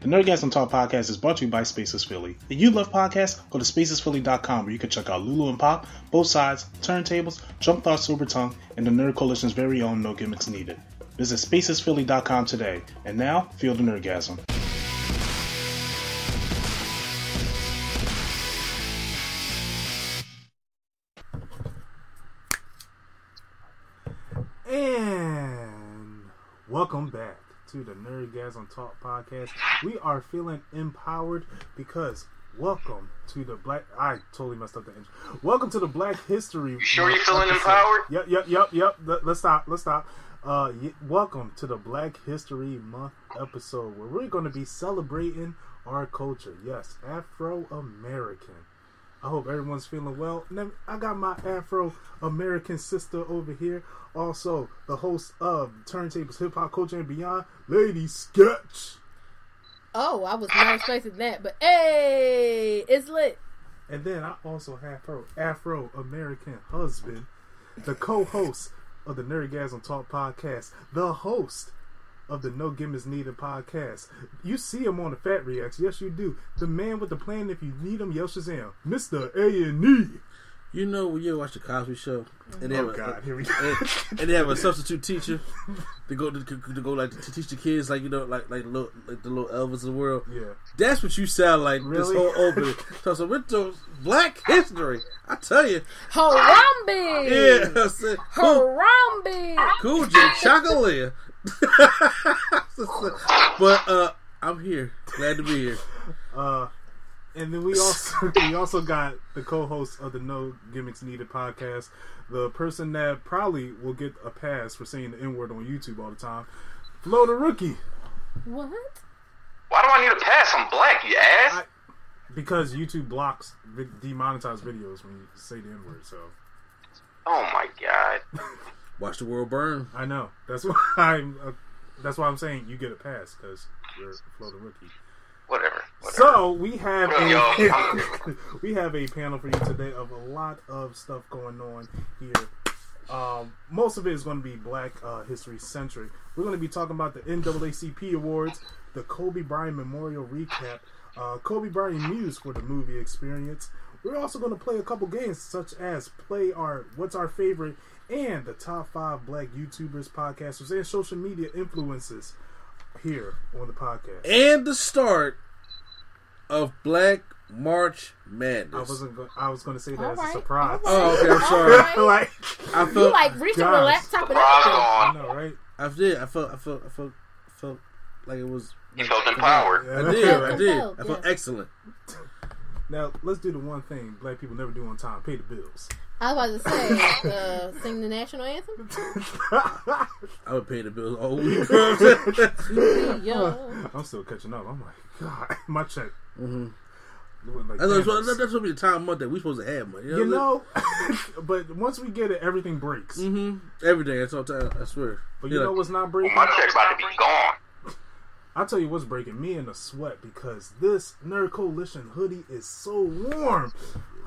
The Nerdgasm Talk podcast is brought to you by Spaces Philly. If you love podcasts, go to spacesphilly.com where you can check out Lulu and Pop, both sides, turntables, Jump Thought Super Tongue, and the Nerd Coalition's very own No Gimmicks Needed. Visit spacesphilly.com today. And now, feel the Nerdgasm. And welcome back to the Nerdgasm Talk podcast. We are feeling empowered because welcome to the Black. I totally messed up the intro. Welcome to the Black History. You sure you're feeling episode. empowered? Yep, yep, yep, yep. Let- Let's stop. Let's stop. Uh, y- welcome to the Black History Month episode where we're going to be celebrating our culture. Yes, Afro American. I hope everyone's feeling well. I got my Afro American sister over here. Also, the host of Turntables Hip Hop Culture and Beyond, Lady Sketch. Oh, I was not expecting that, but hey, it's lit. And then I also have her Afro American husband, the co host of the Nerdgasm Talk podcast, the host of the No Gimmicks Needed podcast. You see him on the Fat Reacts. Yes, you do. The man with the plan, if you need him, yell Shazam. Mr. A&E. You know when you watch the Cosby Show, and they Oh, have a, here we go. and, and they have a substitute teacher to go to, to go like to teach the kids like you know like like the little like the little Elvis of the world. Yeah. That's what you sound like this whole opening. so, so with the Black History, I tell you, Harambe! yeah, I said, cool, Harambe! cool J Chocolate. but uh, I'm here, glad to be here. Uh, and then we also we also got the co-host of the No Gimmicks Needed podcast, the person that probably will get a pass for saying the N word on YouTube all the time, Flo the Rookie, What? Why do I need a pass? I'm black, you ass. I- because YouTube blocks vi- demonetized videos when you say the N word. So oh my god. Watch the world burn. I know that's why I'm uh, that's why I'm saying you get a pass because you're Flo the Rookie. Whatever. Whatever. So we have a we have a panel for you today of a lot of stuff going on here. Um, most of it is going to be Black uh, History centric. We're going to be talking about the NAACP awards, the Kobe Bryant Memorial recap, uh, Kobe Bryant news for the movie experience. We're also going to play a couple games such as play our what's our favorite and the top five Black YouTubers, podcasters, and social media influences here on the podcast. And the start of Black March Madness. I wasn't. Go- I was going to say that All as right, a surprise. all Oh, okay, I'm All sorry. right. like, I You felt, like reaching for the Guys. laptop and Surprise everything. I know, right? I did. I felt. I felt. I felt. I felt like it was. You felt empowered. Yeah. I did. I did. Compelled, I felt yeah. excellent. Now let's do the one thing black people never do on time: pay the bills. I was about to say, uh, sing the national anthem. I would pay the bills all week. You know what I'm saying? Yo. I'm still catching up. I'm like, God, my check. Mm-hmm. Like, That's, that's, candles. that's, that's what be the time month that we supposed to have money. you know, but once we get it, everything breaks. hmm everything. That's all time. I swear. But you Yeah, know what's not breaking? My check's about to be gone. I'll tell you what's breaking me in the sweat because this Nerd Coalition hoodie is so warm.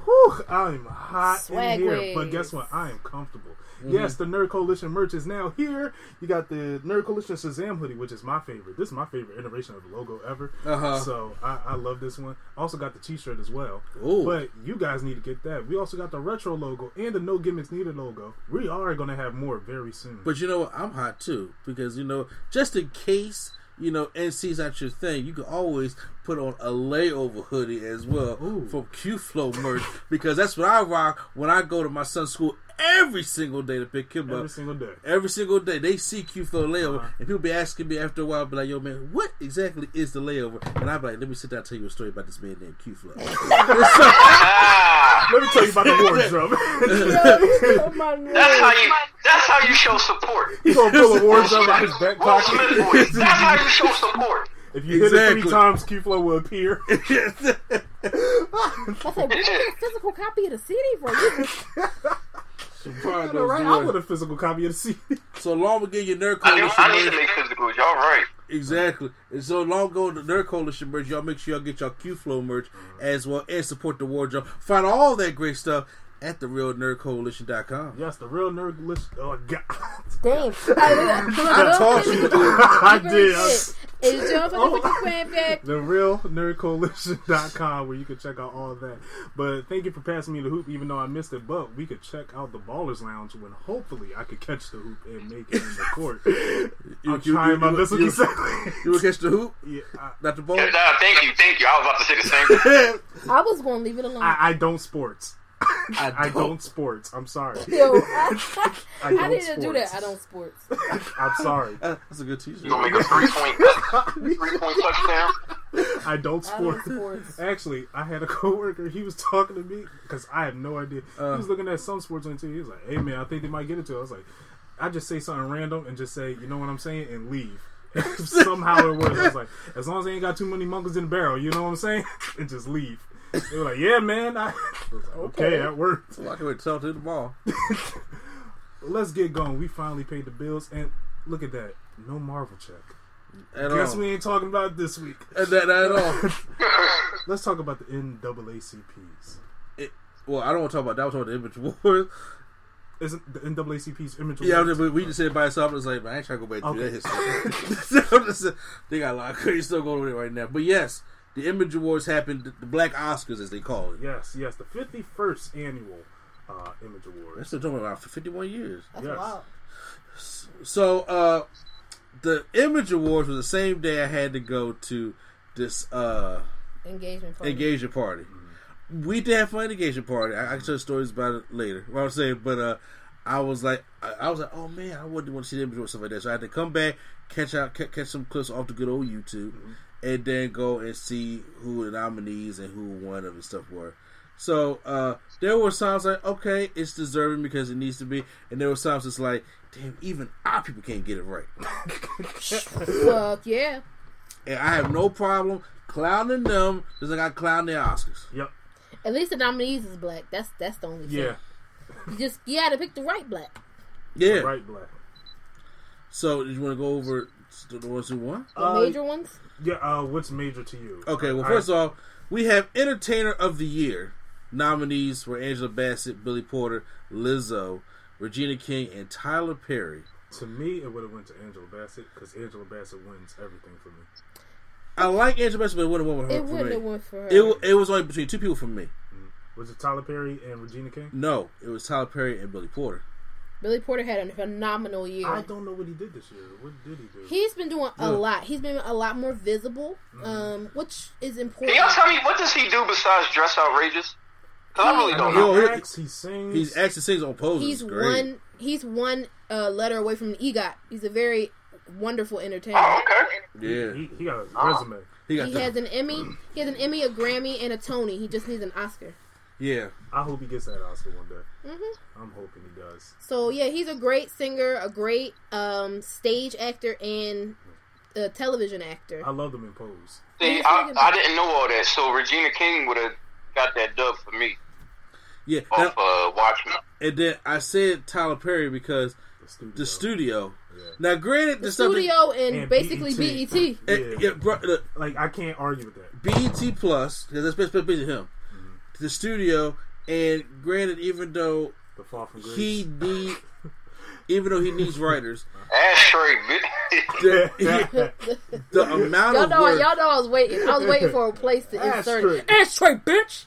Whew, I'm hot in here, Swag but guess what? I am comfortable. Yes, the Nerd Coalition merch is now here. You got the Nerd Coalition Shazam hoodie, which is my favorite. This is my favorite iteration of the logo ever. Uh-huh. So I, I love this one. Also got the T-shirt as well. Ooh. But you guys need to get that. We also got the retro logo and the No Gimmicks Needed logo. We are going to have more very soon. But you know what? I'm hot too because you know just in case you know NC's not your thing, you can always put on a layover hoodie as well Ooh. from Q Flow merch because that's what I rock when I go to my son's school every single day to pick him every up. Every single day. Every single day they see Q Flow layover, Uh-huh. and people be asking me after a while, be like, "Yo, man, what exactly is the layover?" And I'm like, "Let me sit down and tell you a story about this man named Q Flow." Let me tell you about the wardrobe. that's how you. That's how you show support. He's gonna pull a wardrobe out his back pocket. That's how you show support. If you hit it three times, Q Flow will appear. I said, we can a physical copy of the CD for you. Probably All those right, I want a physical copy of the CD. So long we get your nerd I, do, coalition I need to make physicals. Y'all right. Exactly. And so long ago the nerd coalition merch, y'all make sure y'all get y'all Q Flow merch mm-hmm. as well and support the wardrobe. Find all that great stuff at therealnerdcoalition.com. Yes, the real nerd list. Oh God, Damn. I told you. I did. I- It's jumping with your the real nerdcoalition.com where you can check out all that. But thank you for passing me the hoop, even though I missed it. But we could check out the Ballers Lounge when hopefully I could catch the hoop and make it in the court. I'm you- trying you- my you- best with you- You will catch the hoop, Yeah, I, not the ball. Yeah, nah, thank you, thank you. I was about to say the same thing. I was going to leave it alone. I, I don't sports. I I don't sports. I'm sorry. Yo, I, I I don't didn't do that. sports. I don't sports. I'm sorry. That's a good t-shirt. You gonna make a three point three point touchdown? I don't I sports. sports. Actually, I had a coworker. He was talking to me because I had no idea. Uh. he was looking at some sports on TV. He was like, "Hey man, I think they might get it to." I was like, "I just say something random and just say, you know what I'm saying, and leave." Somehow it was. I was like, as long as they ain't got too many monkeys in the barrel, you know what I'm saying, and just leave. They were like, "Yeah, man." I, like, okay, Okay. that worked. I can wait to the ball. Let's get going. We finally paid the bills, and look at that. No Marvel check. At Guess all. we ain't talking about it this week. At that, at all. Let's talk about the NAACPs. Well, I don't want to talk about that. I was talking about the image wars. Isn't the NAACP's image? Yeah, but we just said it by itself. It's like, man, I ain't trying to go back to Okay. that history. They got a lot of crazy stuff going on right now. But yes, the Image Awards happened, the Black Oscars, as they call it. Yes, yes, the 51st annual uh, Image Awards. That's still talking about for 51 years. That's Yes. wild. So, uh, the Image Awards was the same day I had to go to this uh, Engagement party. engagement party. We did have fun at engagement party. I, I can tell stories about it later. What I'm saying, but uh, I was like, I, I was like, oh man, I wouldn't want to see the image or stuff like that. So I had to come back, catch out, catch, catch some clips off the good old YouTube, and then go and see who the nominees and who won them and stuff were. So uh, there were times like, okay, it's deserving because it needs to be, and there were times it's like, damn, even our people can't get it right. Fuck yeah. And I have no problem clowning them just like I clown the Oscars. Yep. At least the nominees is black. That's that's the only thing. Yeah. You just you had to pick the right black. Yeah. Right, black. So, did you want to go over the the ones who won? The Uh, major ones. Yeah. Uh, what's major to you? Okay, well, I- first off, we have Entertainer of the Year. Nominees were Angela Bassett, Billy Porter, Lizzo, Regina King, and Tyler Perry. to me, it would have went to Angela Bassett because Angela Bassett wins everything for me. I like Angela Bassett, but it wouldn't have won with her It wouldn't have went for her. It, it was only between two people for me. Was it Tyler Perry and Regina King? No, it was Tyler Perry and Billy Porter. Billy Porter had a phenomenal year. I don't know what he did this year. What did he do? He's been doing a lot. He's been a lot more visible, um, which is important. Can important. y'all tell me what does he do besides dress outrageous? Cause I really don't know know. Yo, he he- acts, he sings. He's actually sings on poses. He's Great. one. He's one uh, letter away from an EGOT. He's a very wonderful entertainer. Oh, okay. Yeah, he, he got a resume. he got He has an Emmy. He has an Emmy, a Grammy, and a Tony. He just needs an Oscar. Yeah. I hope he gets that Oscar one day. hmm I'm hoping he does. So yeah, he's a great singer, a great um, stage actor, and a television actor. I love them in Pose. See, I, I didn't know all that, so Regina King would have got that dub for me Yeah, now, off uh, Watchmen. and then I said Tyler Perry because The studio. the studio. Yeah. Now, granted, the the stuff that- studio and, And basically BET. BET. Eh, Yeah. yeah, bro, look, Like I can't argue with that. BET Plus, because that's best basically him, Mm-hmm. the studio, and granted, even though The Fall from he need, even though he needs writers, Ashtray, bitch. the, the amount Y'all of know, work, y'all know I was waiting. I was waiting for a place to insert it. Ashtray. Ashtray, bitch.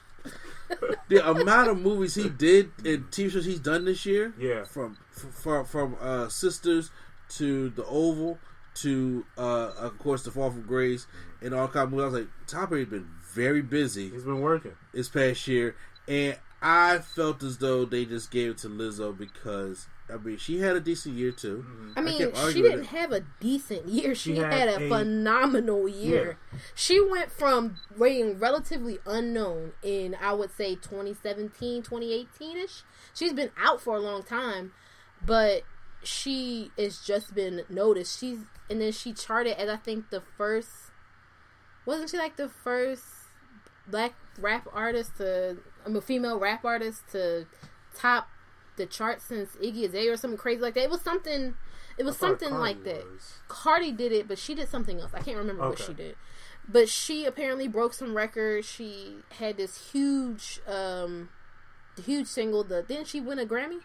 the amount of movies he did and TV shows he's done this year, Yeah. from from from uh, Sisters to The Oval to uh, of course The Fall from Grace and all kind of movies. I was like, Tom Perry's been very busy He's been working. this past year, and I felt as though they just gave it to Lizzo because I mean she had a decent year too. Mm-hmm. I mean, can't she didn't it. have a decent year. She, She had, had a, a- phenomenal year. She went from being relatively unknown in, I would say, 2017, 2018 ish. She's been out for a long time, but she has just been noticed. She's and then she charted as I think the first Wasn't she like the first black rap artist to, I'm a female rap artist to top the chart since Iggy Azalea or something crazy like that? It was something. It was something Cardi like that. was. Cardi did it, but she did something else. I can't remember what she did. But she apparently broke some records. She had this huge, um, huge single. The didn't she win a Grammy?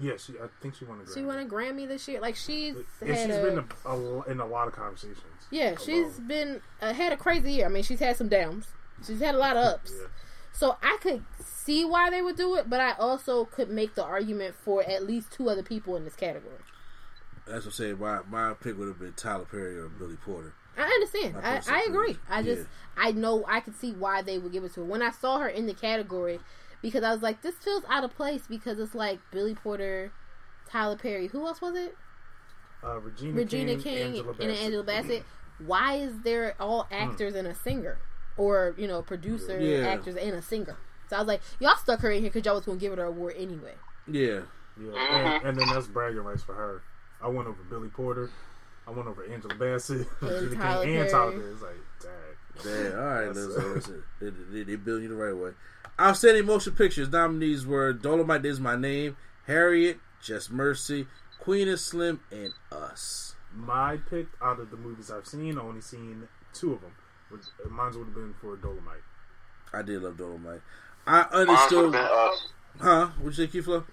Yeah, she. I think she won a Grammy. She won a Grammy this year. Like she's And had she's a, been a, a, in a lot of conversations. yeah, she's been uh, had a crazy year. I mean, she's had some downs. She's had a lot of ups. Yeah. So I could see why they would do it, but I also could make the argument for at least two other people in this category. That's what I'm saying. My my pick would have been Tyler Perry or Billy Porter. I understand. I, I agree. I just Yeah. I know I could see why they would give it to her. When I saw her in the category, because I was like, this feels out of place because it's like Billy Porter, Tyler Perry. Who else was it? Uh, Regina, Regina King, King, Angela and Angela Bassett. Why is there all actors and a singer, or you know, producer, Yeah. actors and a singer? So I was like, y'all stuck her in here because y'all was gonna give her the award anyway. Yeah, Yeah, and, mm-hmm. and then that's bragging rights for her. I went over Billy Porter. I went over Angela Bassett, Regina Tyler King, and Perry. Tyler Perry. It's like, dang. yeah. All right, That's- listen, listen. They, they, they build you the right way. Outstanding motion pictures nominees were Dolemite is My Name, Harriet, Just Mercy, Queen and Slim, and Us. My pick out of the movies I've seen, I only seen two of them. Which, mine would have been for Dolemite. I did love Dolemite. I Mine would understood. been us. Huh? What you say, Q Flow?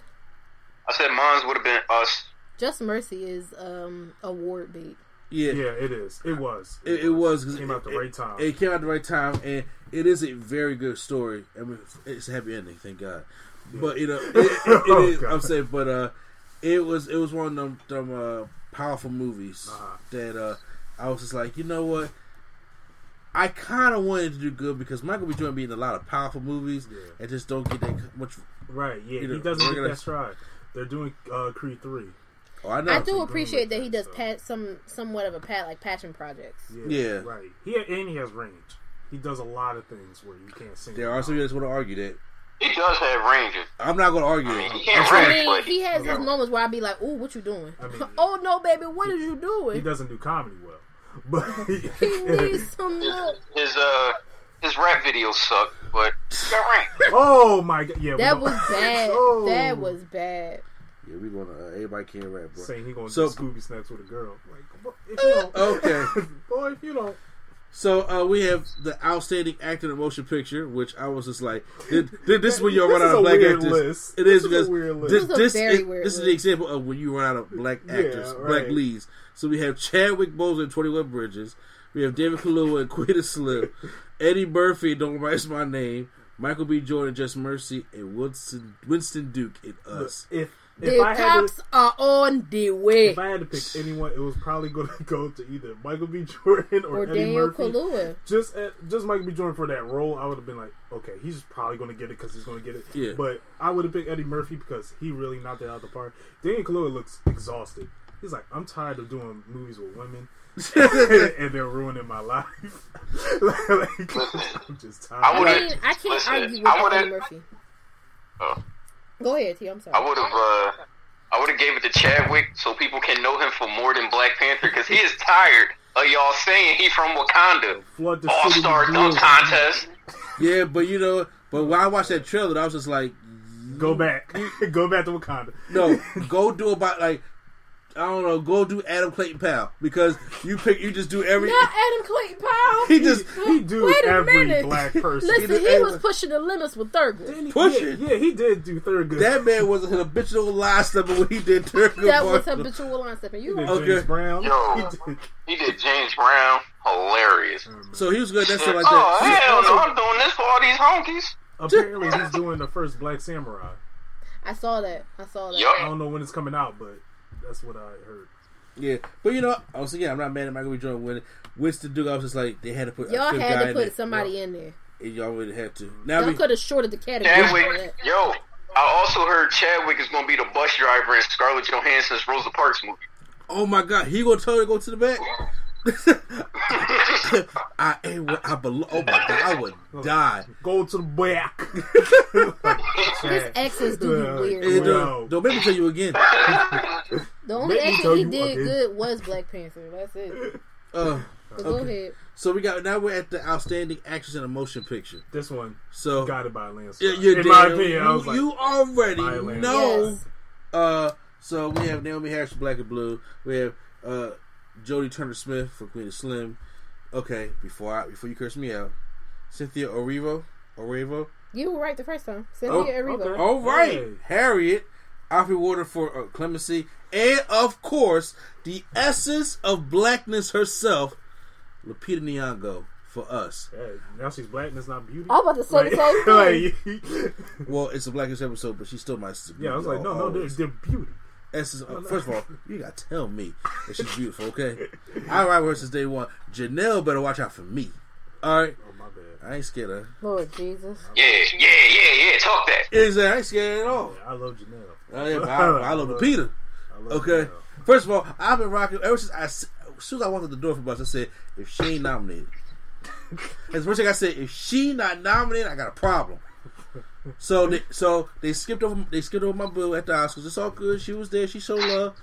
I said mine would have been us. Just Mercy is um award bait. Yeah. Yeah, it is. It was. It, was it Came out the it- right time. It came out the right time, and it is a very good story. I mean, it's a happy ending, thank God. But you know, it, it, it Oh, is. I'm saying, but uh, it was it was one of them, them uh, powerful movies Uh-huh. that uh, I was just like, you know what. I kind of wanted to do good because Michael B. Jordan be in a lot of powerful movies Yeah. and just don't get that much. right. Yeah, You know, he doesn't we're get gonna- that stride. They're doing uh, Creed three. Oh, I know. I do appreciate that he does that, so. pat some somewhat of a pat like passion projects. Yeah, Yeah. Right. He and he has range. He does a lot of things where you can't sing. There are some people that want to argue that. He does have range. I'm not going to argue I mean, he can't I'm I saying- rap. mean, but he has Yeah. these moments where I'd be like, "Ooh, what you doing? I mean- oh no, baby, what are you doing?" He doesn't do comedy well, but He needs some milk." His uh his rap videos suck, but he got range. oh my god, yeah, That was bad. Oh. That was bad. Yeah, we going to. Uh, everybody can't rap, bro. saying he gonna So- do Scooby snacks with a girl. Like, if you don't, Okay. boy, if you don't, So uh, we have the outstanding actor in a motion picture, which I was just like, this, this is when you This run is out a of black weird actors. list. It This is is because this This is a this, is, this is the example of when you run out of black Yeah, actors, black leads. So we have Chadwick Boseman and Twenty One Bridges. We have David Kaluuya and Queen and Slim, Eddie Murphy, Don't Write My Name, Michael B. Jordan, Just Mercy, and Winston Winston Duke in Us. if if The I had cops to, are on the way. if I had to pick anyone, it was probably going to go to either Michael B. Jordan or, Or Eddie Daniel Murphy. Kaluuya. Just at, just Michael B. Jordan for that role, I would have been like, okay, he's probably going to get it because he's going to get it. Yeah. But I would have picked Eddie Murphy because he really knocked it out of the park. Daniel Kaluuya looks exhausted. He's like, I'm tired of doing movies with women. and they're ruining my life. like, I'm just tired. I I mean, I can't listen, argue with I would've- Eddie Murphy. Oh. Go ahead, T. I'm sorry. I would have uh I would have gave it to Chadwick so people can know him for more than Black Panther because he is tired of y'all saying he from Wakanda. Flood the All city Star Dunk. Contest. Yeah, but you know, but when I watched that trailer, I was just like, Go back. Go back to Wakanda. no, go do about like. I don't know. Go do Adam Clayton Powell because you pick. You just do every. Not Adam Clayton Powell. He just He do Wait a every minute. black person. Listen, did he was pushing the limits with Thurgood. Didn't he- Push yeah, it. Yeah, he did do Thurgood. That man was an habitual lie stepper when he did Turkey. That was habitual line stepping. You He did right. Okay. James Brown. Yo. He did. He did James Brown. Hilarious. Oh, so he was good. That's shit like oh that. hell no! I'm doing this for all these honkies. Apparently, he's doing the first Black Samurai. I saw that. I saw that. I don't know when it's coming out, but that's what I heard. Yeah, but you know, also yeah, I'm not mad at Michael B. Jordan winning. Winston Duke, I was just like they had to put Y'all fifth had guy to in put there. somebody in there. And y'all really had to. Now Y'all we, could have shorted the category. Chadwick, yo, I also heard Chadwick is gonna be the bus driver in Scarlett Johansson's Rosa Parks movie. oh my god, he gonna tell her to go to the back. I ain't what I belong. Oh my god, I would die. Go to the back. His exes do be Uh, weird. Hey, Well. don't, don't make me tell you again. The only Let me he did again. good was Black Panther. That's it. Uh, So go Okay. ahead. So we got now we're at the outstanding actress in a motion picture. This one So got it by a landslide. yeah, you In did. my opinion, I you, was like, you already by a landslide. know. Yes. Uh, so we have Naomie Harris for Black and Blue. We have uh, Jodie Turner Smith for Queen of Slim. Okay, before I, before you curse me out, Cynthia Erivo, Erivo. You were right the first time. Cynthia Oh, Erivo. okay. All right, Hey. Harriet, Alfre Woodard for uh, Clemency, and of course the essence of blackness herself, Lupita Nyong'o for us. Hey, now she's black and it's not beauty. I'm about to say the same thing. like, Well, it's a blackness episode, but she's still my yeah, I was like, no, no, they're, Always. they're beauty. Essence. uh, first of all, you gotta tell me that she's beautiful, okay? I ride with her since day one. Janelle better watch out for me. All right, Oh my bad. I ain't scared of her. Lord Jesus. Yeah, yeah, yeah, yeah. Talk that. Exactly, I ain't scared at all. Yeah, I love Janelle. Oh, yeah, but I, I love Lupita. I love Okay. Janelle. First of all, I've been rocking ever since I, as soon as I walked out the door for bus. I said, if she ain't nominated, As the as I said, if she not nominated, I got a problem. So they, so they skipped over, they skipped over my boo at the Oscars. It's all good. She was there. She showed love,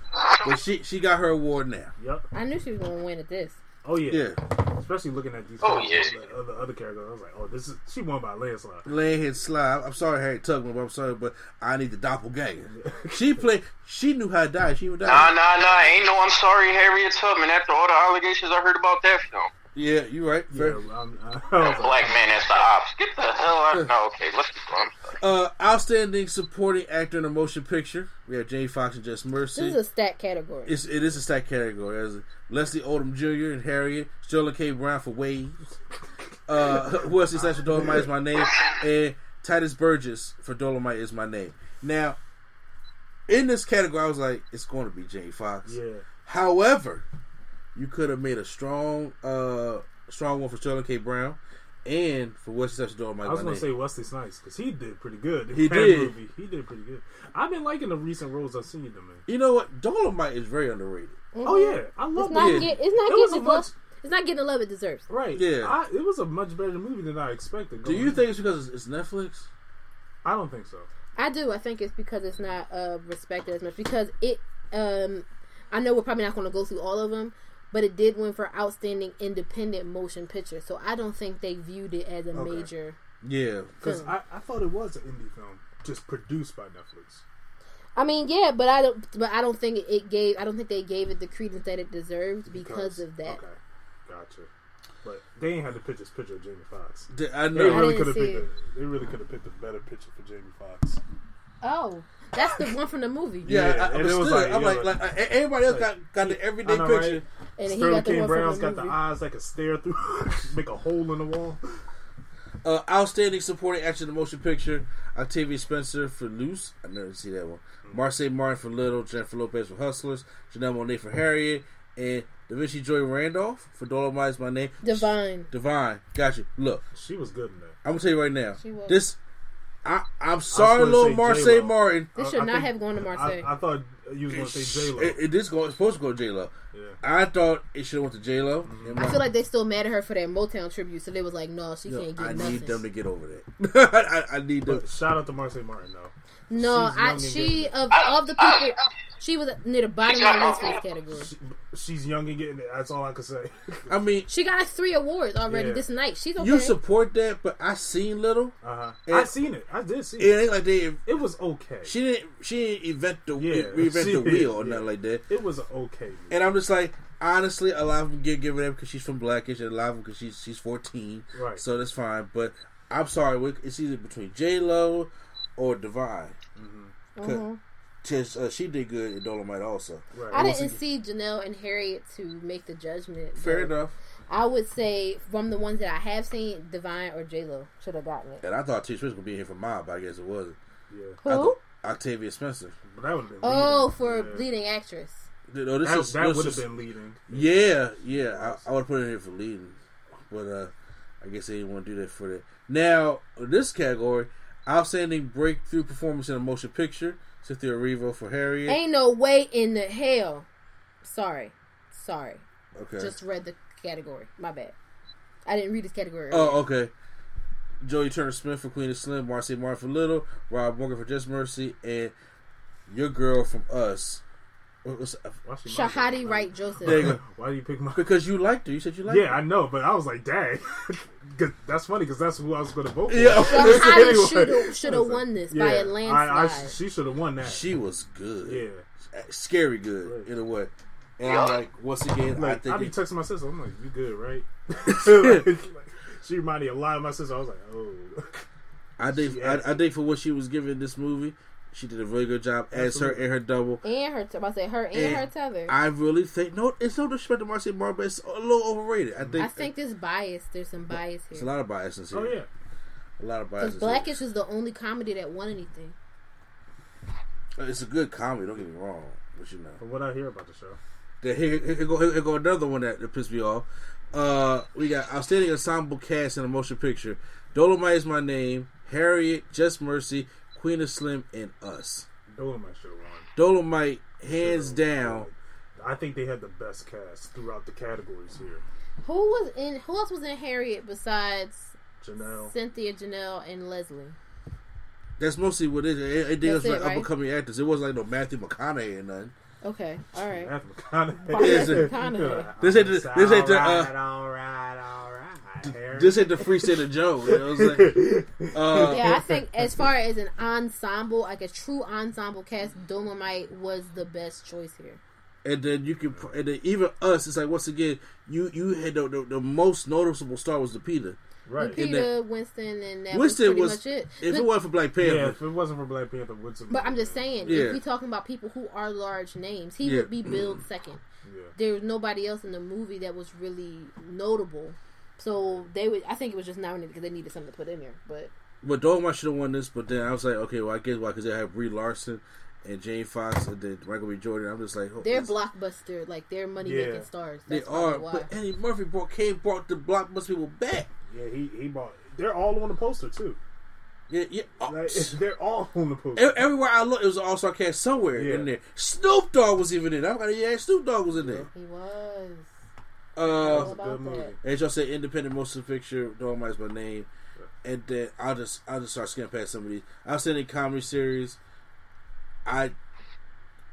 but she she got her award now. Yep. I knew she was going to win at this. Oh yeah. Yeah, Especially looking at these. Oh, yeah. the other, other characters. I was like, oh, this is she won by a landslide. laying here slide. I'm sorry, Harry Tubman, but I'm sorry, but I need the doppelganger. She played. She knew how to die. She would die. Nah, nah, nah. Ain't no I'm sorry, Harriet Tubman. After all the allegations I heard about that film. Yeah, you're right. Yeah, Fair. I'm, I, I like, Black man as the ops. Get the hell out. No, okay, let's keep going. Uh, outstanding supporting actor in a motion picture. We have Jamie Foxx and Just Mercy. This is a stat category. It's, it is a stat category. As Leslie Odom Jr. and Harriet, Sterling K. Brown for Waves, uh, who else is for Dolemite is my name, and Tituss Burgess for Dolemite is my name. Now, in this category, I was like, it's going to be Jamie Foxx. yeah. However, you could have made a strong, uh, strong one for Sterling K. Brown, and for Wesley Snipes Dolemite. I was gonna say Wesley Snipes because he did pretty good. He did. Movie. He did pretty good. I've been liking the recent roles I've seen him in. you know what? Dolemite is very underrated. Oh yeah, I love It's not, Yeah. get, it's not It was getting a the much- It's not getting the love it deserves. Right. Yeah. I, it was a much better movie than I expected. Do you think it's because it's Netflix? I don't think so. I do. I think it's because it's not uh, respected as much. Because it, um, I know we're probably not going to go through all of them, but it did win for outstanding independent motion picture. So I don't think they viewed it as a Okay. major. Yeah. Because I, I thought it was an indie film, just produced by Netflix. I mean, yeah, but I don't. But I don't think it gave. I don't think they gave it the credence that it deserved because, of that. Okay, gotcha. But they ain't had to pitch this picture of Jamie Foxx. D- I They know. really could have picked. A, they really could have picked a better picture for Jamie Foxx. Oh, that's the one from the movie. Yeah, Yeah, I, and it was still, like- I'm yeah, like, like- like, everybody else got got the everyday know, right? picture. And he Sterling got the one Brown's from the got the eyes that can stare through, make a hole in the wall. Uh, outstanding supporting actor in the motion picture: Octavia Spencer for Luce. I never see that one. Marsai Martin for Little, Jennifer Lopez for Hustlers, Janelle Monáe for Harriet, and Da'Vine Joy Randolph for Dolemite is my name. Divine. Divine, got you. Look, She was good in that. I'm gonna tell you right now. She was. This, I, I'm sorry, gonna little say Marsai J-Lo. Martin. This should I not think- have gone to Marsai. I, I thought you was going to say J Lo. It, it is going, supposed to go to J Lo. Yeah. I thought it should have went to J Lo. Mm-hmm. I feel like they still mad at her for that Motown tribute, so they was like, "No, she can't get I nothing." need them to get over that. I, I need them. But shout out to Marsai Martin though. No, I, she getting of of the people, she was near the bottom of the list for this category. She, she's young and getting it. That's all I can say. I mean, She got three awards already Yeah. this night. She's okay. you support that, but I seen little. Uh huh. I seen it. I did see It it. ain't like they. It was okay. She didn't. She didn't invent the Yeah, reinvent the wheel or yeah. nothing like that. It was okay. movie. And I'm just like, honestly, a lot of them get given them because she's from Blackish, and a lot of them because she's she's 14. Right. So that's fine. But I'm sorry, it's either between J Lo or Divine. Mhm. Because uh, she did good in Dolemite also. right. I didn't see Janelle and Harriet to make the judgment. Fair enough. I would say from the ones that I have seen, Divine or J Lo should have gotten it. And I thought T Swift was gonna be here for Mob, but I guess it wasn't. yeah. I Who? Octavia Spencer. But that would. Oh, leading. for Yeah. leading actress. No, this That, is that would have been leading. Yeah, yeah. I, I would put it in here for leading, but uh, I guess they didn't want to do that for that. Now, this category, outstanding breakthrough performance in a motion picture. Cynthia Erivo for Harriet. Ain't no way in the hell. Sorry, sorry. okay. Just read the category. My bad. I didn't read this category. oh, okay. Joey Turner Smith for Queen of Slim, Marcy Martin for Little, Rob Morgan for Just Mercy, and your girl from Us. Uh, Shahadi? Wright Joseph. There you go. Why do you pick my? Because you liked her. You said you liked Yeah, her. I know, but I was like, dang, 'Cause that's funny because that's who I was going to vote for. Yeah. Shahadi Anyway. should have should I have was like, won this yeah, by a I, I, landslide. she should have won that. She was good. yeah, uh, Scary good Right. in a way. And I'm like, once again, I like I, think be it- texting my sister. I'm like, you good, right? like, like, she reminded me a lot of my sister. I was like, oh, I think I, has I think for what she was given this movie, she did a really good job as her and her double. and her, about to say her and, And her tether. I really think no, it's no disrespect to Marcy Martin, but it's a little overrated. I think I think there's bias. There's some bias here. it's a lot of biases here. oh yeah. a lot of Because biases. Blackish is the only comedy that won anything. It's a good comedy. Don't get me wrong, but you know. From what I hear about the show, Then here, here, here go, here go another one that, that pissed me off. Uh, we got outstanding ensemble cast in a motion picture. Dolemite is my name. Harriet, Just Mercy, Queen of Slim, and Us. Dolemite should have won. Dolemite, hands Should've- down. I think they had the best cast throughout the categories here. Who was in? Who else was in Harriet besides Janelle, Cynthia, Janelle, and Leslie? That's mostly what it is. It, else That's like right? up and coming actors. It wasn't like no Matthew McConaughey or nothing. Okay, all right. Matthew McConaughey. Matthew McConaughey. This ain't the- this ain't the, uh, Alright, alright, alright, Harry. This ain't the Free State of Joe. You know what I'm saying? Uh, Yeah, I think as far as an ensemble, like a true ensemble cast, Dolemite was the best choice here. and then you can, and then even us. It's like once again, you you had the, the, the most noticeable star was the Peter. right. Peter, Winston, and that Winston was was, pretty much it. if Look, it wasn't for Black Panther, Yeah, if it wasn't for Black Panther, Woodson. but I'm just saying, Yeah. if we talking about people who are large names, he Yeah. would be billed second. Yeah. There was nobody else in the movie that was really notable. So they would. I think it was just nominated because they needed something to put in there. But but Dolemite should have won this. But then I was like, okay, well I guess why because they have Brie Larson and Jamie Foxx and then Michael B. Jordan. I'm just like, oh, they're this- blockbuster, like they're money making Yeah. stars. They are, why. but Eddie Murphy brought came brought the blockbuster people back. Yeah, he he bought. They're all on the poster too. Yeah, yeah. uh, Like, they're all on the poster. Everywhere I look, it was an All Star cast somewhere Yeah. in there. Snoop Dogg was even in. there. I got yeah, Snoop Dogg was in there. he was. Uh, All a about good movie. that. as y'all say, independent motion picture. Dolemite's my name, and then I'll just I'll just start skimming past some of these. Outstanding comedy series. I,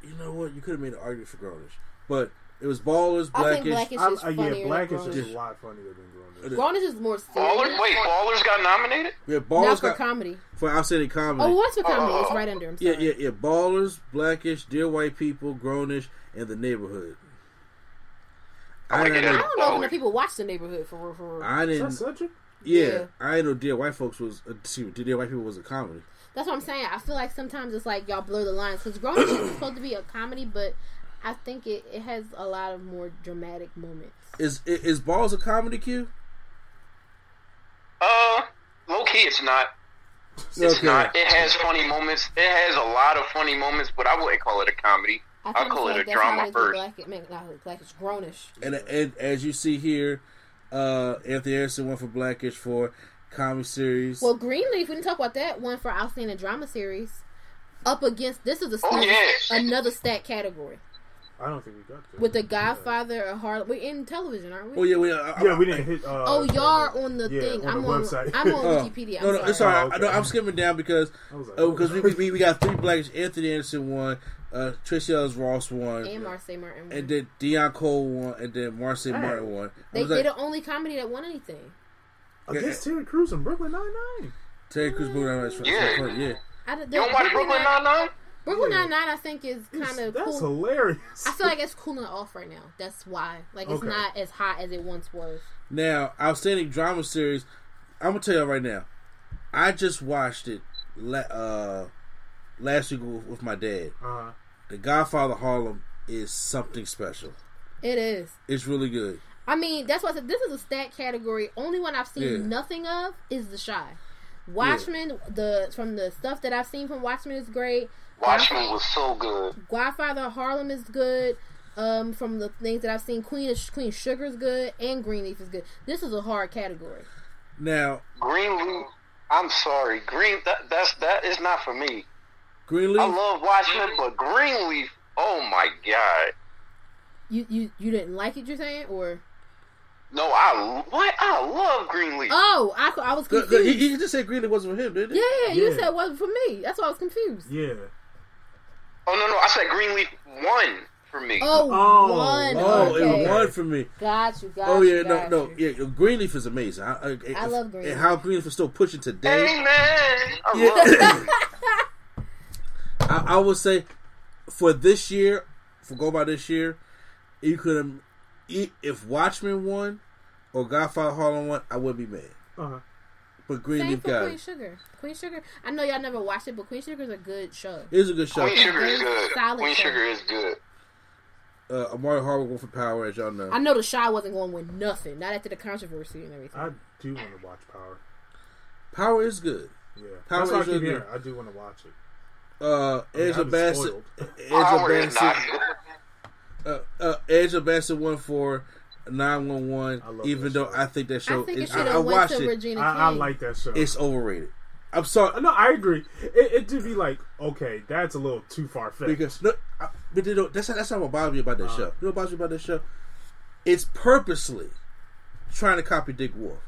you know what? You could have made an argument for Grownish, but it was Ballers, I think Blackish. Blackish I'm, is uh, yeah, Black is than just a lot funnier than Grownish. Grownish is more Ballers, serious. wait, Ballers got nominated? yeah, Not Ballers for got, comedy. for outstanding comedy. Oh, what's for comedy? Oh. It's right under him. Yeah, Sorry. yeah, yeah. Ballers, Blackish, Dear White People, Grownish, and The Neighborhood. I I like it. didn't I don't know if enough people watch the neighborhood for real. For real. I Is that didn't. Cedric? Yeah, Yeah. I didn't know Dear White Folks was. Uh, excuse me, Dear White People was a comedy. That's what I'm saying. I feel like sometimes it's like y'all blur the lines because Grownish is supposed to be a comedy, but I think it, it has a lot of more dramatic moments. Is is, is Balls a comedy? Q? Uh, low key, it's not. It's Okay. not. It has funny moments. It has a lot of funny moments, but I wouldn't call it a comedy. I I'll call it like a drama it is first. Black, I mean, not Black, it's Grownish. And, and as you see here, uh, Anthony Harrison went for Blackish for comedy series. Well, Greenleaf, we didn't talk about that one for outstanding drama series. Up against this is a Oh, yes. another stat category I don't think we got that. with the Godfather of Harlem. We're in television, aren't we? oh yeah, we, I, Yeah, we didn't hit. Uh, Oh, y'all are on the yeah, thing. on I'm the on. website. I'm on Oh, Wikipedia. I'm no, no, sorry. it's all right. Oh, I, no, okay. I'm skimming down because I like, uh, because we, we we got three Blackish. Anthony Anderson won. Uh, Tracee Ellis Ross won. And Marsai Martin. And then Deon Cole won, and then Marcy Hey. Martin won. They, was they're like, the only comedy that won anything. against Terry Crews and Brooklyn Nine Nine. Terry Crews moved on. That's Yeah. right. Yeah. I, You don't watch Brooklyn Nine Nine? Brooklyn Yeah. Nine Nine, I think, is kind of That's cool. hilarious. I feel like it's cooling off right now. That's why. Like it's Okay. not as hot as it once was. Now, outstanding drama series. I'm gonna tell you right now. I just watched it la- uh, last week with with my dad. uh, The Godfather Harlem is something special. It is. It's really good. I mean, that's why I said this is a stat category. Only one I've seen Yeah. nothing of is The Chi. Watchmen, the from the stuff that I've seen from Watchmen is great. Watchmen was so good. Godfather Harlem is good. Um, from the things that I've seen, Queen of, Queen Sugar is good, and Greenleaf is good. This is a hard category. Now, Greenleaf. I'm sorry, Green. That that's that is not for me. Greenleaf. I love Watchmen, but Greenleaf. Oh my god. You you you didn't like it? You're saying, or No, I what? I love Greenleaf. oh, I, I was confused. the- he, he just said Greenleaf wasn't for him, didn't he? yeah, you Yeah. said it wasn't for me. That's why I was confused. yeah. Oh no, no, I said Greenleaf one for me. Oh, Oh, one. Oh, okay. it won for me. Got you. Got Oh you, yeah, no, no, you. yeah. Greenleaf is amazing. I, I, if- love Greenleaf. And how Greenleaf is still pushing today. Hey man, I Yeah. love it. I, I would say for this year, for go by this year, you could have if Watchmen won or Godfather Harlem won, I wouldn't be mad. Uh-huh. But Same Greenleaf for got Queen it. Sugar. Queen Sugar. I know y'all never watched it, but Queen Sugar is a good show. It is a good show. Queen Sugar is good. solid Queen show. Sugar is good. Uh, Omari Hardwick going for power, as y'all know. I know the Chi wasn't going with nothing. Not after the controversy and everything. I do want to watch Power. Power is good. Yeah, Power that's why I is keep really good. I do want to watch it. Uh, I mean, Angela I've Bassett. spoiled. Angela Power is not Bassett. good. Uh, uh, Angela Bassett won for nine one I one. Even though show. I think that show, I think it is, should I, I watched it. I, I like that show. It's overrated. I'm sorry. no, I agree. It, it did be like, okay, that's a little too far fetched. Because no, I, but they don't, that's not, that's not what bothers me about that Uh. show. You know what bothers me about that show? It's purposely trying to copy Dick Wolf,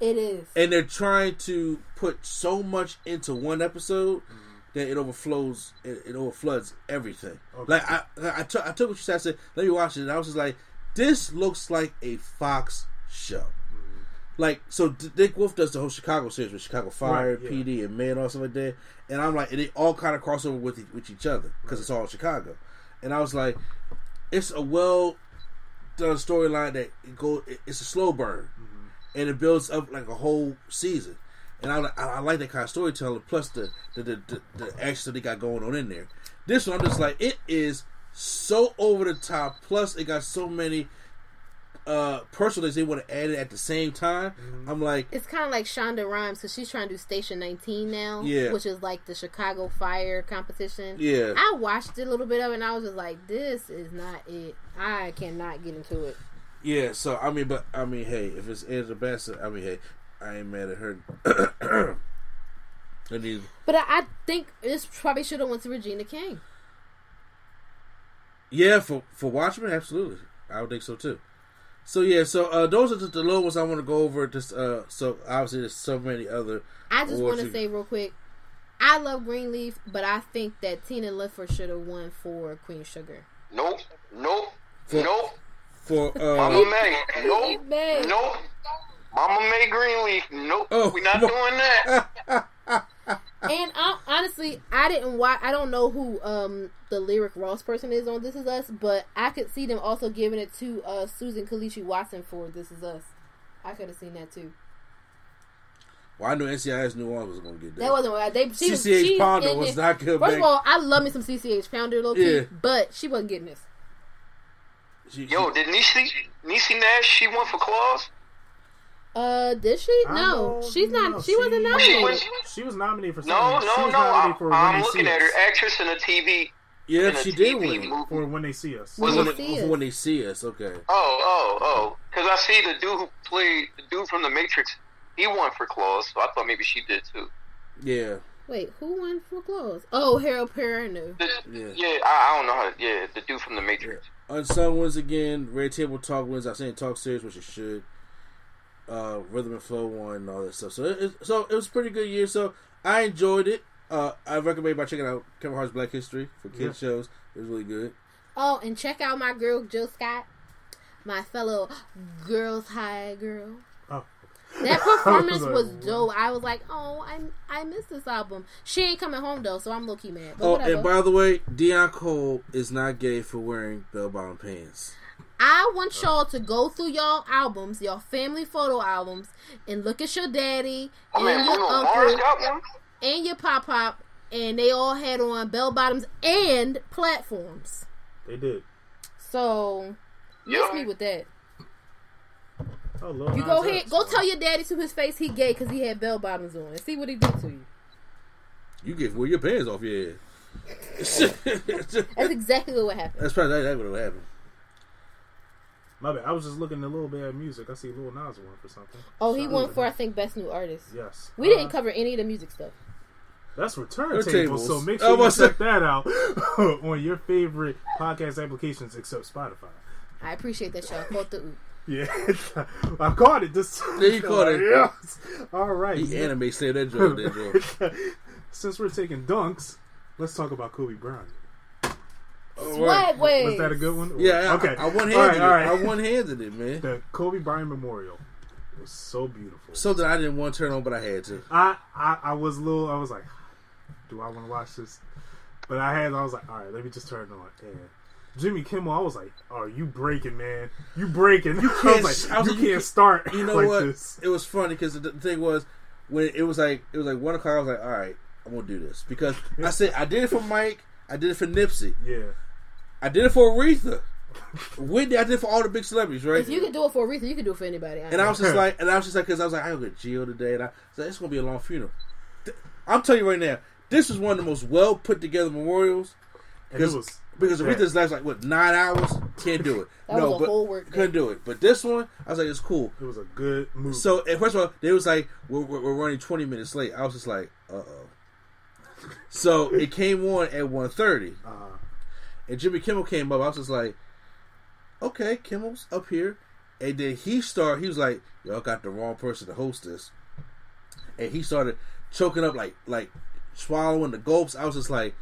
It is. and they're trying to put so much into one episode Mm-hmm. That it overflows, it, it overfloods everything. Okay. Like I, I, took, I took what you said. I said, let me watch it, and I was just like, this looks like a Fox show. Mm-hmm. Like so, D- Dick Wolf does the whole Chicago series with Chicago Fire, Right, yeah. PD, and Man, all stuff like that. And I'm like, and they all kind of cross over with with each other because it's all Chicago. And I was like, it's a well done storyline that it go. it- It's a slow burn, Mm-hmm. and it builds up like a whole season. And I, I, I like that kind of storytelling. Plus the the, the the the action that they got going on in there. This one, I'm just like, it is so over the top. Plus, it got so many uh personalities they want to add it at the same time. Mm-hmm. I'm like, It's kind of like Shonda Rhimes because she's trying to do Station 19 now, Yeah. which is like the Chicago Fire competition. yeah, I watched a little bit of it and I was just like, this is not it. I cannot get into it. yeah. So I mean, but I mean, hey, if it's Angela Bassett, I mean, hey, I ain't mad at her. I need, But I, I think this probably should have went to Regina King. yeah, for for Watchmen, absolutely, I would think so too. So yeah, so uh, those are just the little ones I want to go over. Just uh, so obviously there's so many other. I just want to say real quick, I love Greenleaf, but I think that Tina Lifford should have won for Queen Sugar. Nope. Nope. For- Nope. for Mama uh, May. Nope. Nope. Mama May Greenleaf. Nope. Oh, we not doing that. And I, honestly, I didn't watch. I don't know who um the lyric Ross person is on This Is Us, but I could see them also giving it to uh Susan Kelechi Watson for This Is Us. I could have seen that too. well, I knew NCIS New Orleans was gonna get that. That wasn't right. They she was, CCH she's Pounder was there- not good. First back. of all, I love me some CCH Pounder, low key, Yeah. but she wasn't getting this. She- Yo, she- did Niecy Niecy Nash? She went for claws. Uh, did she? I No, she's not. no, she, wasn't she- nominated. was- She was nominated for No, something. she no, was no. I'm, for I'm looking see at her. Actress in a TV. yeah, she did TV win. movie. For when they see us. When when, they they, see us. when they see us, okay. Oh, oh, oh. Because I see the dude who played the dude from The Matrix. He won for claws, so I thought maybe she did too. Yeah, Wait, who won for clothes? Oh, Harold Perrineau. The, Yeah. yeah, I, I don't know how. To, yeah, the dude from The Matrix. Unsung wins again. Red Table Talk wins. I saying Talk Series, which it should. Uh, Rhythm and Flow one and all that stuff. So it, it- so it was a pretty good year. So I enjoyed it. Uh, I recommend by checking out Kevin Hart's Black History for kids Yeah. shows. It was really good. Oh, and check out my girl Jill Scott, my fellow girls high girl. Oh. That performance I was was dope. I was like, oh, I I miss this album. She ain't coming home though, so I'm low key mad. But Oh, whatever. and by the way, Deon Cole is not gay for wearing bell bottom pants. I want y'all to go through y'all albums, y'all family photo albums, and look at your daddy and man, your uncle and your pop pop, and they all had on bell bottoms and platforms. They did. So miss Yeah. me with that. Oh, Lil You go ahead, go tell your daddy to his face he gay because he had bell bottoms on, and see what he did to you. You get wear your pants off your head. That's exactly what happened. That's probably exactly what happened. My bad. I was just looking at a little bit at music. I see Lil Nas won for something. Oh, he won for I think best new artist. Yes. We didn't Uh, cover any of the music stuff. That's return Return tables. tables. So make sure you check that out on your favorite podcast applications except Spotify. I appreciate that y'all caught the oop. Yeah, I caught it. This Yeah, you caught it. Yes. All right. He anime say that joke. That joke. Since we're taking dunks, let's talk about Kobe Bryant. Swag wave. Was that a good one? Yeah, Okay. I, I one handed All right, it. all right. I one handed it, man. The Kobe Bryant Memorial was so beautiful. Something I didn't want to turn on, but I had to. I, I I was a little. I was like, do I want to watch this? But I had. I was like, all right, let me just turn it on. And Jimmy Kimmel, I was like, oh, you breaking, man, you breaking. You can't- I was like, I was you like, can't you can't- start. You know like what? This. It was funny because the thing was when it was like it was like one o'clock. I was like, all right, I'm gonna do this because I said I did it for Mike. I did it for Nipsey. Yeah, I did it for Aretha. Whitney, I did it for all the big celebrities, right? If you can do it for Aretha, you can do it for anybody. And I was just like, and I was just like, because I was like, I go get Jill today, and I said it's gonna be a long funeral. Th- I'm telling you right now, this was one of the most well put together memorials because it was because yeah. Aretha's last like what nine hours, can't do it. That no, was a but whole work couldn't do it. But this one, I was like, it's cool. It was a good move. So and first of all, they was like, we're, we're, we're running 20 minutes late. I was just like, uh oh. So it came on at 1.30. uh, And Jimmy Kimmel came up. I was just like, okay, Kimmel's up here. And then he started, he was like, y'all got the wrong person to host this. And he started choking up, like, like swallowing the gulps. I was just like,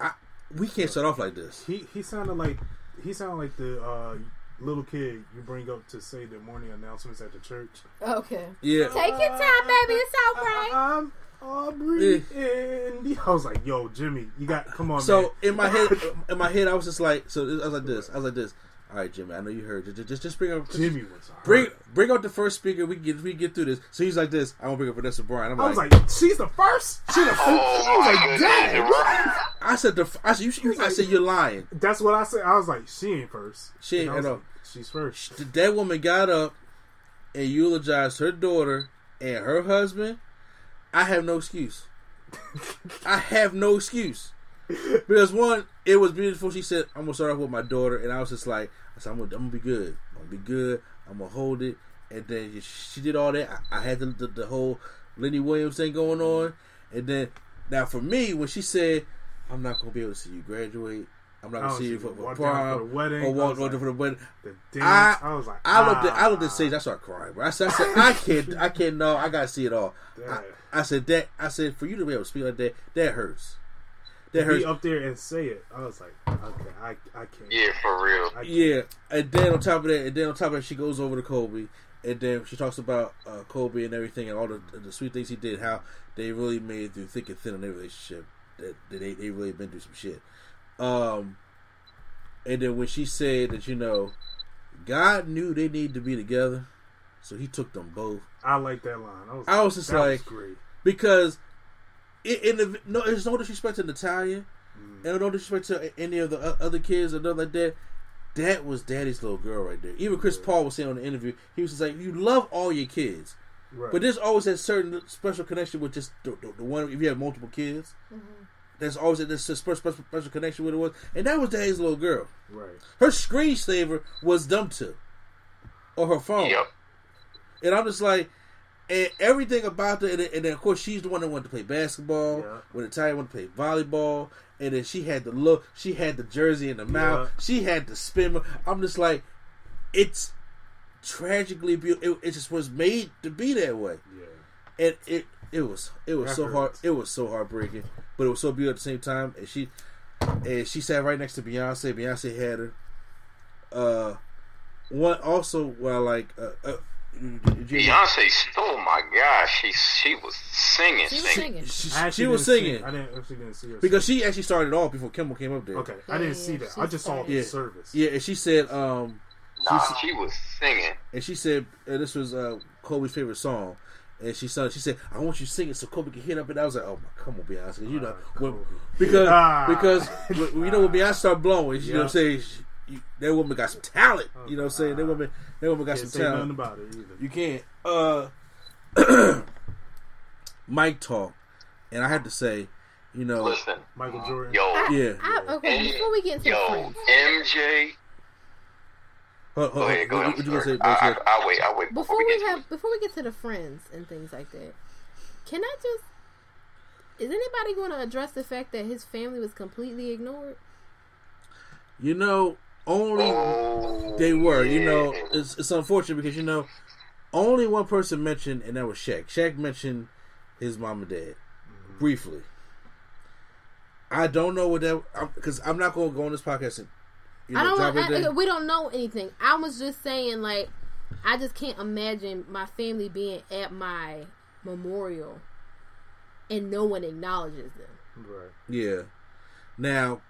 I, we can't start off like this. he he sounded like he sounded like the uh, little kid you bring up to say the morning announcements at the church. okay. Yeah. Take your time, baby. It's all right. I'm Aubrey and I was like, "Yo, Jimmy, you got come on." So man. in my head, in my head, I was just like, so I was like this. I was like this. All right, Jimmy, I know you heard. Just, just, just bring up, just Jimmy was hurt. bring, bring out the first speaker. We get, we get through this. So he's like this. I won't bring up Vanessa Bryant. I'm I was like, like, "She's the first. She the first." Oh I was like, goodness, "Dang." bro. I said the, I said you, you I said you're lying. That's what I said. I was like, "She ain't first. She ain't And I was at all. like, She's first. That woman got up and eulogized her daughter and her husband. I have no excuse. I have no excuse. Because one, it was beautiful. She said, "I'm gonna start off with my daughter," and I was just like, "I said I'm gonna, I'm gonna be good. I'm gonna be good. I'm gonna hold it." And then she did all that. I, I had the, the the whole Lenny Williams thing going on, and then now for me, when she said, "I'm not gonna be able to see you graduate," I'm not gonna Oh, see you for, for prom for the wedding. or I walk like- for the wedding. The dance. I, was like, I looked at I looked ah. at Sage. I started crying, bro. I said, I, said, I can't, I can't. No, I gotta see it all. I. I said that. I said for you to be able to speak like that, that hurts. That Be hurts. up there and say it. I was like, okay, I I can't. Yeah, for real. Yeah, and then on top of that, and then on top of that, she goes over to Kobe, and then she talks about uh, Kobe and everything, and all the the sweet things he did, how they really made through thick and thin in their relationship. That, that they they really been through some shit. Um, and then when she said that, you know, God knew they needed to be together, so He took them both. I like that line. I was, I was just that like- great. Because in, in the no, there's no disrespect to Natalia, mm. and no disrespect to any of the other kids or nothing like that. That was Daddy's little girl right there. Even Chris Paul was saying on the interview, he was just like, "You love all your kids, Right. but there's always that certain special connection with just the, the, the one. If you have multiple kids, mm-hmm. there's always that this special, special special connection with it was, and that was Daddy's little girl. right. Her screensaver was dumb to, or her phone. Yep. And I'm just like, and everything about the, and then, and then of course she's the one that wanted to play basketball. Yeah. When Natalia wanted to play volleyball, and then she had the look, she had the jersey in the mouth, Yeah. she had the spin. I'm just like, it's tragically beautiful. It, it just was made to be that way, Yeah. and it it was it was That so hard. It was so heartbreaking, but it was so beautiful at the same time. And she and she sat right next to Beyonce. Beyonce had her. Uh, one also well like uh, uh Beyonce, oh my gosh, she she was singing, She was singing. singing. She, I she was didn't see- I didn't actually didn't see her because sing. she actually started off before Kimmel came up there. Okay, I didn't Yeah, see that. she I just saw started. the Yeah. service. Yeah, and she said, um, Nah, she, she was singing. and she said uh, this was uh, Kobe's favorite song, and she sung. She said, "I want you to sing it so Kobe can hit up." And I was like, "Oh my, come on, Beyonce, 'cause you know Ah, when, because Ah. because when- you know when Beyonce started blowing, you know what I'm saying." She, you, that woman got some talent. You know what I'm saying? That woman, that woman got Can't some say talent. nothing about it either. You can't. Uh, Mike talk, and I have to say, you know, Listen, Michael Jordan. yo, I, Yeah. I, okay, And- before we get into the yo, friends, MJ. hold, Go ahead, go ahead. what I'm you gonna say? sorry. What you I, gonna say? I, I'll wait. I'll wait before we we have it. before we get to the friends and things like that, can I just is anybody going to address the fact that his family was completely ignored? You know, only Oh, they were. You know, it's, it's unfortunate because you know, only one person mentioned, and that was Shaq. Shaq mentioned his mom and dad mm-hmm. briefly. I don't know what that because I'm, not going to go on this podcast and you know, I don't. drop Want, I, we don't know anything. I was just saying, like, I just can't imagine my family being at my memorial and no one acknowledges them. Right. Yeah. Now,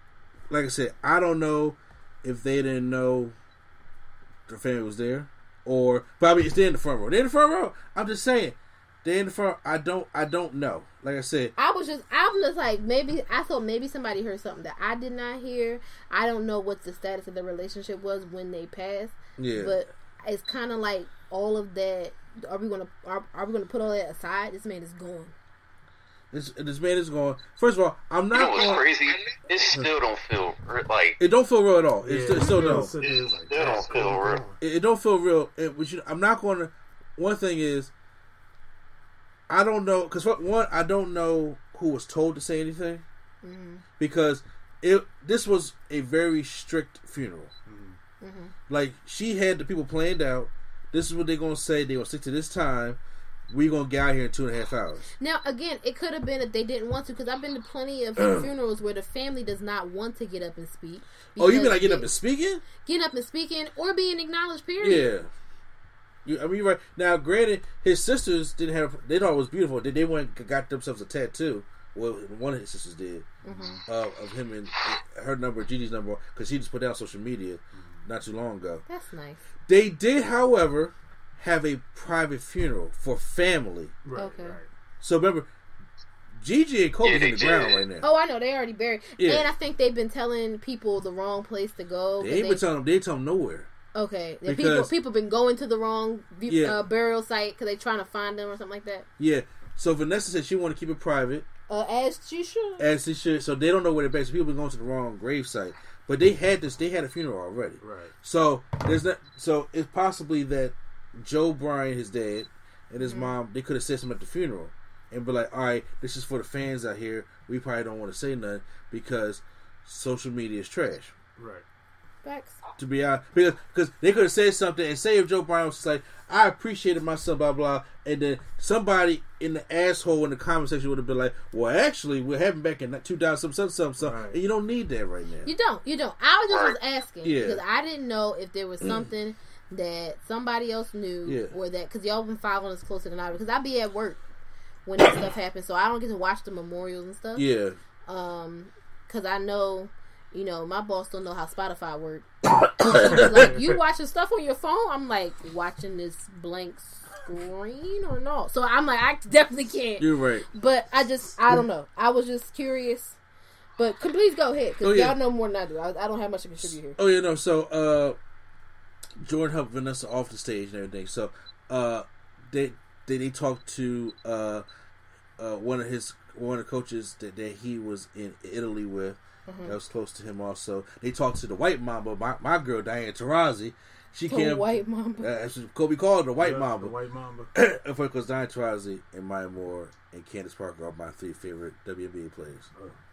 like I said, I don't know if they didn't know the family was there, or probably it's they're in the front row. They're in the front row. I'm just saying, they're in the front. I don't. I don't know. Like I said, I was just, I'm just like, maybe I thought maybe somebody heard something that I did not hear. I don't know what the status of the relationship was when they passed, yeah. but it's kind of like all of that. Are we gonna are, are we gonna put all that aside? This man is gone. This this man is going. First of all, I'm You not. know what's going, crazy? It still don't feel like It don't feel real at all. It Yeah, still, still don't. sit there, it's like, don't feel real. It, it don't feel real. It, but you, I'm not going to. One thing is, I don't know because one, I don't know who was told to say anything mm-hmm. because it. This was a very strict funeral. Mm-hmm. Like she had the people planned out. This is what they're gonna say. They gonna stick to this time. We gonna get out here in two and a half hours. Now, again, it could have been that they didn't want to, because I've been to plenty of funerals where the family does not want to get up and speak. Oh, you mean like get up and speaking? getting up and speaking or being acknowledged? Period. Yeah. You, I mean, you're right. Now, granted, his sisters didn't have. They thought it was beautiful. They, they went and got themselves a tattoo. Well, one of his sisters did Mm-hmm. uh, of him and her number, Gigi's number, because she just put on social media not too long ago. That's nice. They did, however, have a private funeral for family. Right, Okay. right. So remember, Gigi and Kobe's Yeah, in the ground right now. Oh, I know they already buried, Yeah. and I think they've been telling people the wrong place to go. They ain't been telling them. They ain't telling them nowhere. okay, the because- people people been going to the wrong bu- Yeah. uh, burial site because they trying to find them or something like that. Yeah. So Vanessa said she want to keep it private. Uh, as she should. as they should. So they don't know where they're buried. So people been going to the wrong grave site. But they had this. They had a funeral already. Right. So there's not. So it's possibly that Joe Bryant, his dad, and his Mm-hmm. mom, they could have said something at the funeral and be like, "All right, this is for the fans out here. We probably don't want to say nothing because social media is trash." Right. Facts. To be honest, because because they could have said something and say if Joe Bryant was like, "I appreciated my son," blah blah, and then somebody in the asshole in the comment section would have been like, "Well, actually, we're having back in 2000 something something something," Right. and you don't need that right now. You don't. You don't. I was just was Right. asking Yeah. because I didn't know if there was something that somebody else knew Yeah. or that because y'all been following us closer than I because I be at work when that stuff happens, so I don't get to watch the memorials and stuff. Yeah, Um, because I know, you know, my boss don't know how Spotify work. Like, you watching stuff on your phone? I'm like watching this blank screen or not. So I'm like, I definitely can't. you're right. But I just, I don't know. I was just curious. But please go ahead because Oh, yeah. y'all know more than I do. I, I don't have much to contribute here. Oh yeah, no. So uh, Jordan helped Vanessa off the stage and everything. So uh, they they, they talked to uh, uh, one of his one of the coaches that, that he was in Italy with. Mm-hmm. That was close to him also. They talked to the white mamba, my, my girl Diana Taurasi. She The came. white mamba. Uh, that's Kobe called her, the white Yeah, mamba. The white mamba. because Diana Taurasi and Maya Moore and Candace Parker are my three favorite WNBA players.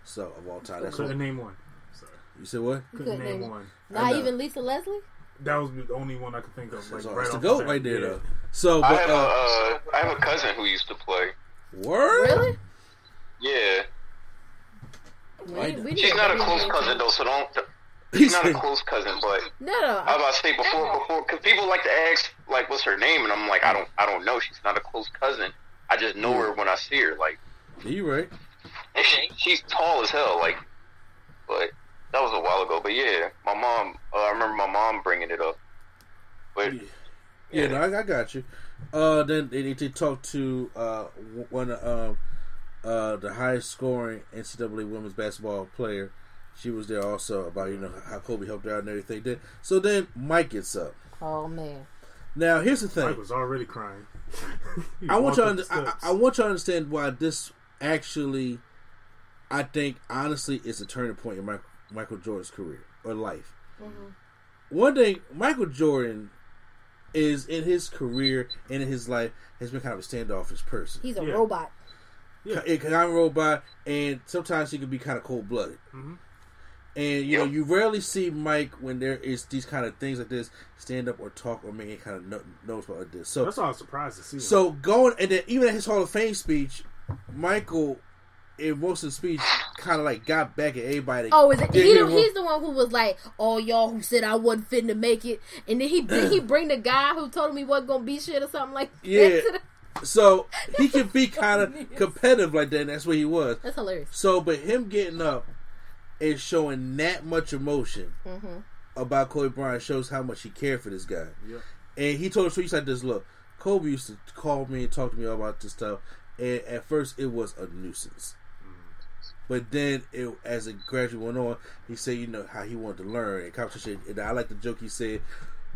So of all time, that's Couldn't what name one. Sorry. you said. What? Couldn't couldn't name name- one. I Not even Lisa Leslie. That was the only one I could think of. Like, That's right the goat bat. right there, Yeah. though. So, I but have a uh, uh, I have a cousin who used to play. word. Really? Yeah, We, Right. we she's didn't a close cousin though, so don't. She's not a close cousin, but No, no. I was about to say before, before, because people like to ask like, "What's her name?" and I'm like, I don't, I don't know. She's not a close cousin. I just know her when I see her. Like, You right? and she, she's tall as hell. Like, but that was a while ago. But yeah, my mom. Uh, I remember my mom bringing it up. But Yeah, no, I, I got you. Uh, then they need to talk to uh one of um uh the highest scoring NCAA women's basketball player. She was there also about you know how Kobe helped her out and everything. Then so then Mike gets up. Oh man. Now here's the thing. Mike was already crying. I want walked you to up under, the I. I want you to understand why this actually, I think honestly, is a turning point in Michael, Michael Jordan's career or life. One thing, Michael Jordan is in his career and in his life has been kind of a standoffish person. He's a Yeah. robot. Yeah. a kind of robot, and sometimes he can be kind of cold blooded. Mhm. And you know, you rarely see Mike when there is these kind of things like this stand up or talk or make any kind of no- noticeable like this. So That's all I was surprised to see. him. so going and then even at his Hall of Fame speech, Michael in most of the speech kind of like got back at everybody. Oh, is it? Yeah, He, yeah, well- he's the one who was like, "Oh, y'all who said I wasn't fitting to make it," and then he did he bring the guy who told him he wasn't gonna be shit or something like that Yeah. to the- So he can be kind of competitive like that. And that's what he was. That's hilarious. So, but him getting up and showing that much emotion Mm-hmm. about Kobe Bryant shows how much he cared for this guy. Yep. And he told us, he's like this, look, Kobe used to call me and talk to me about this stuff. And at first, it was a nuisance. But then, it, as it gradually went on, he said, you know, how he wanted to learn and competition. And I like the joke he said,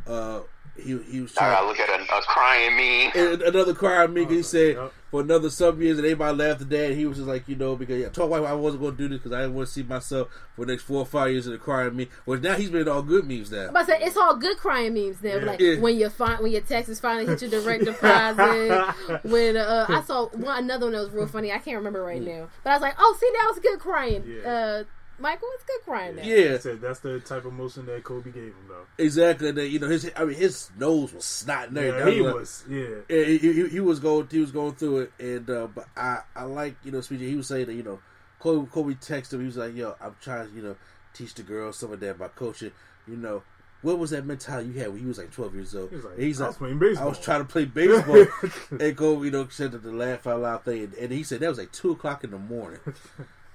uh, he, he was I trying gotta look at a, a crying me. and another crying me. He said Yep. for another some years, and everybody laughed at that. And he was just like, you know, because yeah, told why I wasn't going to do this because I didn't want to see myself for the next four or five years in the crying me. Well, now he's been all good memes now. I'm about to say it's all good crying memes now. Yeah. Like Yeah. when your fi- when your Texas finally hit your direct deposit. when uh, I saw one another one that was real funny. I can't remember right now, but I was like, oh, see, that was good crying. Yeah. Uh, Michael, was good crying. Now. Yeah. He said that's the type of motion that Kobe gave him, though. Exactly. And then, you know, his I mean, his nose was snot and Yeah, he I like- was. Yeah. Yeah, he, he, he was going he was going through it, and uh, but I I like you know speaking. He was saying that you know Kobe Kobe texted him. He was like, "Yo, I'm trying to you know teach the girls some of that by coaching. You know, what was that mentality you had when you was like 12 years old?" He was like, he's I like, was playing baseball. I was trying to play baseball, and Kobe you know said that the laugh out loud thing, and, and he said that was like two o'clock in the morning.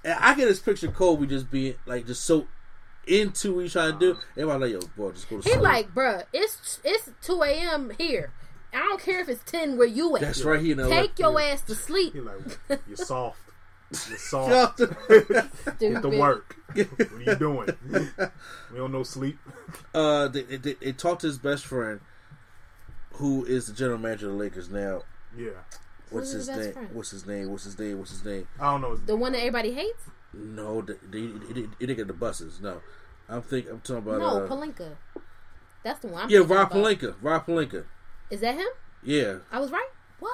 and I get this picture of Kobe just being like just so into what he's trying to do. Everybody like, "Yo, boy, just go to He like, bruh, it's it's two a.m. here. I don't care if it's ten where you at. That's right. He know Take your ass to sleep. He like, you're soft. You're soft. Stupid. Get to work. what are you doing? we don't know sleep. uh, they, they, they talked to his best friend, who is the general manager of the Lakers now. Yeah. What's his his best name? friend? What's his name? What's his name? What's his name? I don't know. The one that everybody hates? No, the, the, he, he, he didn't get the buses. No, I'm think I'm talking about. no, uh, Pelinka. That's the one. I'm yeah, thinking Rob about. Pelinka. Rob Pelinka. Is that him? Yeah, I was right. What?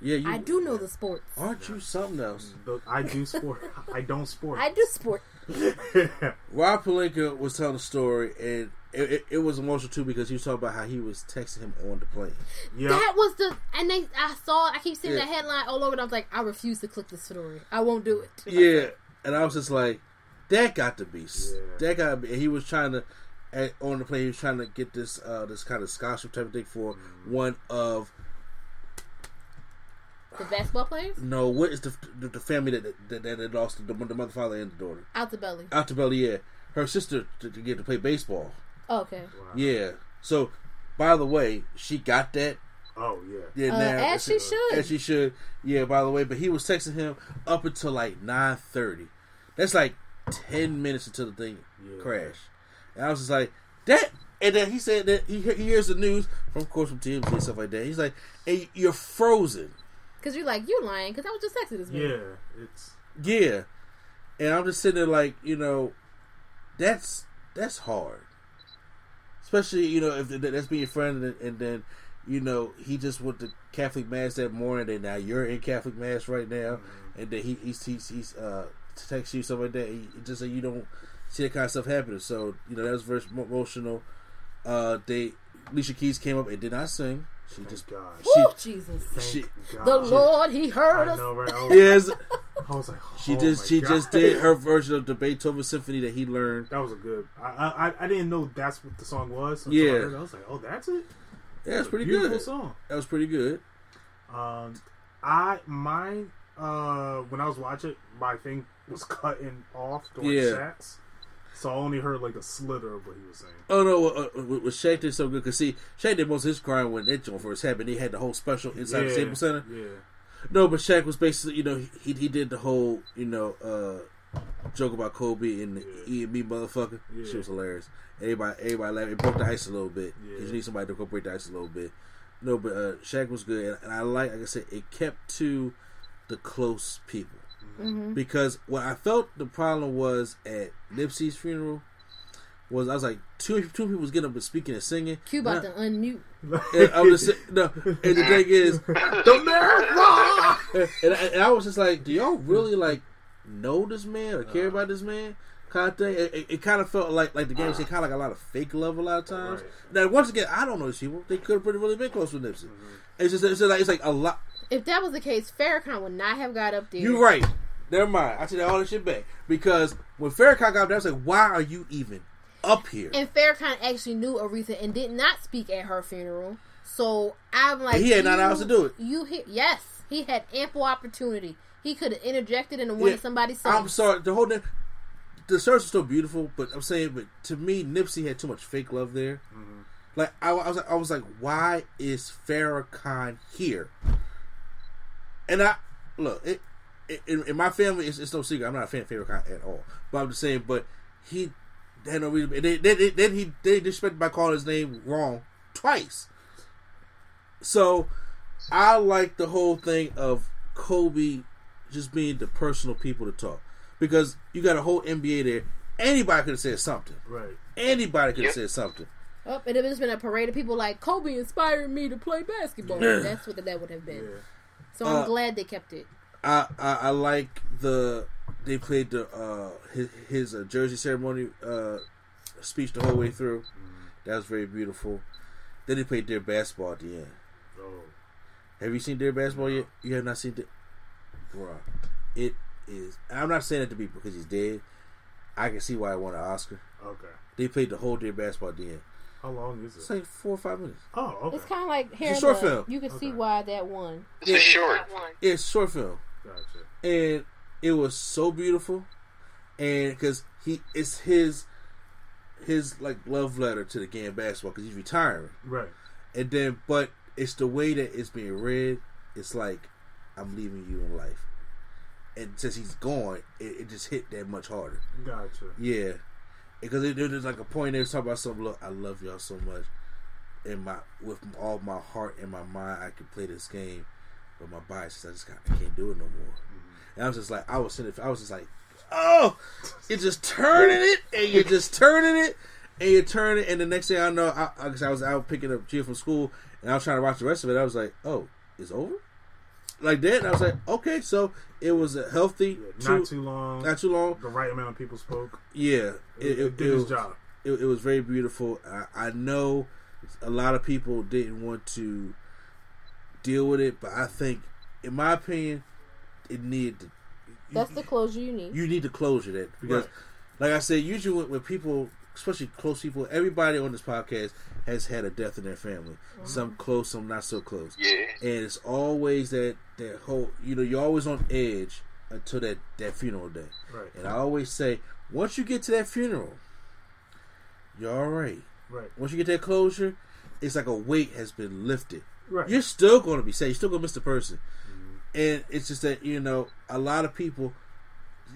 yeah. You, I do know the sports. Aren't you something else? The- I do sport. I don't sport. I do sport. Rob Pelinka was telling a story, and it, it, it was emotional too because he was talking about how he was texting him on the plane. yeah. That was the and they. I saw. I keep seeing Yeah. that headline all over. and I was like, I refuse to click this story. I won't do it. Yeah, and I was just like, that got to be, Yeah. that got to be. And he was trying to, at, on the plane, he was trying to get this uh, this kind of scholarship type of thing for one of The basketball players no, what is the the, the family that that, that had lost the, the mother, father, and the daughter out the belly. out to Belly, yeah, her sister to, to get to play baseball, Oh, okay. yeah. So, by the way, she got that. Oh yeah. Yeah, Uh, now as she should. as she should. Yeah, by the way, but he was texting him up until like nine thirty. That's like ten minutes until the thing Yeah. crashed, and I was just like that. And then he said that he, he hears the news from, of course, from TMZ and stuff like that. He's like, "Hey, you're frozen." Because you're like, you're lying. Because I was just texting this man. Yeah. It's Yeah, and I'm just sitting there like, you know, that's that's hard, especially you know if th- that's being your friend, and, and then you know he just went to Catholic mass that morning, and now you're in Catholic mass right now, and then he he's he's, he's uh text you something like that. He just so you don't see that kind of stuff happening. So you know that was very emotional. Uh, they Alicia Keys came up and did not sing. She thank just God. she Woo, Jesus. Thank she- God. The Lord, He heard I us. know, right? I was, yes. I was like, She oh just she God. just did her version of the Beethoven Symphony that he learned. That was a good. I, I I didn't know that's what the song was. until Yeah. I, heard it. I was like, oh, that's it. Yeah, it's pretty Beautiful good. song. That was pretty good. Um, I mine uh when I was watching, my thing was cutting off during Yeah. Shaq's, so I only heard like a slither of what he was saying. Oh no, uh, uh, with Shaq did so good because see, Shaq did most of his crying when that joint first happened. He had the whole special inside the yeah, Staples Center. Yeah, No, but Shaq was basically, you know, he he did the whole, you know, uh, joke about Kobe and the E and me motherfucker. Yeah. She was hilarious. Everybody, everybody laughed. It broke the ice a little bit. Yeah. you need somebody to go break the ice a little bit. No, but uh, Shaq was good, and, and I like, like I said, it kept to the close people. Mm-hmm. Because what I felt the problem was at Nipsey's funeral was I was like two two people was getting up and speaking and singing. Q about to unmute. And I was just no, and the thing is, the marathon. and, I- and I was just like, do y'all really like know this man or care about this man? Kind of thing. It, it, it kind of felt like like the game said, kind of like a lot of fake love a lot of times. Right. Now, once again, I don't know these people. They could have pretty really been close with Nipsey. It's just it's just like it's like a lot. If that was the case, Farrakhan would not have got up there. You're right. Never mind. I take all this shit back because when Farrakhan got up there, I was like, "Why are you even up here?" And Farrakhan actually knew Aretha and did not speak at her funeral. So I'm like, He had nine hours to do it. You hit yes, he had ample opportunity. He could have interjected and wanted Yeah. somebody song. I'm sorry. The whole thing, the service was still beautiful, but I'm saying, but to me, Nipsey had too much fake love there. Mm-hmm. Like I, I was, like, I was like, why is Farrakhan here? And I look, it, it in, in my family, it's, it's no secret. I'm not a fan of Farrakhan at all. But I'm just saying, but he had no reason. and Then, then, then he they disrespected by calling his name wrong twice. So I like the whole thing of Kobe just being the personal people to talk because you got a whole NBA there. Anybody could have said something. Right. Anybody could have Yep. said something. Oh, and it has been a parade of people like Kobe inspired me to play basketball. Yeah. That's what that would have been. Yeah. So I'm Uh, glad they kept it. I, I I like the they played the uh his, his uh, jersey ceremony uh speech the whole way through. That was very beautiful. Then they played Dear Basketball at the end. Oh. Have you seen Dear Basketball yet? You have not seen it, Bruh, It is. I'm not saying it to be because he's dead. I can see why I won an Oscar. Okay. They played the whole Dear Basketball at the end. How long is It's it? like four or five minutes. Oh, okay. It's kind of like Hair It's a short film. You can see why that won. It's a short. It's a short film. Gotcha. and it was so beautiful. And because he it's his his like love letter to the game of basketball because he's retiring. Right. and then but it's the way that it's being read it's like i'm leaving you in life. And since he's gone it, it just hit that much harder. Gotcha. yeah. Because it, there's like a point there talking about something look i love y'all so much. In my with all my heart and my mind i can play this game but my body says i just got, I can't do it no more mm-hmm. and I was just like, I was sitting, I was just like, oh, you're just turning it, and you're just turning it, and you're turning, it, and the next thing I know, I, I, I was out picking up Gia from school, and I was trying to watch the rest of it. I was like, oh, it's over, like that. And I was like, okay, so it was a healthy, Yeah, not too long. not too long. the right amount of people spoke. Yeah, It, it did its was, job. It, it was very beautiful. I, I know a lot of people didn't want to deal with it, but I think, in my opinion, it needed. To, That's the closure you need. you need the closure that because, Right. like I said, usually when, when people, especially close people, everybody on this podcast has had a death in their family. Mm-hmm. Some close, some not so close. Yeah. And it's always that that whole, you know, you're always on edge until that that funeral day. Right. And I always say, once you get to that funeral, you're all right. Right. Once you get that closure, it's like a weight has been lifted. Right. You're still going to be sad. You're still going to miss the person. And it's just that, you know, a lot of people,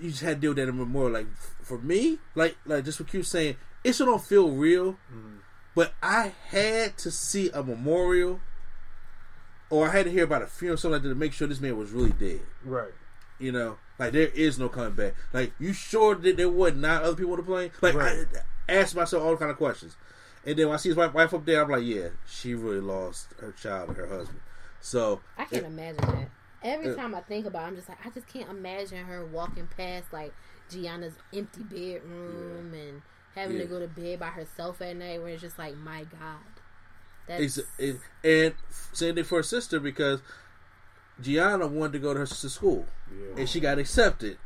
you just had to deal with that in memorial. Like, for me, like, like just what was saying, it still don't feel real. Mm-hmm. But I had to see a memorial or I had to hear about a funeral, something like that, to make sure this man was really dead. Right. You know, like there is no coming back. Like you sure that there was not other people on the plane? Like Right. I ask myself all kind of questions, and then when I see his wife, wife up there, I'm like, yeah, she really lost her child and her husband. So I can't imagine that. Every Yeah. time I think about it, I'm just like, I just can't imagine her walking past like Gianna's empty bedroom and having Yeah. to go to bed by herself at night where it's just like, my God. That's, it's, it, and same thing for her sister because Gianna wanted to go to her sister's school Yeah. and she got accepted,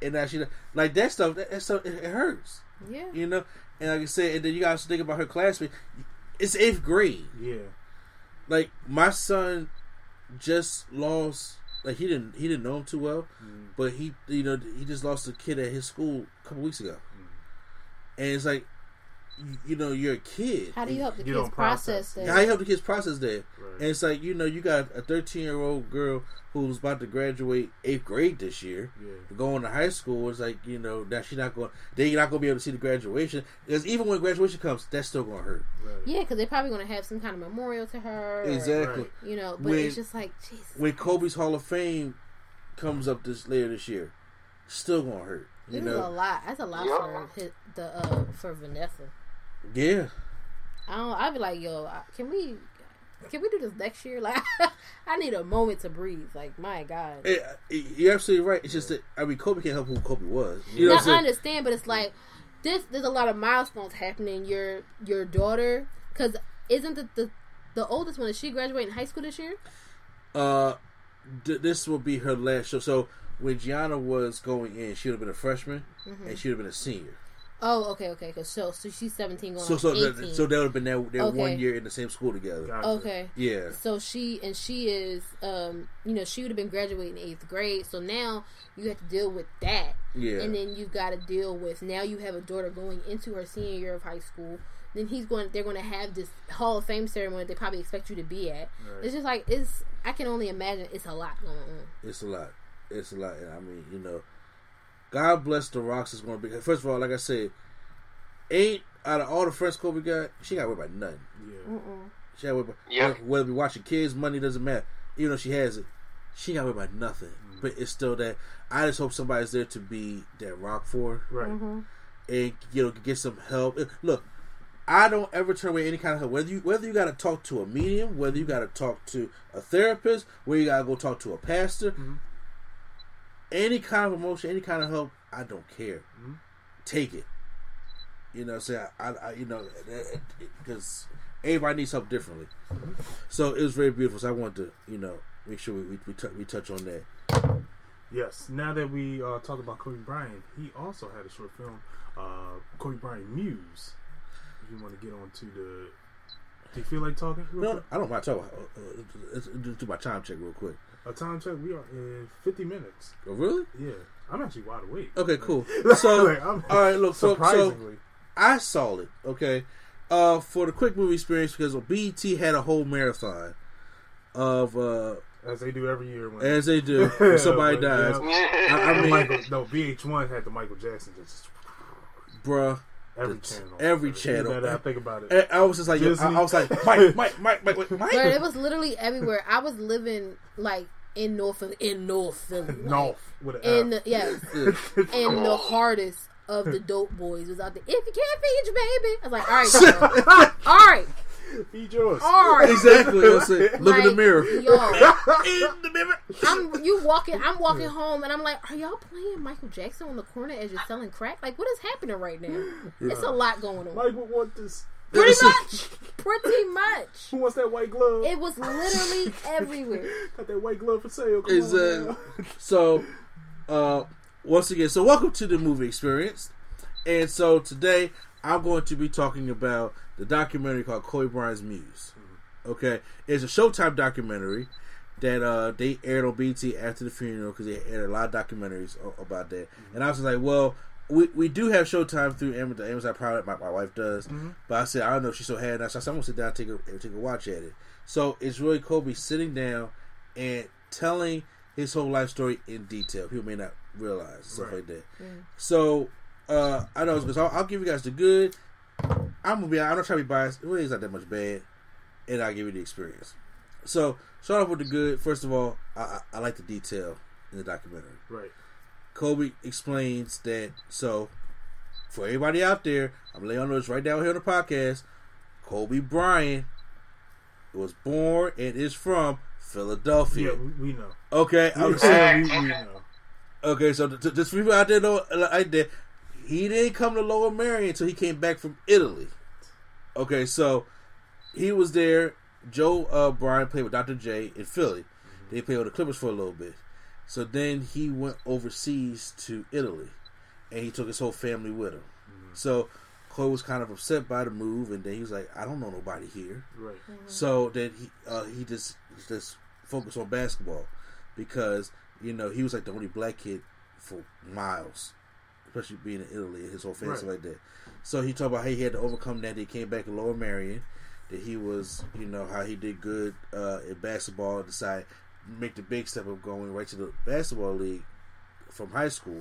and now she like that stuff. That, that stuff it, it hurts, yeah. you know. And like I said, and then you guys think about her classmate. It's eighth grade. Yeah. like my son just lost like he didn't he didn't know him too well Mm. but he you know he just lost a kid at his school a couple weeks ago and it's like you, you know you're a kid How do you help the You kids don't process, process. that? how you help the kids process that Right. and it's like you know you got a 13 year old girl who's about to graduate eighth grade this year Yeah. going to high school it's like you know that she's not going they're not going to be able to see the graduation because even when graduation comes that's still going to hurt Right. Yeah, because they're probably going to have some kind of memorial to her. exactly Right. you know, but When- it's just like, Jesus. when Kobe's Hall of Fame comes up this later this year, still gonna hurt. You This is a lot. That's a lot Yeah. for his, the uh, for Vanessa. Yeah. I don't. I'd be like, yo, can we, can we do this next year? Like, I need a moment to breathe. Like, my God. You're absolutely right. It's just that I mean, Kobe can't help who Kobe was. You know now, I understand, but it's like this. There's a lot of milestones happening. Your your daughter, because isn't the, the the oldest one? Is she graduating high school this year? Uh, th- this will be her last show. So when Gianna was going in, she would have been a freshman Mm-hmm. and she would have been a senior. Oh, okay, okay. Cause so, so she's seventeen going So on so eighteen. that, so they would have been there, there Okay. one year in the same school together. Gotcha. okay. Yeah. So she and she is, um, you know, she would have been graduating eighth grade. So now you have to deal with that, Yeah. and then you've got to deal with now you have a daughter going into her senior year of high school. Then he's going. They're going to have this Hall of Fame ceremony. They probably expect you to be at. Right. It's just like it's. I can only imagine it's a lot going on. It's a lot. It's a lot. I mean, you know, God bless the Rocks is going to be. First of all, like I said, eight out of all the friends Kobe got, she got worried about nothing. Yeah. She got worried about Yeah. whether, whether we watching kids, money doesn't matter. Even though she has it, she got worried about nothing. Mm-hmm. But it's still that. I just hope somebody's there to be that rock for her Right. and you know get some help. Look, I don't ever turn away any kind of help. Whether you whether you got to talk to a medium, whether you got to talk to a therapist, whether you got to go talk to a pastor, any kind of emotion, any kind of help, I don't care. Take it. You know, say I, I, I you know, because everybody needs help differently. So it was very beautiful. So I wanted to, you know, make sure we we, we, tou- we touch on that. Yes. Now that we uh, talked about Kobe Bryant, he also had a short film, uh, Kobe Bryant Muse. If you want to get on to the. Do you feel like talking? No, quick? I don't mind talking. Uh, uh, let's do do my time check real quick. A time check. We are in 50 minutes. Oh, really? Yeah. I'm actually wide awake. Okay, cool. So, Like, I'm- all right, look. So, so I saw it. Okay, uh, for the quick movie experience because BET had a whole marathon of uh, as they do every year when as they do when somebody But, dies. yeah. I, I mean, Michael, no, VH1 had the Michael Jackson just bruh, every That's- channel. every You channel. better not think about it. and I was just like, yo, I, I was like, Mike, Mike, Mike, Mike, Mike, Mike. But it was literally everywhere. I was living like in North Philly, in North Philly, like, North with an in F. the yes, and the hardest of the dope boys was out there. If you can't feed your baby, I was like, all right, girl. all right, Feed yours. all right. Exactly. That's it. Look in the Like, mirror. yo. in the mirror. I'm you walking. I'm walking home, and I'm like, "Are y'all playing Michael Jackson on the corner as you're selling crack? Like, what is happening right now? It's a lot going on. Mike would want this. Pretty much, pretty much. Who wants that white glove? It was literally everywhere. Got that white glove for sale. Come Is on uh, so uh once again so welcome to the movie experience and so today i'm going to be talking about the documentary called kobe bryant's muse okay it's a showtime documentary that uh they aired on BET after the funeral because they aired a lot of documentaries a- about that and i was like well we, we do have Showtime through Am- the Amazon Prime. My, my wife does, but I said I don't know if she's so had enough. So I said I'm gonna sit down and take a take a watch at it. So it's really Kobe sitting down and telling his whole life story in detail. People may not realize stuff Right. like that. So uh, I know because I'll, I'll give you guys the good. I'm gonna be. I'm not trying to be biased. It really is not that much bad, and I'll give you the experience. So start off with the good. First of all, I, I, I like the detail in the documentary. right. Kobe explains that. So, for everybody out there, I'm laying on this right down here on the podcast. Kobe Bryant was born and is from Philadelphia. Yeah, we, we know. Okay, I'm saying. We, we know. Okay, so just people out there know, like that, he didn't come to Lower Merion until he came back from Italy. Okay, so he was there. Joe uh, Bryant played with Dr. J in Philly. They played with the Clippers for a little bit. So then he went overseas to Italy, and he took his whole family with him. So Kobe was kind of upset by the move, and then he was like, "I don't know nobody here." Right. So then he uh, he just just focused on basketball because you know he was like the only black kid for miles, especially being in Italy and his whole family Right. like that. So he talked about how he had to overcome that. He came back to Lower Merion. That he was, you know, how he did good uh, in basketball. and Decided to make the big step of going right to the basketball league from high school.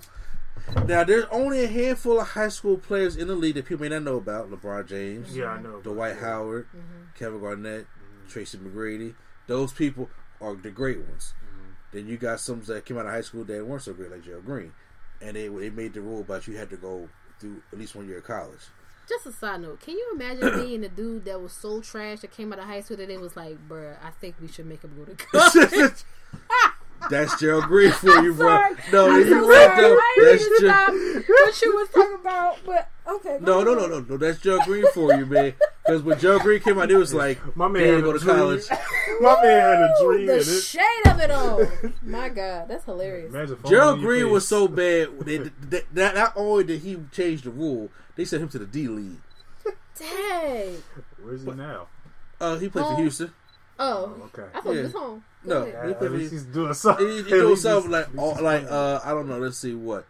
Now, there's only a handful of high school players in the league that people may not know about. LeBron James, Yeah, I know. Dwight Howard, mm-hmm. Kevin Garnett, mm-hmm. Tracy McGrady. Those people are the great ones. Mm-hmm. Then you got some that came out of high school that weren't so great, like Gerald Green, and they they made the rule about you had to go through at least one year of college. Just a side note, can you imagine being a dude that was so trash that came out of high school that it was like, bruh, I think we should make him go to college. That's Gerald Green for you, bro. No, I'm you so right though. That's mean to what you was talking about, but okay. no, no, no, no, no. That's Gerald Green for you, man. Because when Gerald Green came out, it was like, My man damn, had go to college. My man had a dream. The and it- shade of it all. My God, that's hilarious. Imagine falling Gerald on your Green was so bad that, that, that not only did he change the rule, they sent him to the D League. Dang. Where's he now? Uh, he played for Houston. Oh, Okay. I thought Yeah. it was home. Go No, ahead. he At played least he's doing something. He, he doing something like all, like uh I don't know. Let's see what.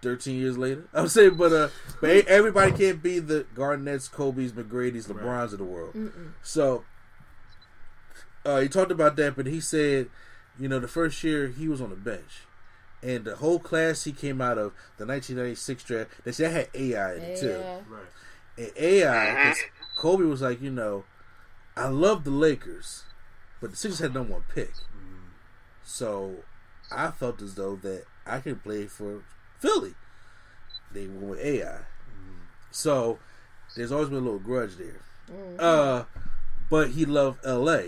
Thirteen years later, I'm saying, but uh, but e- everybody can't be the Garnett's, Kobe's, McGrady's, LeBrons of the world. So, uh, he talked about that, but he said, you know, the first year he was on the bench, and the whole class he came out of the 1996 draft, they said that had AI in it too. Yeah. Right. And AI, 'cause Kobe was like, you know, I love the Lakers, but the Sixers had number one pick. Mm-hmm. So I felt as though that I could play for Philly. They went with AI. Mm-hmm. So there's always been a little grudge there. Mm-hmm. Uh, but he loved LA.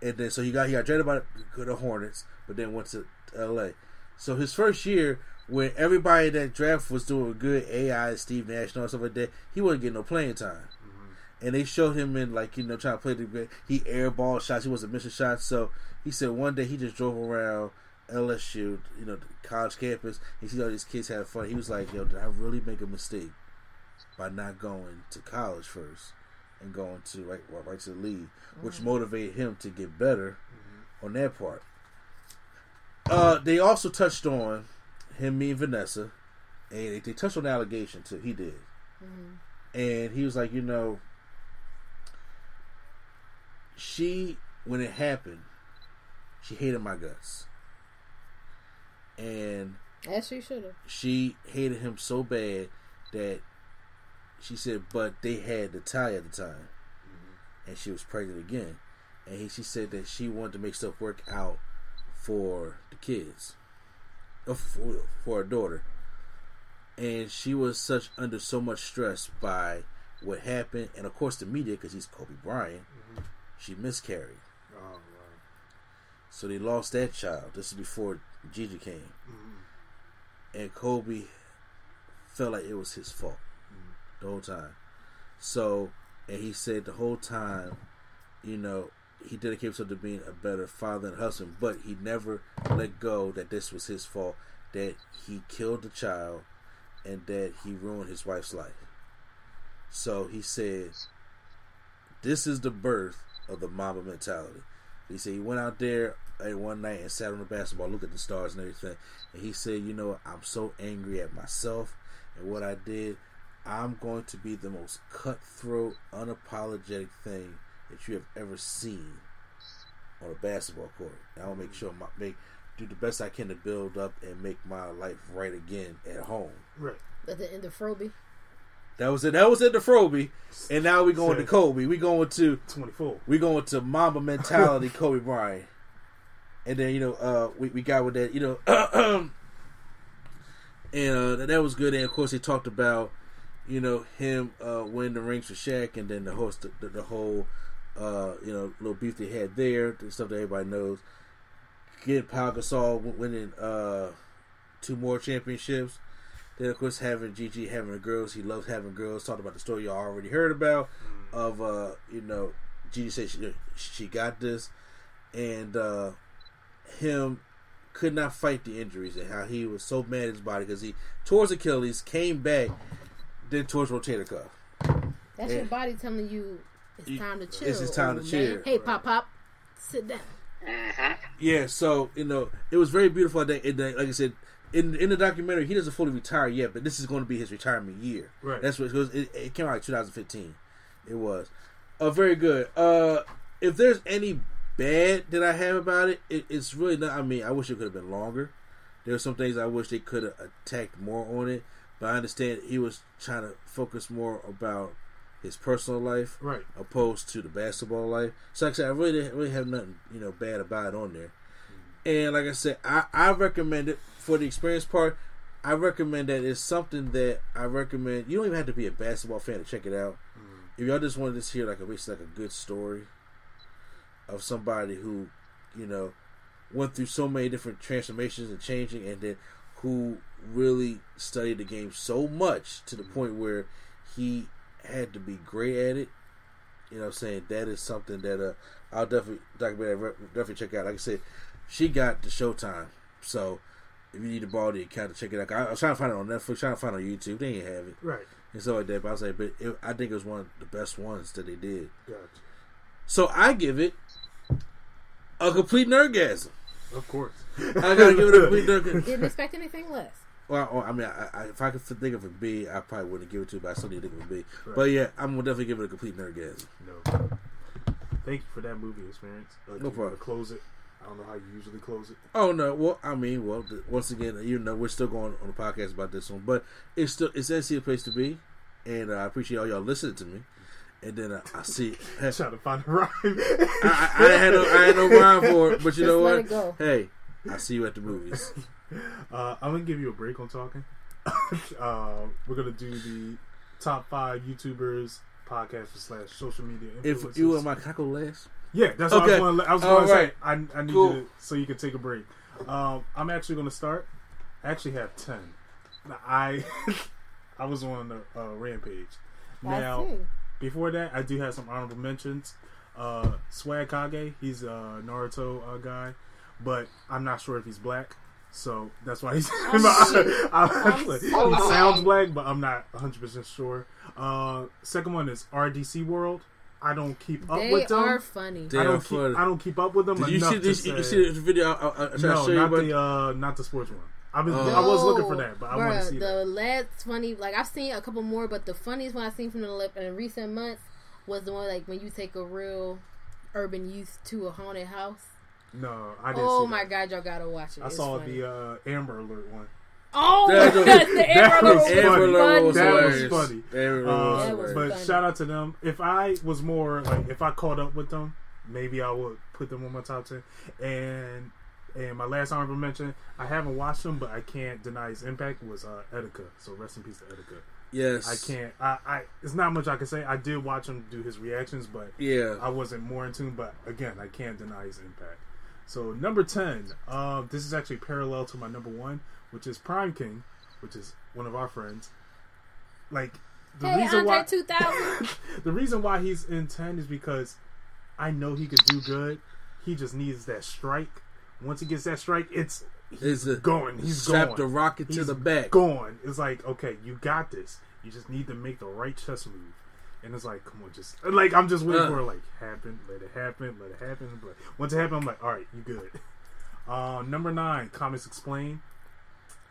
And then so he got he got drafted by the- the Hornets, but then went to LA. So his first year when everybody in that draft was doing good, AI, Steve Nash, and all stuff like that, he wasn't getting no playing time. And they showed him in like you know trying to play the game. He airball shots. He wasn't missing shots. So he said one day he just drove around LSU, you know, the college campus. He see all these kids having fun. He was like, "Yo, did I really make a mistake by not going to college first and going to right right, right to the league?" Which mm-hmm. motivated him to get better mm-hmm. on that part. Uh, they also touched on him, me, and Vanessa, and they, they touched on the allegation too. He did, mm-hmm. and he was like, you know, she when it happened, she hated my guts, and As she should have. she hated him so bad that she said, but they had the tie at the time, and she was pregnant again, and he, she said that she wanted to make stuff work out for the kids, uh, for, for her daughter, and she was such under so much stress by what happened, and of course the media because he's Kobe Bryant, she miscarried. Oh, right. So they lost that child. This is before Gigi came. Mm-hmm. And Kobe felt like it was his fault mm-hmm. the whole time. So, and he said the whole time, you know, he dedicated himself to being a better father and husband, but he never let go that this was his fault, that he killed the child, and that he ruined his wife's life. So he said, this is the birth of the Mamba mentality. He said he went out there uh, one night and sat on the basketball, looked at the stars and everything. And he said, You know, I'm so angry at myself and what I did. I'm going to be the most cutthroat, unapologetic thing that you have ever seen on a basketball court. And I'll make sure my make do the best I can to build up and make my life right again at home. Right. At the end of Froby. That was it. That was it. The Froby, and now we going to Kobe. We going to 24. we going to Mamba mentality, Kobe Bryant, and then you know uh, we we got with that you know, and uh, that was good. And of course, they talked about you know him uh, winning the rings for Shaq, and then the whole st- the, the whole uh, you know little beef they had there, the stuff that everybody knows. Get Pau Gasol winning uh, two more championships. Then of course having Gigi having girls, he loves having girls. Talked about the story y'all already heard about of uh, you know Gigi said she she got this, and uh, him could not fight the injuries and how he was so mad at his body because he tore his Achilles, came back, then tore his rotator cuff. That's Yeah. your body telling you it's You- time to chill. it's just time to old chill. man. Hey, pop, pop, sit down. Yeah, so you know it was very beautiful. That and then, like I said, in in the documentary, he doesn't fully retire yet, but this is going to be his retirement year. Right. That's what it, goes, it, it came out like 2015. It was, uh, very good. Uh, if there's any bad that I have about it, it, it's really not. I mean, I wish it could have been longer. There were some things I wish they could have attacked more on it, but I understand he was trying to focus more about his personal life Right. opposed to the basketball life. So like I said, I really really have nothing you know bad about it on there. And like I said, I, I recommend it for the experience part. I recommend that it's something that I recommend. You don't even have to be a basketball fan to check it out. Mm. If y'all just wanted to hear like a basically like a good story of somebody who, you know, went through so many different transformations and changing, and then who really studied the game so much to the mm. point where he had to be great at it. You know, what I'm saying that is something that uh, I'll definitely documentary definitely check out. Like I said, she got the Showtime, so if you need to borrow the account to check it out, I, I was trying to find it on Netflix, trying to find it on YouTube. They ain't have it Right. and stuff like that. But I was like, but it, I think it was one of the best ones that they did. Gotcha. So I give it a complete nerdgasm. Of course. I gotta give it a complete nerdgasm. Didn't expect anything less. Well, well, I mean, I, I, if I could think of a B, I probably wouldn't give it to, but I still need to think of a B. But yeah, I'm gonna definitely give it a complete nerdgasm. No. Thank you for that movie experience. Uh, do you problem. Close it. I don't know how you usually close it. Oh no! Well, I mean, well, th- once again, you know, we're still going on the podcast about this one, but it's still it's actually a place to be, and uh, I appreciate all y'all listening to me. And then uh, I see, I, Trying to find a rhyme. I, I had no, I had no rhyme for it, but you Just know let what? it go. Hey, I see you at the movies. Uh, I'm gonna give you a break on talking. uh, we're gonna do the top five YouTubers, podcasters slash social media influencers. If you were my cackle last, yeah, that's what Okay. I was going. I was All going to right. say. I, I need Cool. to, so you can take a break. Um, I'm actually going to start. I actually have ten. I I was on the uh, rampage. Now before that, I do have some honorable mentions. Uh, Swag Kage, he's a Naruto uh, guy, but I'm not sure if he's black, so that's why he's. I'm actually- he sounds black, but I'm not 100 percent sure. Uh, second one is RDC World. I don't keep up They with them. are funny. They I don't keep. funny. I don't keep up with them did you see this? say. You see the video? I, I, I tried to no, show not but the uh, not the sports one. I've been, Oh. I was looking for that, but I want to see the that. last funny. Like I've seen a couple more, but the funniest one I've seen from the lip in recent months was the one like when you take a real urban youth to a haunted house. No, I didn't. Oh see my that. god, y'all gotta watch it. I It's saw funny. the uh, Amber Alert one. Oh, That was- the that Amber was Alert Amber funny. Alert was That was funny. Amber Uh, was That was but funny. shout out to them. If I was more like, if I caught up with them, maybe I would put them on my top ten. And and my last honorable mention, I haven't watched them, but I can't deny his impact was uh, Etika. So rest in peace to Etika. Yes, I can't. I, I it's not much I can say. I did watch him do his reactions, but Yeah, I wasn't more in tune. But again, I can't deny his impact. So number ten, uh, this is actually parallel to my number one, which is Prime King, which is one of our friends. Like the Hey, reason Andre why 2000. the reason why he's in ten is because I know he could do good. He just needs that strike. Once he gets that strike, it's it's a, going. He's strap going. the rocket to the back. Gone. It's like okay, you got this. You just need to make the right chess move. And it's like, come on, just like I'm just waiting Uh. for it, like happen, let it happen, let it happen. But once it happens, I'm like, all right, you good. Uh, number nine, comics explain.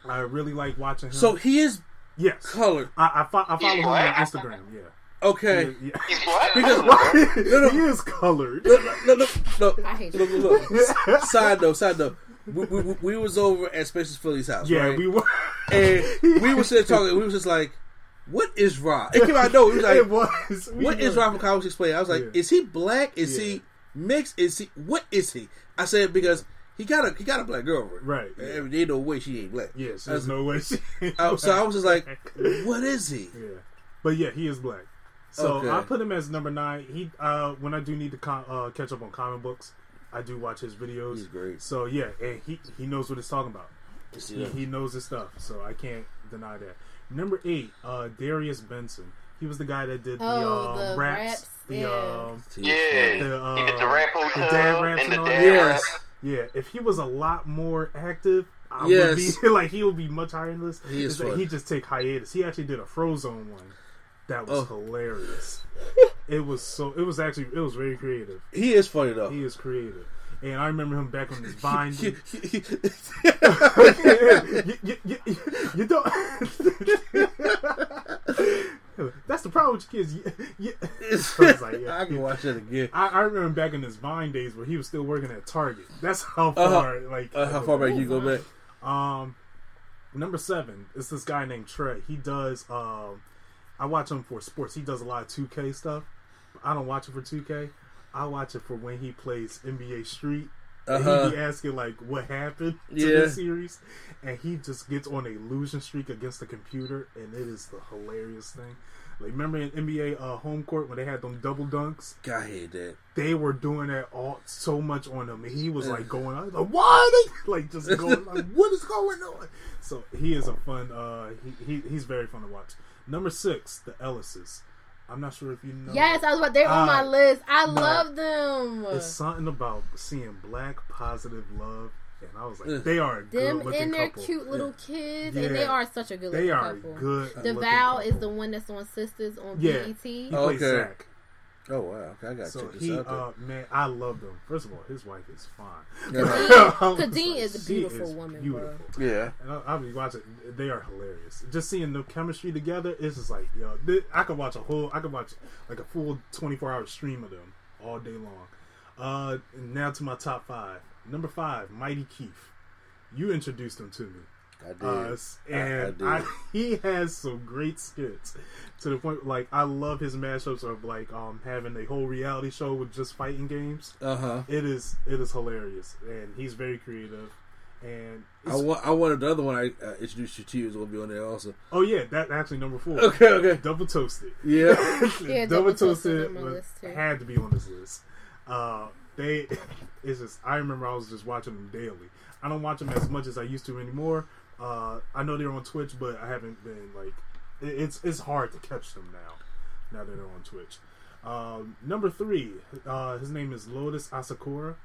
I really like watching him. So he is yes, colored. I I, fo- I follow him on? Instagram. Yeah, Okay. yeah. He's black. Because- What? no. he is colored. Look, look, look, look, I hate look, you. look, look. Side note, side note. We, we, we- we was over at Spaces Philly's house, Yeah, right? we were. and we were sitting talking. We was just like, "What is Rob?" It came out. No, we was like, it was. we "What is were. Rob from Comics Explain?" I was like, Yeah. "Is he black? Is Yeah. he mixed? Is he what is he?" I said because he got a he got a black girlfriend, Right, yeah. And Ain't no way she ain't black. Yes, I was- there's no way. She, I- so I was just like, "What is he?" Yeah, but yeah, he is black. So Okay. I put him as number nine. He uh, when I do need to com- uh, catch up on comic books, I do watch his videos. He's great. So yeah, and he he knows what he's talking about. See He, he knows his stuff. So I can't deny that. Number eight, uh, Darius Benson. He was the guy that did the, Oh, um, the raps, raps, the yeah. um, Yeah. The, uh, he did the rap the dad raps and the and all dad that. Yes. yeah. If he was a lot more active, I Yes. would be like he would be much higher in this. He is It's that funny. he just take hiatus. He actually did a Frozone one that was Oh. hilarious. it was so. It was actually. It was very creative. He is funny though. He is creative, and I remember him back on his Vine. You, you, you, you, don't. That's the problem with your kids. You, I like, yeah. I can watch that again. I, I remember back in his Vine days where he was still working at Target. That's how Uh-huh. far, like, Uh, how far back you go back? Um, number seven is this guy named Trey. He does. Um, I watch him for sports. He does a lot of 2K stuff. I don't watch it for 2K. I watch it for when he plays NBA Street. And Uh-huh. he be asking like what happened to Yeah. this series, and he just gets on a losing streak against the computer, and it is the hilarious thing. Like remember in NBA uh, home court when they had them double dunks, God, I hate that. they were doing that all so much on him, and he was like going on like, "Why like just going like what is going on?" So he is a fun. Uh, he, he he's very fun to watch. Number six, the Ellises. I'm not sure if you know. Yes, I was about. They're on my Uh, list. I no. love them. It's something about seeing black positive love, and I was Ugh. like, they are a them good and their couple. cute little kids, and they are such a good They looking are couple. good. DeVale is the one that's on Sistas on Yeah. BET. He Oh, plays okay. Zach. Oh wow, okay, I got to So check this he, out. then. uh, man, I love them. First of all, his wife is fine. Yeah. Khadeen like, is a beautiful is woman, Beautiful. yeah, And I, I'll be watching. They are hilarious. Just seeing the chemistry together, it's just like, yo, thi- I could watch a whole, I could watch like a full twenty four hour stream of them all day long. Uh, now to my top five. Number five, Mighty Keef. You introduced him to me. I did. Uh, I- I and did. I, he has some great skits to the point like I love his mashups of like um having a whole reality show with just fighting games. Uh huh. It is it is hilarious and he's very creative. And I want. I wanted the other one I uh, introduced you to is gonna be on there also. oh yeah, that actually number four. Okay, okay. Double toasted. Yeah. Yeah, double Double Toasted toasted on my was- had to be on this list. Uh, they, it's just I remember I was just watching them daily. I don't watch them as much as I used to anymore. Uh, I know they're on Twitch, but I haven't been like it- it's it's hard to catch them now. Now that they're on Twitch. Um, number three, uh, his name is Lotus Asakura.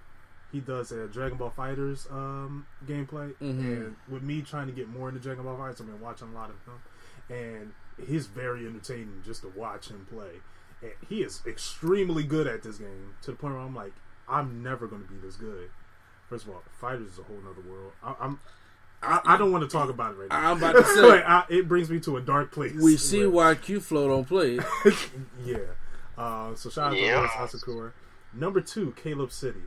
He does a Dragon Ball FighterZ um, gameplay, Mhm. and with me trying to get more into Dragon Ball FighterZ, I've been watching a lot of him, and he's very entertaining just to watch him play. And he is extremely good at this game to the point where I'm like, I'm never going to be this good. First of all, Fighters is a whole other world. I, I'm. I, I don't want to talk about it right now. I'm about to say- Like, I, it brings me to a dark place. we see where- why Q Flow don't play. yeah. Uh, so shout out Yeah. to Lotus Asakura. Number two, Caleb City.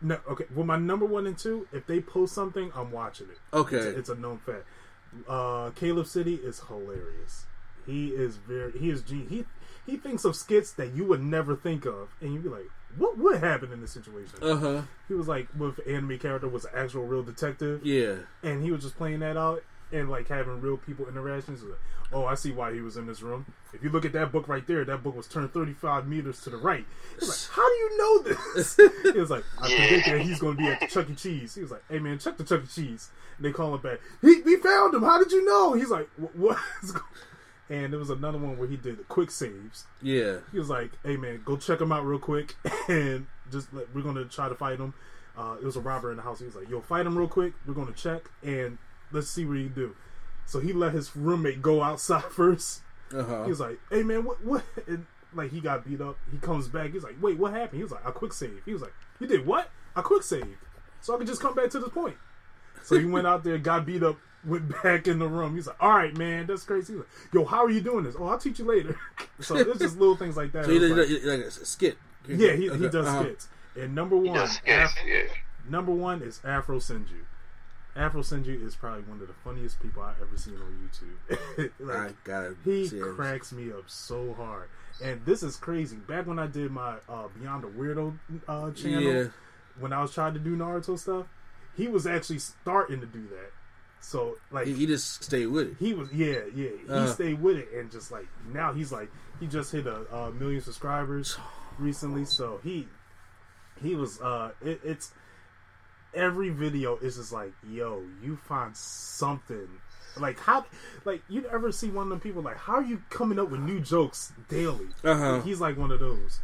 No, okay. Well, my number one and two, if they post something, I'm watching it. Okay. It's a, it's a known fact. Uh, Caleb City is hilarious. He is very. He is. gen- He he thinks of skits that you would never think of, and you'd be like, "What would happen in this situation?" Uh huh. he was like, with anime character was an actual real detective Yeah. and he was just playing that out and like having real people interactions. Like, oh, I see why he was in this room. If you look at that book right there, that book was turned 35 meters to the right. He's like, how do you know this? he was like, I Yeah. predicted that he's going to be at the Chuck E. Cheese. He was like, hey man, check the Chuck E. Cheese. And they call him back. He, we found him. How did you know? He's like, what? Is go-" And there was another one where he did the quick saves. Yeah. He was like, "Hey man, go check him out real quick, and just let, we're gonna try to fight him." Uh, it was a robber in the house. He was like, "Yo, fight him real quick. We're gonna check and let's see what you do." So he let his roommate go outside first. Uh huh. He was like, "Hey man, what what?" And like he got beat up. He comes back. He's like, "Wait, what happened?" He was like, "I quick save." He was like, "You did what?" "I quick save, so I could just come back to the point." So he went out there, got beat up, went back in the room. He's like, "All right, man, that's crazy." He's like, "Yo, how are you doing this?" "Oh, I'll teach you later." so it's just little things like that. So he does like- like, like a skit. yeah, he, he does uh-huh. skits. And number one, Yes, yes, Af- yeah. number one is Afro Senju. Afro Senju is probably one of the funniest people I've ever seen on YouTube. like, I gotta he see it. cracks me up so hard. And this is crazy. Back when I did my uh, Beyond the Weirdo uh, channel, Yeah. when I was trying to do Naruto stuff, he was actually starting to do that. So like He, he just stayed with it. he was yeah yeah he Uh-huh. stayed with it and just like now he's like he just hit a, a million subscribers recently so he he was uh it, it's every video is just like yo you find something like how like you ever see one of them people like how are you coming up with new jokes daily Uh-huh. he's like one of those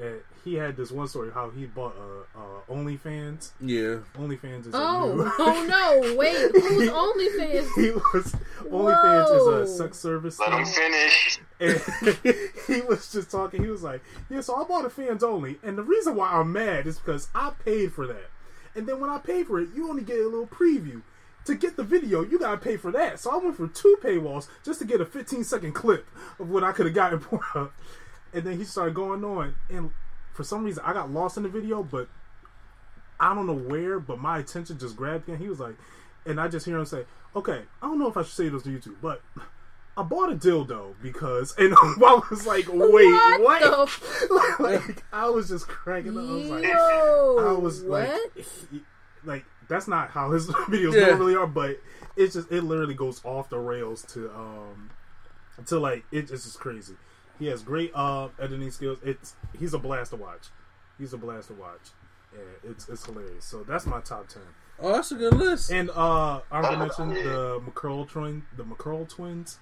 and he had this one story how he bought uh, uh OnlyFans Yeah. OnlyFans is a Oh, new- oh no! Wait, who's OnlyFans? he was OnlyFans is a sex service. Let him finish. And he was just talking. He was like, "Yeah, so I bought a fans only, and the reason why I'm mad is because I paid for that, and then when I pay for it, you only get a little preview. To get the video, you gotta pay for that. So I went for two paywalls just to get a 15 second clip of what I could have gotten for her. And then he started going on, and for some reason, I got lost in the video, but I don't know where, but my attention just grabbed him. He was like, and I just hear him say, "Okay, I don't know if I should say this to YouTube, but I bought a dildo because." And I was like, "Wait, What what?" the like I was just cracking up. I was like, Yo, I was like, what? he- like that's not how his videos Yeah. normally are, but it's just it literally goes off the rails to um to like it, it's just crazy. He has great uh editing skills. It's he's a blast to watch. He's a blast to watch. Yeah, it's it's hilarious. So that's my top ten. Oh, that's a good list. And uh I already mentioned the McClure twin the McClure twins.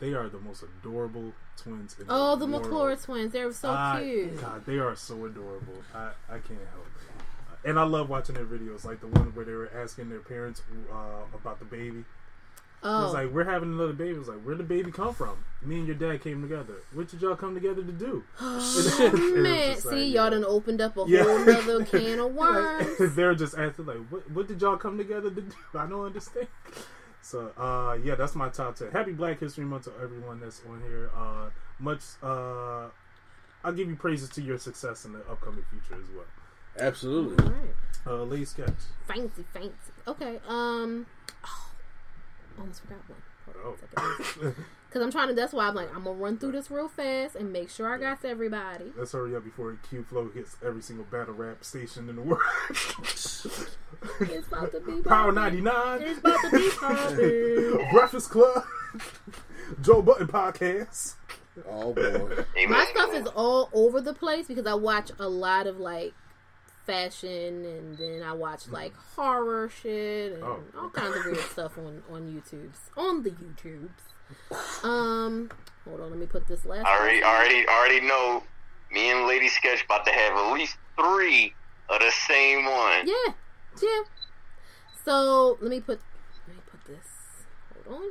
They are the most adorable twins. In Oh, the world. McClure twins. They're so I- cute. God, they are so adorable. I, I can't help it. And I love watching their videos, like the one where they were asking their parents uh, about the baby. Oh, It's like we're having another baby. It's like where'd the baby come from? Me and your dad came together. What did y'all come together to do? And man. just See, y'all yeah. done opened up a Yeah. whole nother can of worms. Like, they're just asking like, what, what did y'all come together to do? I don't understand. So uh, yeah, that's my top ten. Happy Black History Month to everyone that's on here. Uh, much uh, I'll give you praises to your success in the upcoming future as well. Absolutely. All right. Uh, Lady Sketch. Fancy, fancy. Okay. Um. Oh, almost forgot one. Oh. Because I'm trying to. That's why I'm like, I'm gonna run through this real fast and make sure I got to everybody. Let's hurry up before Q Flow hits every single battle rap station in the world. It's about to be Power poppin'. 99, It's about to be poppin'. Breakfast Club, Joe Budden Podcast. Oh boy. My stuff is all over the place because I watch a lot of like fashion and then I watch like horror shit and Oh. all kinds of weird stuff on on YouTube's on the YouTubes. Um, hold on, let me put this last. I already, one. already, already know. Me and Lady Sketch about to have at least three of the same one. Yeah, yeah. So let me put let me put this. Hold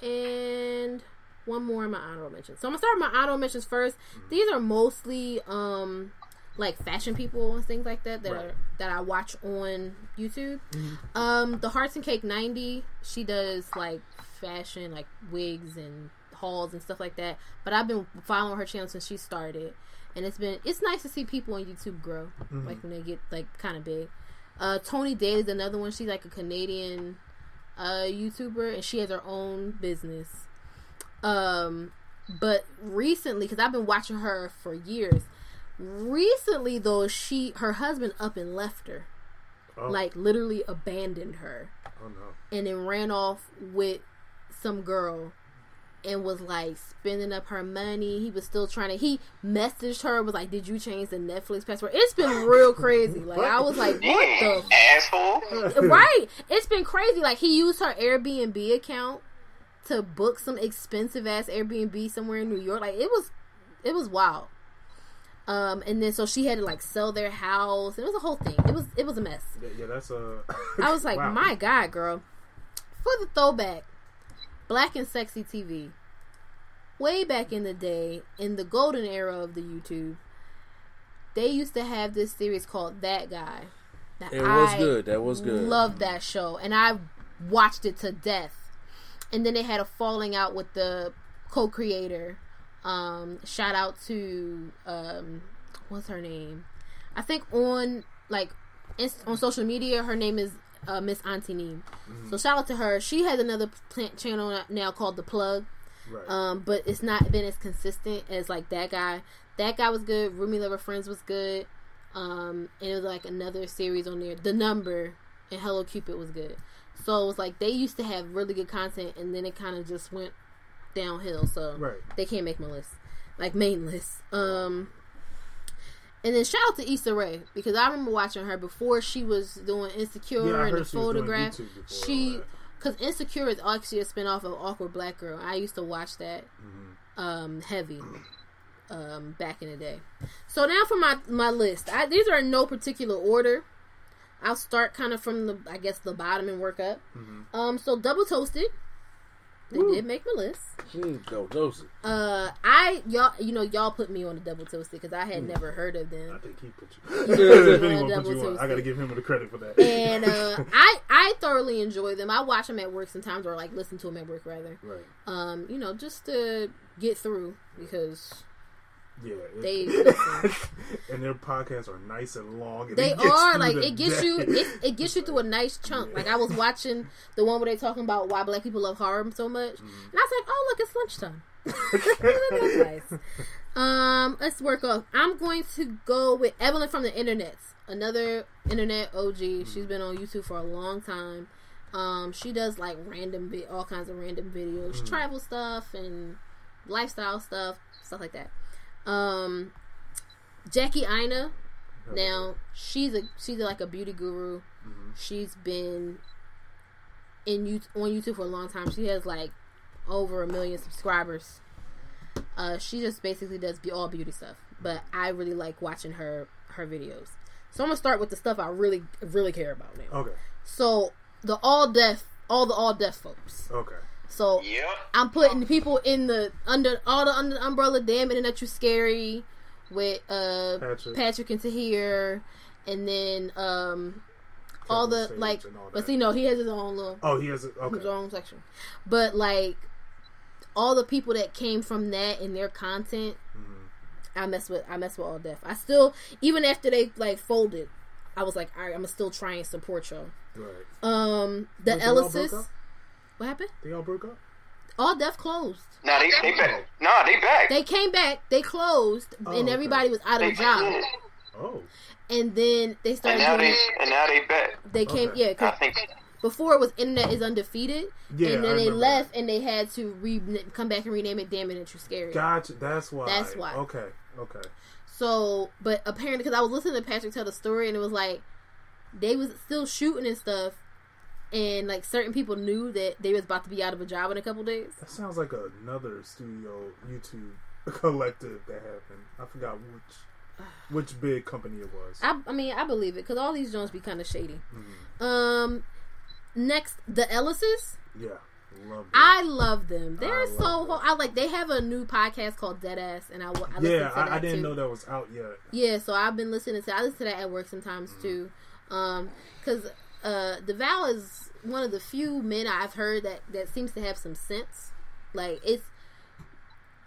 on. And one more in my honorable mentions. So I'm gonna start with my honorable mentions first. These are mostly um like fashion people and things like that that Right. are that I watch on YouTube. Um, the Hearts and Cake 90, she does like fashion, like wigs and hauls and stuff like that. But I've been following her channel since she started, and it's been it's nice to see people on YouTube grow, like when they get like kind of big. Uh, Tony Daly is another one. She's like a Canadian uh, YouTuber, and she has her own business. Um, but recently, because I've been watching her for years. Recently, though, she her husband up and left her, Oh, like literally abandoned her, oh no. and then ran off with some girl, and was like spending up her money. He was still trying to. He messaged her was like, "Did you change the Netflix password?" It's been real crazy. Like I was like, "What the asshole. right. It's been crazy. Like he used her Airbnb account to book some expensive ass Airbnb somewhere in New York. Like it was, it was wild. Um, and then so she had to like sell their house. It was a whole thing. It was it was a mess. Yeah, yeah that's a. I was like, Wow. my god, girl. For the throwback, Black and Sexy TV. Way back in the day, in the golden era of the YouTube, they used to have this series called That Guy. That It was I good. That was good. Loved that show, and I watched it to death. And then they had a falling out with the co-creator. Um, shout out to um, what's her name? I think on like inst- on social media, her name is uh, Miss Auntie Neem. So shout out to her. She has another plant channel now called The Plug. Right. Um, but it's not been as consistent as like that guy. That guy was good. Roomy Lover Friends was good. Um, and it was like another series on there. The Number and Hello Cupid was good. So it was like they used to have really good content, and then it kind of just went downhill. So Right. they can't make my list, like main list. Um, and then shout out to Issa Rae because I remember watching her before she was doing Insecure Yeah, and the photograph. YouTube before all She because Insecure is actually a spinoff of Awkward Black Girl. I used to watch that Mm-hmm. um, heavy um, back in the day. So now for my my list. I, these are in no particular order. I'll start kind of from the I guess the bottom and work up. Mm-hmm. Um, so double toasted. They did make my list. Mm, go dose it. Uh, I y'all you know y'all put me on the double toasted because I Mm. had never heard of them. I think he put you. if anyone Double put you on, I gotta give him the credit for that. And uh, I I thoroughly enjoy them. I watch them at work sometimes, or like listen to them at work rather. right. Um, you know, just to get through because Yeah. they and their podcasts are nice and long. And They are like the it gets day. you it, it gets you through a nice chunk. Like I was watching the one where they talking about why black people love horror so much, Mm-hmm. and I was like, oh look, it's lunchtime. Nice. Um, let's work off. I'm going to go with Evelyn from the internet, another internet OG. She's been on YouTube for a long time. Um, she does like random, vi- all kinds of random videos, travel stuff and lifestyle stuff, stuff like that. Um, Jackie Aina. Now she's a she's like a beauty guru. She's been in you on YouTube for a long time. She has like over a million subscribers. Uh, she just basically does be all beauty stuff, but I really like watching her her videos. So I'm gonna start with the stuff I really really care about now. Okay. So the All Def, all the All Def folks. Okay. So Yep. I'm putting people in the under all the under the umbrella. Damn Internet, You Scary with uh Patrick. Patrick, and Tahir, and then um all the Stage like. all But that. see, no, he has his own little Oh, he has a, his own section. But like all the people that came from that and their content, Mm-hmm. I mess with. I mess with All Def. I still even after they like folded, I was like, all right, I'm gonna still try and support y'all. Right. Um, the But What happened? They all broke up. All Def closed. Nah, they they oh. back. Nah, they back. They came back, they closed, Oh, and okay. everybody was out of They a job. did. Oh. And then they And started now doing they and now they back. They came, Okay. yeah, I because think before it was Internet is Undefeated. Yeah, and I then they remember left and they had to re- come back and rename it Damn Internet, You Scary. Gotcha. That's why. That's why. Okay. Okay. So, but apparently, because I was listening to Patrick tell the story, and it was like they was still shooting and stuff, and like certain people knew that they was about to be out of a job in a couple days. That sounds like another studio YouTube collective that happened. I forgot which which big company it was. I, I mean, I believe it because all these Jones be kind of shady. Mm-hmm. Um, next, the Ellises. yeah. Love. I love them. They're I so. love them. I like. They have a new podcast called Deadass, and I, I yeah, I, I didn't too. know that was out yet. Yeah, so I've been listening to. I listen to that at work sometimes too, um, because uh, DeVale is one of the few men I've heard that that seems to have some sense. Like it's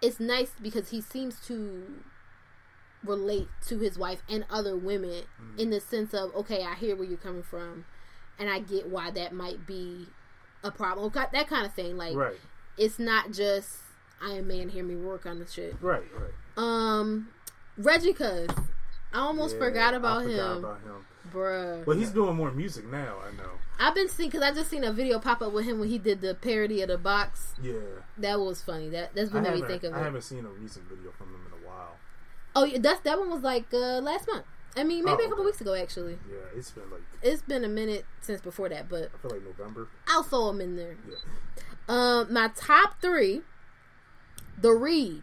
it's nice because he seems to relate to his wife and other women in the sense of okay, I hear where you're coming from, and I get why that might be a problem. That kind of thing. Like Right. it's not just I am man, hear me work on of shit. Right. Right. Um, Reggie Couz. I almost Yeah, forgot I forgot him, about him. Bruh. But he's doing more music now. I know. I've been seeing because I just seen a video pop up with him when he did the parody of the box. Yeah. That was funny. That that's what made me think of I it. haven't seen a recent video from him in a while. Oh, yeah, that's that one was like uh, last month. I mean, maybe Oh, a couple okay. weeks ago actually. Yeah, it's been like It's been a minute since before that, but I feel like November. I'll throw them in there. Yeah. Um, my top three, the Read,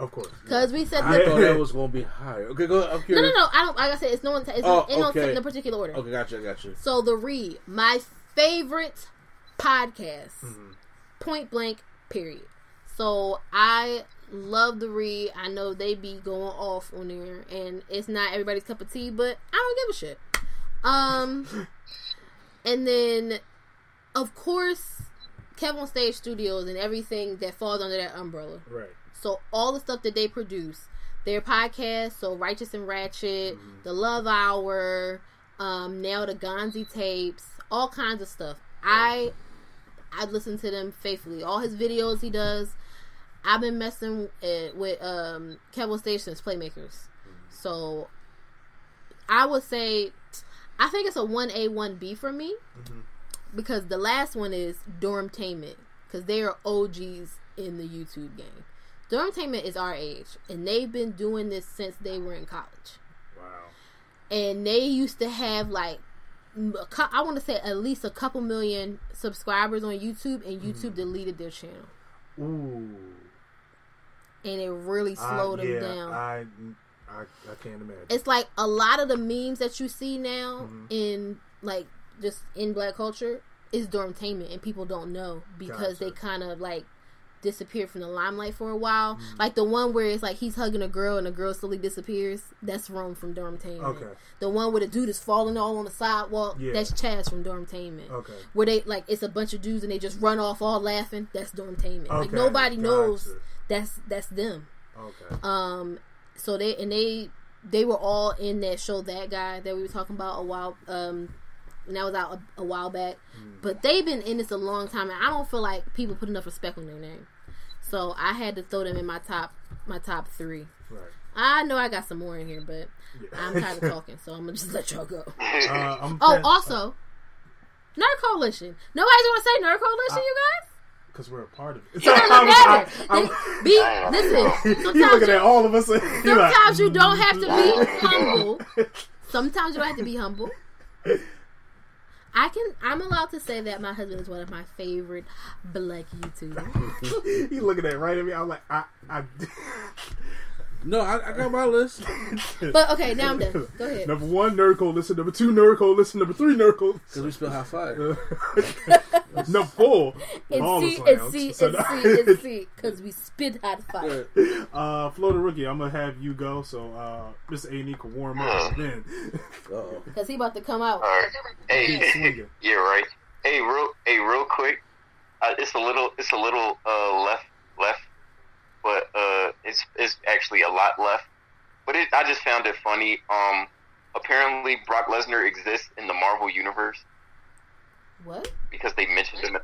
Of course. because we said I the, thought that was going to be higher. Okay, go. I'm no, curious. no, no. I don't. Like I said, it's no one. It's Oh, in okay. no particular order. Okay, gotcha, gotcha. So the read, my favorite podcast, Mm-hmm. point blank, period. So I love the read. I know they be going off on there, and it's not everybody's cup of tea, but I don't give a shit. Um, and then of course, KevOnStage Studios and everything that falls under that umbrella. Right. So all the stuff that they produce, their podcast, so Righteous and Ratchet, the Love Hour, um, now the Gonzi tapes, all kinds of stuff. I I listen to them faithfully. All his videos he does. I've been messing with um, KevOnStage's Playmakers. So I would say I think it's a one A one B for me because the last one is Dormtainment because they are OGs in the YouTube game. Dormtainment is our age, and they've been doing this since they were in college. Wow. And they used to have like, m- a cou- I want to say at least a couple million subscribers on YouTube, and YouTube deleted their channel, Ooh. and it really I- slowed them yeah, down. I, I I can't imagine. it's like a lot of the memes that you see now Mm-hmm. in like just in black culture is dormtainment and people don't know because they kind of like disappeared from the limelight for a while Mm-hmm. like the one where it's like he's hugging a girl and the girl slowly disappears that's Rome from dormtainment Okay. the one where the dude is falling all on the sidewalk Yeah. that's Chaz from dormtainment Okay. where they like it's a bunch of dudes and they just run off all laughing that's dormtainment like Okay, nobody knows that's that's them Okay. um, so they and they they were all in that show that guy that we were talking about a while um and that was out a, a while back. Hmm. But they've been in this a long time and I don't feel like people put enough respect on their name. So I had to throw them in my top my top three. right. I know I got some more in here, but Yeah. I'm tired of talking, so I'm gonna just let y'all go. Uh, I'm Oh, also, Nerd Coalition. Nobody's gonna say Nerd Coalition, you guys. because we're a part of it. I. I- Be I listen. Sometimes looking you- at all of us. he like, Sometimes you don't have to be humble. Sometimes you don't have to be humble. I can I'm allowed to say that my husband is one of my favorite black YouTubers. you looking at it right at me? I'm like, I, I. No, I, I got my list. but okay, now I'm done. Go ahead. Number one, Nerd Coalition. Number two, Nerd Coalition. Number three, Nerd Coalition. Because we spell high five. Number four, It's Baller C, Slams. it's C, it's So C, now- it's C, because we spit hot fire. Uh, Florida Rookie, I'm gonna have you go so uh, Mr. A can warm up. Then Because he about to come out. All right. Keep Hey, swinging. yeah, right. Hey, real, hey, real quick. Uh, it's a little, it's a little uh, left, left, but uh, it's it's actually a lot left. But it, I just found it funny. Um, apparently Brock Lesnar exists in the Marvel universe What? because they mentioned him.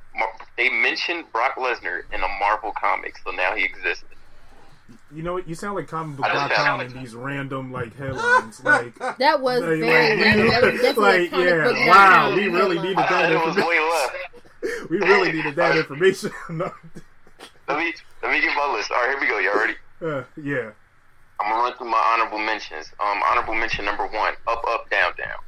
They mentioned Brock Lesnar in a Marvel comic, so now he exists. You know what? You sound like comic I just book.com found- in these random like headlines. Like, That was like, very random. That was definitely like, a comic yeah, wow, background we really headline. needed I that thought it was information. way left. We really needed that information. No. Let me let me get my list. All right, here we go. Y'all ready? uh, yeah. I'm gonna run through my honorable mentions. Um, honorable mention number one: Up, Up, Down, Down.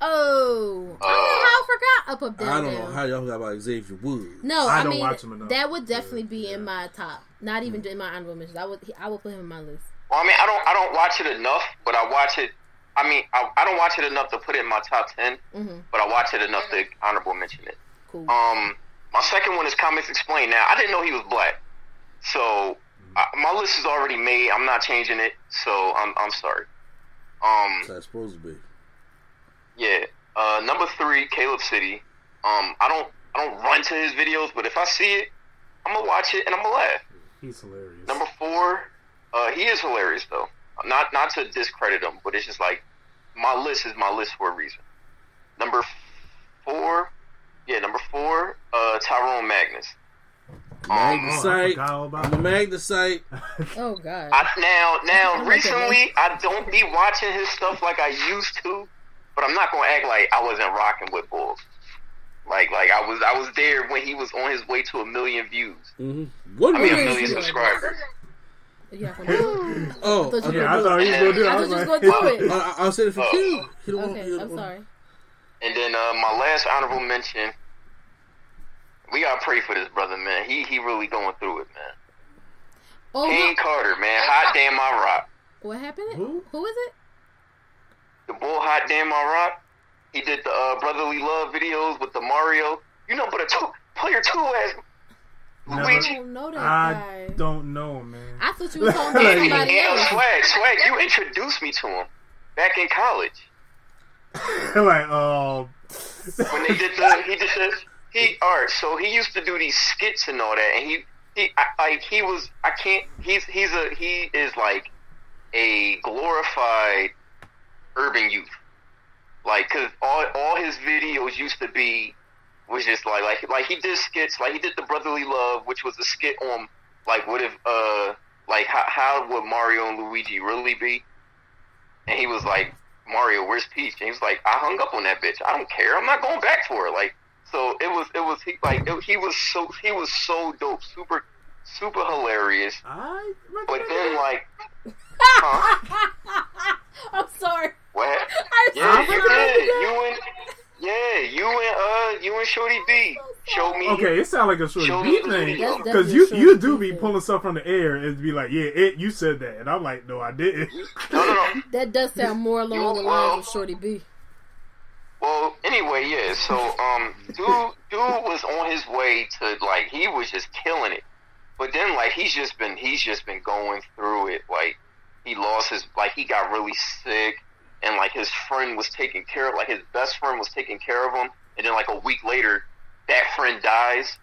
Oh, Uh, I don't know how I forgot up up down. I don't know how y'all forgot about Xavier Woods. No, I I, don't mean watch him enough. that would definitely be in my top. Not even in my honorable mentions. I would I would put him in my list. Well, I mean, I don't I don't watch it enough, but I watch it. I mean, I, I don't watch it enough to put it in my top 10 hmm but I watch it enough to honorable mention it. Cool. Um, my second one is Comics Explained. Now, I didn't know he was black, so I, my list is already made. I'm not changing it, so I'm I'm sorry. Um, That's supposed to be. Yeah. Uh, number three, Caleb City. Um, I don't I don't run to his videos, but if I see it, I'm gonna watch it and I'm gonna laugh. He's hilarious. Number four, uh, he is hilarious though. Not not to discredit him, but it's just like my list is my list for a reason. Number four, yeah, number four, uh, Tyrone Magnus. Oh, I Magnesite. forgot all about I'm a magnesite. oh God. I, now, now, Oh my recently, I don't be watching his stuff like I used to, but I'm not gonna act like I wasn't rocking with Bulls. Like, like I was, I was there when he was on his way to a million views. Mm-hmm. What I mean, a million subscribers. You not gonna do it? Oh, I thought you okay. Yeah, I thought he was gonna do it. I I thought was you was like, gonna do it. I, I'll say it for Q. He don't want- he Okay, I'm sorry. And then uh, my last honorable mention, we gotta pray for this brother, man. He he really going through it, man. Oh, King no. Carter, man, hot damn my rock. what happened? Who? Who is it? The bull hot damn my rock. He did the uh, brotherly love videos with the Mario. You know, but a two player two as Never- I Luigi. don't know that guy. I don't know, man. I thought you were talking about Like- somebody Yeah, else. swag, swag. You introduced me to him back in college like, um, when they did the. He did the. He art. So he used to do these skits and all that, and he he like he was. I can't. He's he's a he is like a glorified urban youth. Like, cause all all his videos used to be was just like like like he did skits. Like he did the brotherly love, which was a skit on like what if uh like how how would Mario and Luigi really be? And he was like, Mario, where's Peach? And he was like, I hung up on that bitch. I don't care. I'm not going back for her. Like, so it was, it was, he, like, it, he was so, he was so dope, super, super hilarious. I But then, it. like, huh? I'm sorry. What? I'm Yeah, sorry. you did. You and, yeah, you and, uh, you and Shorty B showed me. Okay, it sounds like a shorty B me thing because you you do be pulling stuff from the air and be like, yeah, it you said that, and I'm like, no, I didn't. No, no, no. That does sound more along the lines of Shorty B. Well, anyway, yeah. So, um, dude, dude was on his way to like he was just killing it, but then like he's just been he's just been going through it. Like he lost his like he got really sick, and like his friend was taking care of like his best friend was taking care of him, and then like a week later, that friend dies.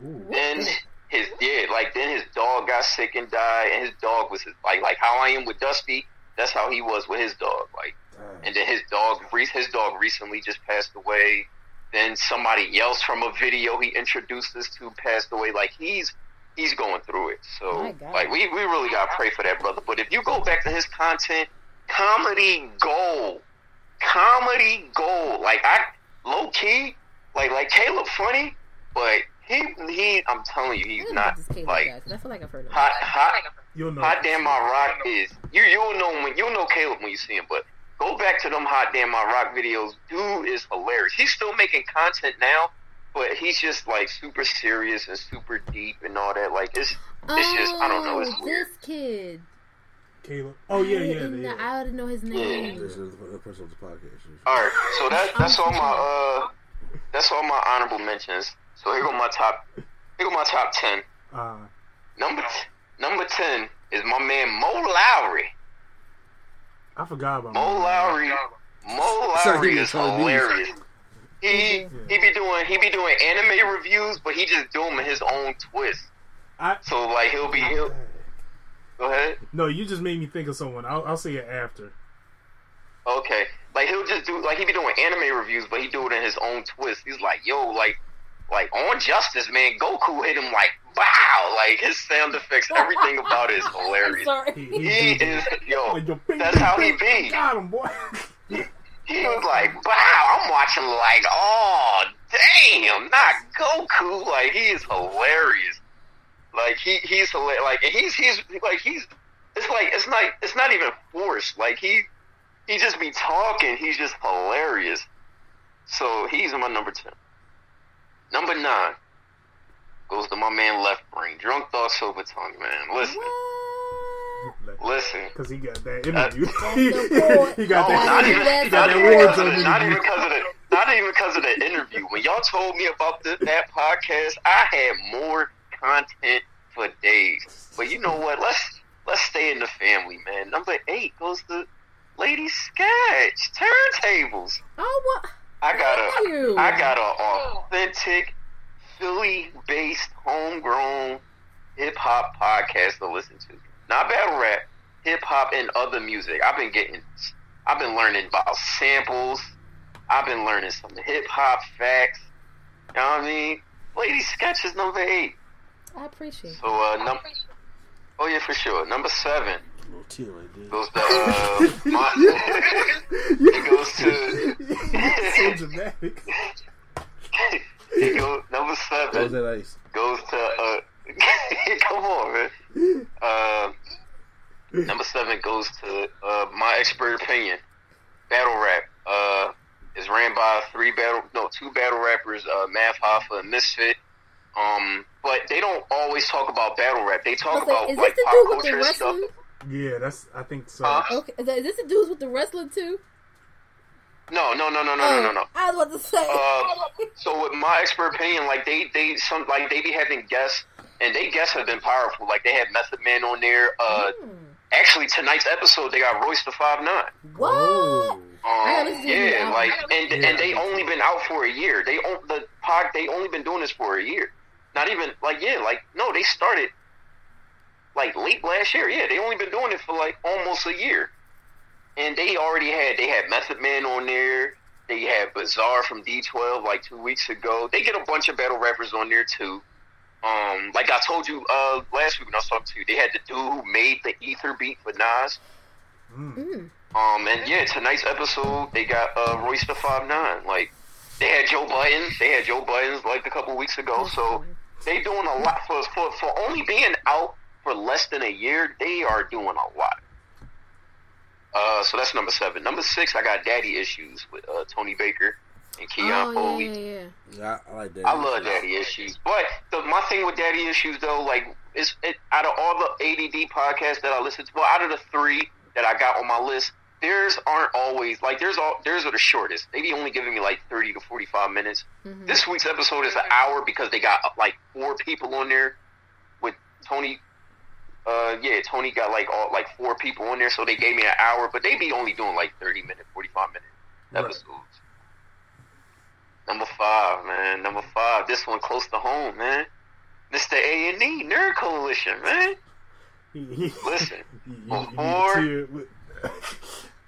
Then his yeah, like then his dog got sick and died, and his dog was his, like like how I am with Dusty. That's how he was with his dog. Like Mm. and then his dog his dog recently just passed away. Then somebody else from a video he introduced us to passed away. Like he's he's going through it. So like we, we really gotta pray for that brother. But if you go back to his content comedy gold. Comedy gold. Like i low key like like caleb funny but he he i'm telling you he's not is this like guy? 'Cause I feel like I've heard of him. hot hot You'll know. Hot damn my rock is. You you'll know when you'll know Caleb when you see him, but go back to them hot damn my rock videos. Dude is hilarious. He's still making content now, but he's just like super serious and super deep and all that. Like it's it's just I don't know. It's Oh, weird. this kid. Caleb. Oh yeah, I yeah, didn't- yeah. I didn't know his name. This is the person on the podcast. All right, so that that's all my uh that's all my honorable mentions. So here go my top here go my top ten. Uh, Number t- number ten is my man Mo Lowry. I forgot about Mo that. Lowry, Mo Sorry, Lowry he is was trying to be- hilarious. He he be doing he be doing anime reviews, but he just do them in his own twist. I, So like he'll be he'll, go ahead. no, you just made me think of someone. I'll, I'll say it after. Okay, like he'll just do like he be doing anime reviews, but he do it in his own twist. He's like, yo, like like on Justice, man, Goku hit him like wow, like his sound effects, everything about it is hilarious. sorry. He, He he, he, is yo, like, yo, bing, that's how he bing. be. Got him, boy. He was like, wow, I'm watching like, oh, damn, not Goku. Like, he is hilarious. Like, he, he's hilarious. Like, he's, he's, like, he's, it's like, it's not, it's not even forced. Like, he, he just be talking. He's just hilarious. So, he's my number 10. Number 9 goes to my man Left Brain. Drunk Thoughts, Silver Tongue, man. Listen, What? listen. Because he got that interview. the he got boy. that. Not he even- got not even because of the, not even interview. because of the not even because of the interview. When y'all told me about the, that podcast, I had more content for days. But you know what? Let's let's stay in the family, man. Number eight goes to Lady Sketch Turntables. Oh, what? I got Thank a you. I got a authentic Philly based homegrown hip hop podcast to listen to. Not battle rap, hip hop and other music. I've been getting I've been learning about samples. I've been learning some hip hop facts. You know what I mean? Lady Sketch is number eight. I appreciate. So uh number Oh yeah for sure. Number seven Little tear right there. goes to uh my it goes to so dramatic. it goes number That was seven that ice. goes to uh come on man. Uh number seven goes to uh my expert opinion. Battle rap. Uh is ran by three battle no, two battle rappers, uh Math Hoffa and Misfit. Um but they don't always talk about battle rap. They talk Okay, about is like this pop with the culture stuff. Wrestling? Yeah, that's. I think so. Huh? Okay, is, that, is this the dudes with the wrestling too? No, no, no, no, no, no, no, no. I was about to say. Uh, so with my expert opinion, like they they some like they be having guests, and they guests have been powerful. Like they had Method Man on there. Uh, Hmm. actually tonight's episode they got Royce the Five Nine. what? Oh. Um, gotta listen to the yeah, album. like and Yeah. and they only been out for a year. They on the pod. They only been doing this for a year. Not even like yeah, like no, they started like late last year. Yeah, they only been doing it for like almost a year, and they already had they had Method Man on there. They had Bizarre from D12 like two weeks ago. They get a bunch of battle rappers on there too. Um, like I told you uh, last week when I was talking to you, they had the dude who made the Ether beat for Nas. Mm. Um, and yeah, tonight's episode they got uh, Royce the Five Nine. Like they had Joe Budden, they had Joe Budden's like a couple weeks ago. So they doing a lot for for for only being out for less than a year. They are doing a lot. Uh, so that's number seven. Number six, I got Daddy Issues with uh, Tony Baker and Keon Oh Foley. yeah, yeah, yeah. Yeah, I, I like that. I love Daddy Issues, but the, my thing with Daddy Issues though, like, is it, out of all the ADD podcasts that I listen to, well, out of the three that I got on my list, theirs aren't always like theirs. All theirs are the shortest. They be only giving me like thirty to forty five minutes. Mhm. This week's episode is an hour because they got like four people on there with Tony. Uh, yeah, Tony got like all like four people on there, so they gave me an hour, but they be only doing like thirty minute, forty five minute Right. episodes. Number five, man. Number five. This one close to home, man. Mr. A and E Nerd Coalition, man. Listen, before-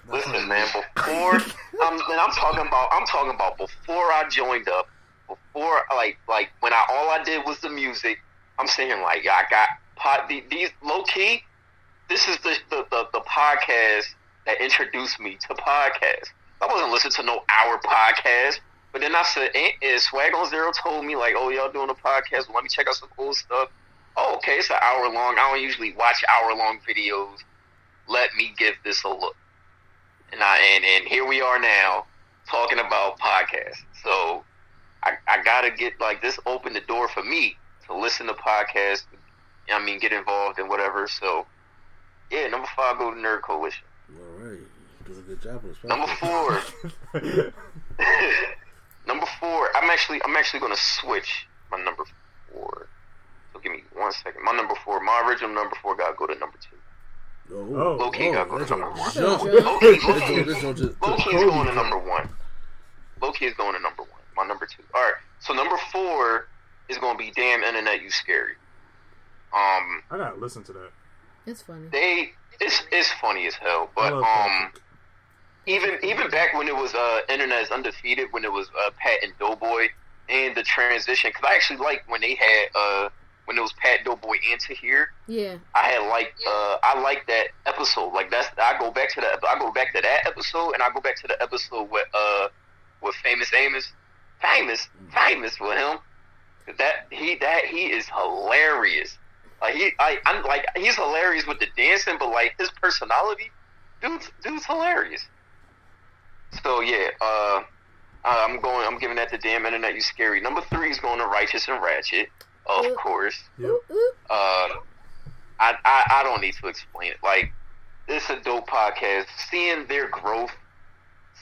Listen, man. Before I'm, and I'm talking about, I'm talking about before I joined up. Before, like, like when I all I did was the music. I'm saying like I got pod, the- these low key. This is the the, the the podcast that introduced me to podcasts. I wasn't listening to no hour podcast. But then I said, eh, eh, Swag on Zero told me like, oh y'all doing a podcast? Let me check out some cool stuff. Oh, okay, it's an hour long. I don't usually watch hour long videos. Let me give this a look. and I and, and here we are now talking about podcasts. So I, I gotta get like this open the door for me to listen to podcasts. I mean, get involved in whatever. So yeah, number five, go to Nerd Coalition. All right, doing a good job on. Number four, number four. I'm actually I'm actually gonna switch my number four. So give me one second. My number four, my original number four, gotta go to number two. Oh, oh, oh Low key gotta go to number one. jump. Low key, low key, a- that's a- low key is going to number one. Low key is going to number one. My number two. All right. So number four is going to be "Damn Internet, You Scary." Um, I gotta listen to that. It's funny. they it's it's funny as hell, but love um, even even back when it was uh Internet is undefeated, when it was uh Pat and Doughboy, and the transition, because I actually like when they had uh when it was Pat Doughboy and Tahir. Yeah. I had like uh I like that episode. Like that's I go back to the I go back to that episode and I go back to the episode with uh with famous Amos. Famous famous with him. That he that he is hilarious. Like he I I'm like he's hilarious with the dancing, but like his personality, dude's dude's hilarious. So yeah, uh I'm going I'm giving that to damn internet you scary. Number three is going to Righteous and Ratchet, of Yep. course. Yep. Ooh, ooh. Uh, I, I I don't need to explain it. Like this a dope podcast. Seeing their growth,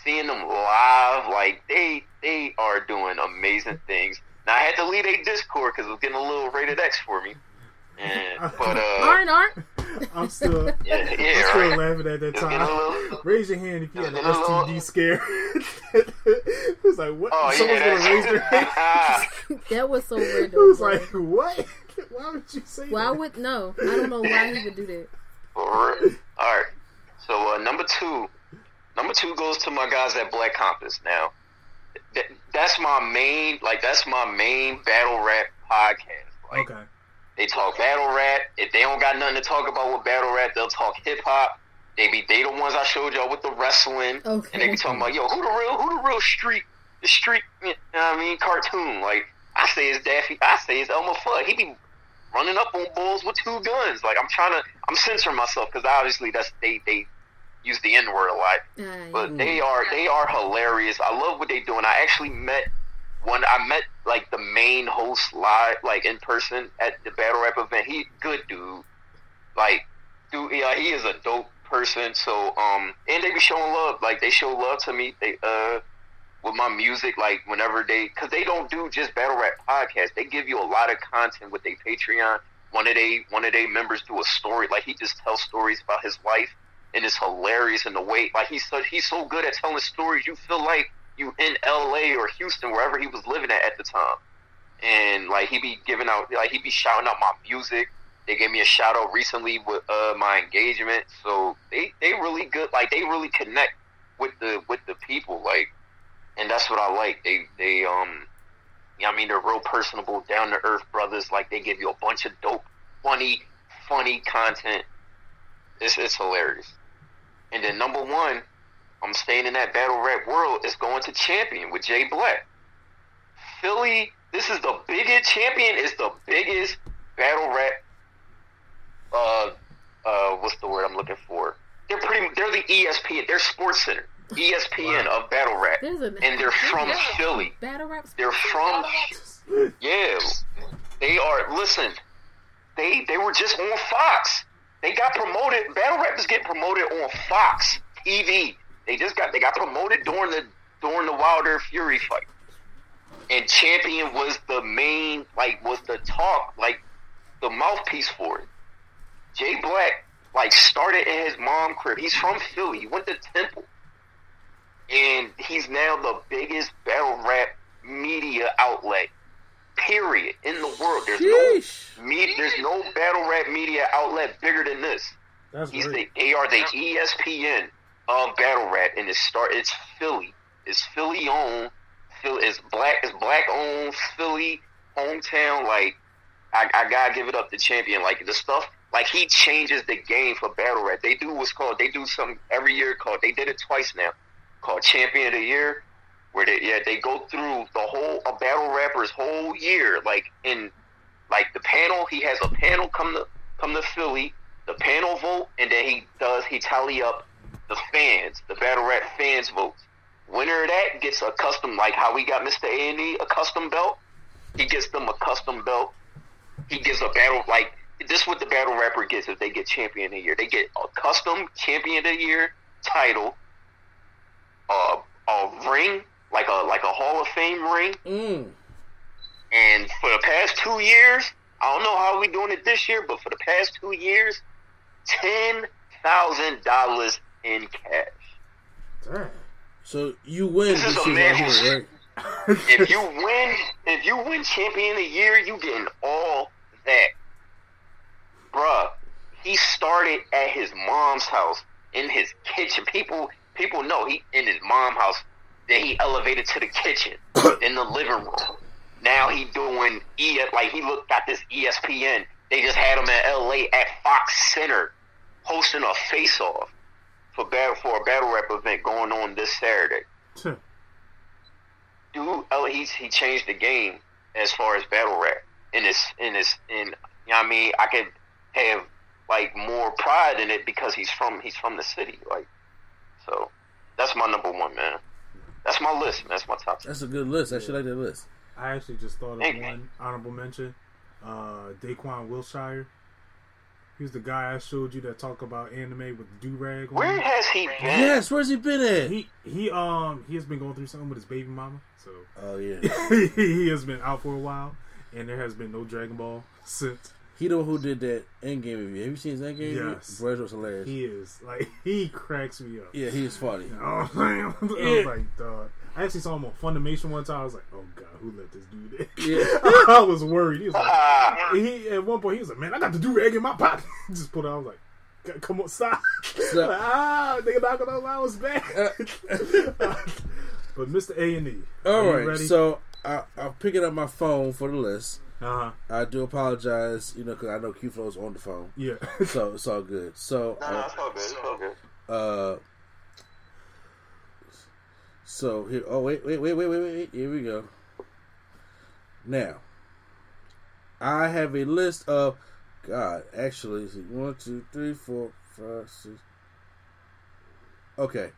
seeing them live, like they they are doing amazing things. Now I had to leave a Discord because it was getting a little rated X for me. And, but uh, Aren't, aren't? I'm still, yeah, I'm yeah, still right. laughing at that It's getting a time. little. Raise your hand if you had an It's getting a little- STD scare. it was like, what? Oh Someone's yeah, gonna raise their hand. That was so weird. It was bro. like, what? Why would you say that? Why that? would no? I don't know why he would do that. All right. So uh, number two, number two goes to my guys at Black Compass. Now, th- that's my main, like that's my main battle rap podcast. Like Okay. They talk battle rap. If they don't got nothing to talk about with battle rap, they'll talk hip hop. They be they the ones I showed y'all with the wrestling, Okay. and they be talking about yo who the real who the real street the street you know what I mean cartoon. Like I say it's Daffy, I say it's Elmer Fudd. He be running up on bulls with two guns. Like I'm trying to, I'm censoring myself because obviously that's they they use the N word a lot, but they are they are hilarious. I love what they doing. I actually met one. I met like the main host live, like in person at the battle rap event. He good dude, like dude. Yeah, he is a dope person. So um, and they be showing love. Like they show love to me. They uh with my music, like whenever they, because they don't do just battle rap podcasts. They give you a lot of content with their Patreon. One of they one of their members do a story, like he just tells stories about his life, and it's hilarious in the way, like he's so he's so good at telling stories. You feel like you in L.A. or Houston, wherever he was living at at the time, and like he be giving out, like he be shouting out my music. They gave me a shout out recently with uh, my engagement, so they they really good. Like they really connect with the with the people, like and that's what I like. They they um, I mean they're real personable, down to earth brothers. Like they give you a bunch of dope, funny, funny content. It's it's hilarious. And then number one, I'm staying in that battle rap world. Is going to champion with Jay Black. Philly, this is the biggest champion. Is the biggest battle rap. Uh, uh, what's the word I'm looking for? They're pretty. They're the ESPN. They're Sports Center. ESPN of battle rap, There's a and they're from there's a Philly. Battle rap. They're from yeah. They are listen. They they were just on Fox. They got promoted. Battle rap is getting promoted on Fox TV. They just got they got promoted during the during the Wilder Fury fight. And Champion was the main like was the talk like the mouthpiece for it. Jay Black like started in his mom crib. He's from Philly. He went to Temple and he's now the biggest battle rap media outlet. Period in the world. There's Sheesh. no me, there's no battle rap media outlet bigger than this. That's He's the great. they are the ESPN of battle rap, and it's start it's Philly. It's Philly owned. Philly it's black. It's black owned. Philly hometown. Like I, I gotta give it up to champion. Like the stuff. Like he changes the game for battle rap. They do what's called. They do something every year called. They did it twice now. Called Champion of the Year, where they yeah they go through the whole a battle rapper's whole year. Like in like the panel, he has a panel come to come to Philly, the panel vote, and then he does he tally up the fans, the battle rap fans vote. Winner of that gets a custom, like how we got Mr. A and E a custom belt. He gets them a custom belt. He gives a battle like this. Is what the battle rapper gets if they get champion of the year. They get a custom champion of the year title, a a ring like a like a Hall of Fame ring, Mm. and for the past two years, I don't know how we doing it this year, but for the past two years, ten thousand dollars in cash. Damn. So you win This is this a right here, right? if you win, if you win champion of the year, you getting all that, bruh. He started at his mom's house in his kitchen. People, people know he in his mom's house. Then he elevated to the kitchen in the living room. Now he doing E like he looked at this ESPN. They just had him in L.A. at Fox Center hosting a face off for battle for a battle rap event going on this Saturday dude, oh, he's he changed the game as far as battle rap. And it's and it's and you know what I mean, I could have like more pride in it because he's from he's from the city, like so. That's my number one, man. That's my list, man. That's my top. That's a good list. I should like that list. I actually just thought of Thank you. one honorable mention. Uh, Daquan Wilshire. He was the guy I showed you that talk about anime with do rag. Where has he been? Yes, where's he been at? He he um he has been going through something with his baby mama, so Oh yeah, he has been out for a while, and there has been no Dragon Ball since. he the one who did that Endgame review. Have you seen his Endgame review? Yes. Bro, that was hilarious. He is like he cracks me up. yeah, he is funny. Oh, man. I Yeah. was like, dog. I actually saw him on Funimation one time. I was like, oh god, who let this dude in? Yeah. I was worried. He was like, Ah, he at one point he was like, man, I got the do rag in my pocket. Just put it. out. I was like, come on, stop. Stop. Like, ah, nigga, knocking on I was back. but Mr. A and E. All Are you right, ready? so I, I'm picking up my phone for the list. uh huh. I do apologize, you know, because I know Q Flow's on the phone, Yeah. so it's all good. So, no, no, it's all good. It's all good. uh, so here. Oh wait, wait, wait, wait, wait, wait. Here we go. Now, I have a list of. God, actually, see, one, two, three, four, five, six. Okay,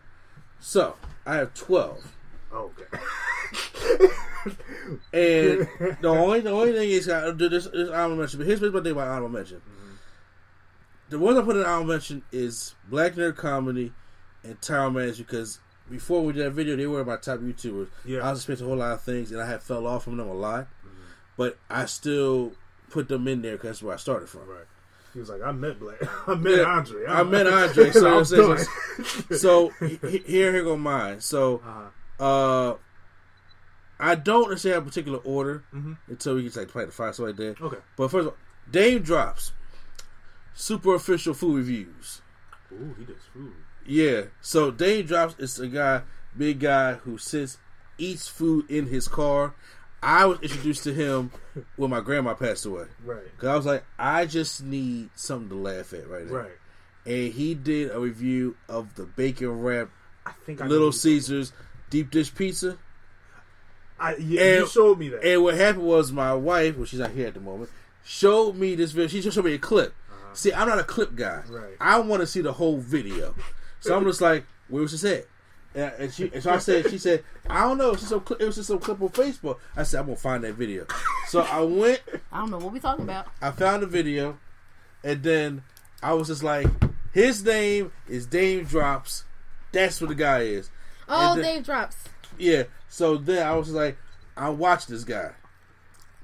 so I have twelve. okay. And the only the only thing is I do this, this honorable mention. But here's my thing about honorable mention. Mm-hmm. The one I put in honorable mention is Black Nerd Comedy and Tower Manage because before we did that video, they were my top YouTubers. Yeah. I was expecting a whole lot of things, and I had fell off from them a lot. But I still put them in there because that's where I started from. right. He was like, I met Black. I met Yeah, Andre. I met Andre, so I'm done. So he- he- here, here go mine. So Uh-huh. uh, I don't necessarily have a particular order Mhm. until we get to like play the five so like that. Okay. But first of all, Dame drops super official food reviews. Ooh, he does food. Yeah. So Dame drops is a guy, big guy who sits, eats food in his car. I was introduced to him when my grandma passed away. Right. Cause I was like, I just need something to laugh at right now. Right. And he did a review of the bacon wrap I think I Little Caesars deep dish pizza. I, yeah, And- you showed me that. And what happened was my wife, well, she's not here at the moment, showed me this video. She just showed me a clip. Uh-huh. See, I'm not a clip guy. Right. I want to see the whole video. So I'm just like, where was this at? And, she, and so I said, she said, I don't know. It's just some, it was just some clip on Facebook. I said, I'm gonna find that video. So I went, I don't know what we talking about. I found the video, and then I was just like, his name is Dame Drops. That's what the guy is. Oh, then- Dave drops. Yeah. So then I was like, I watched this guy.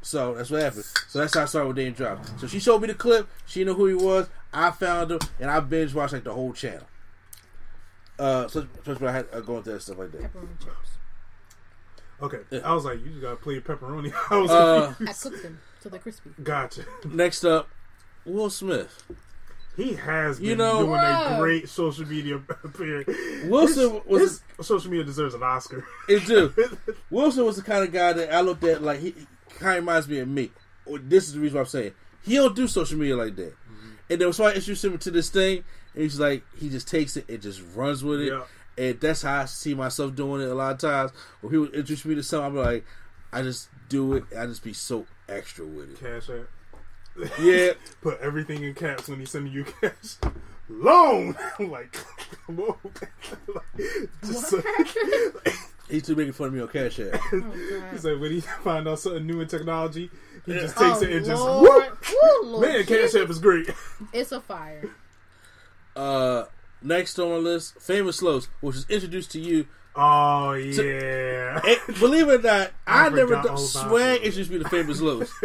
So that's what happened. So that's how I started with Dame Drop. So she showed me the clip. She knew who he was. I found him, and I binge watched like the whole channel. Uh, so, so I had uh, going through that stuff like that. Pepperoni chips. okay. I was like, you just gotta play your pepperoni. I was Uh, I cooked them so they're crispy. gotcha. Next up, Will Smith. He has been You know- doing a great social media appearance. Wilson was His social media deserves an Oscar. it do. Wilson was the kind of guy that I looked at like he, kind of reminds me of me. This is the reason why I'm saying he don't do social media like that. And then so I introduced him to this thing, and he's like he just takes it and just runs with it. Yeah. And that's how I see myself doing it a lot of times. When people introduce me to something, I'm like, I just do it. I just be so extra with it. Cash app. Yeah, Put everything in caps when he's sending you cash. loan. I'm like, whoa. Just so- He's too making fun of me on Cash App. Oh, he's like, when he find out something new in technology, he just Oh, takes it and just, Lord. whoop. Woo, Lord. Man, Cash App is great. It's a fire. Uh, next on our list, Famous Los, which was introduced to you. Oh, yeah. And believe it or not, I, I never forgot thought all Swag introduced me to Famous Los.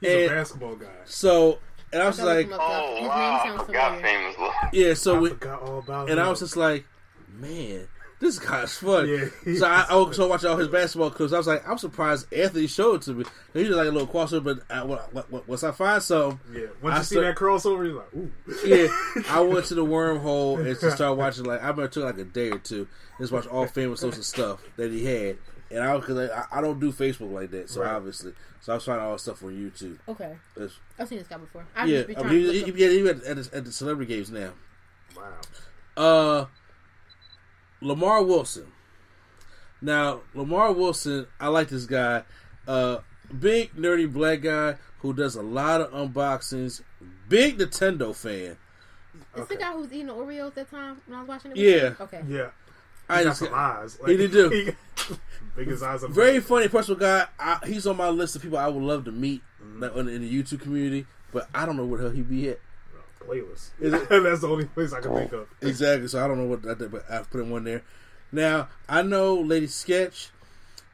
He's a basketball guy. So, and I was I like, look him up. Oh wow, I forgot famous look. yeah. So I we, forgot all about and him. I was just like, man, this guy's fun. Yeah. So I, I was watch all his basketball clips. I was like, I'm surprised Anthony showed it to me. He was like a little crossover, but I, what- what- what- once I find something, Yeah, once I you see that crossover, you're like, ooh. yeah, I went to the wormhole and just started watching. Like I remember it took like a day or two. Just watch all famous social stuff that he had, and I because I, I don't do Facebook like that, so Right. obviously, so I was finding all the stuff on YouTube. Okay. It's- I've seen this guy before. I yeah, just be I mean, he, he, yeah, he at, at, the, at the celebrity games now. Wow. Uh, Lamarr Wilson. Now, Lamarr Wilson, I like this guy. Uh, big nerdy black guy who does a lot of unboxings. Big Nintendo fan. Is the guy who was eating the Oreos that time when I was watching it? Yeah. Okay. Yeah. I He got just some eyes. Like, He did do. he- biggest eyes of very funny, personal guy. I, he's on my list of people I would love to meet Mm-hmm. like, in the YouTube community, but I don't know where the hell he be at. Playlist. Is it- That's the only place I can think of. Exactly. So I don't know what I did, but I put him one there. Now I know Lady Sketch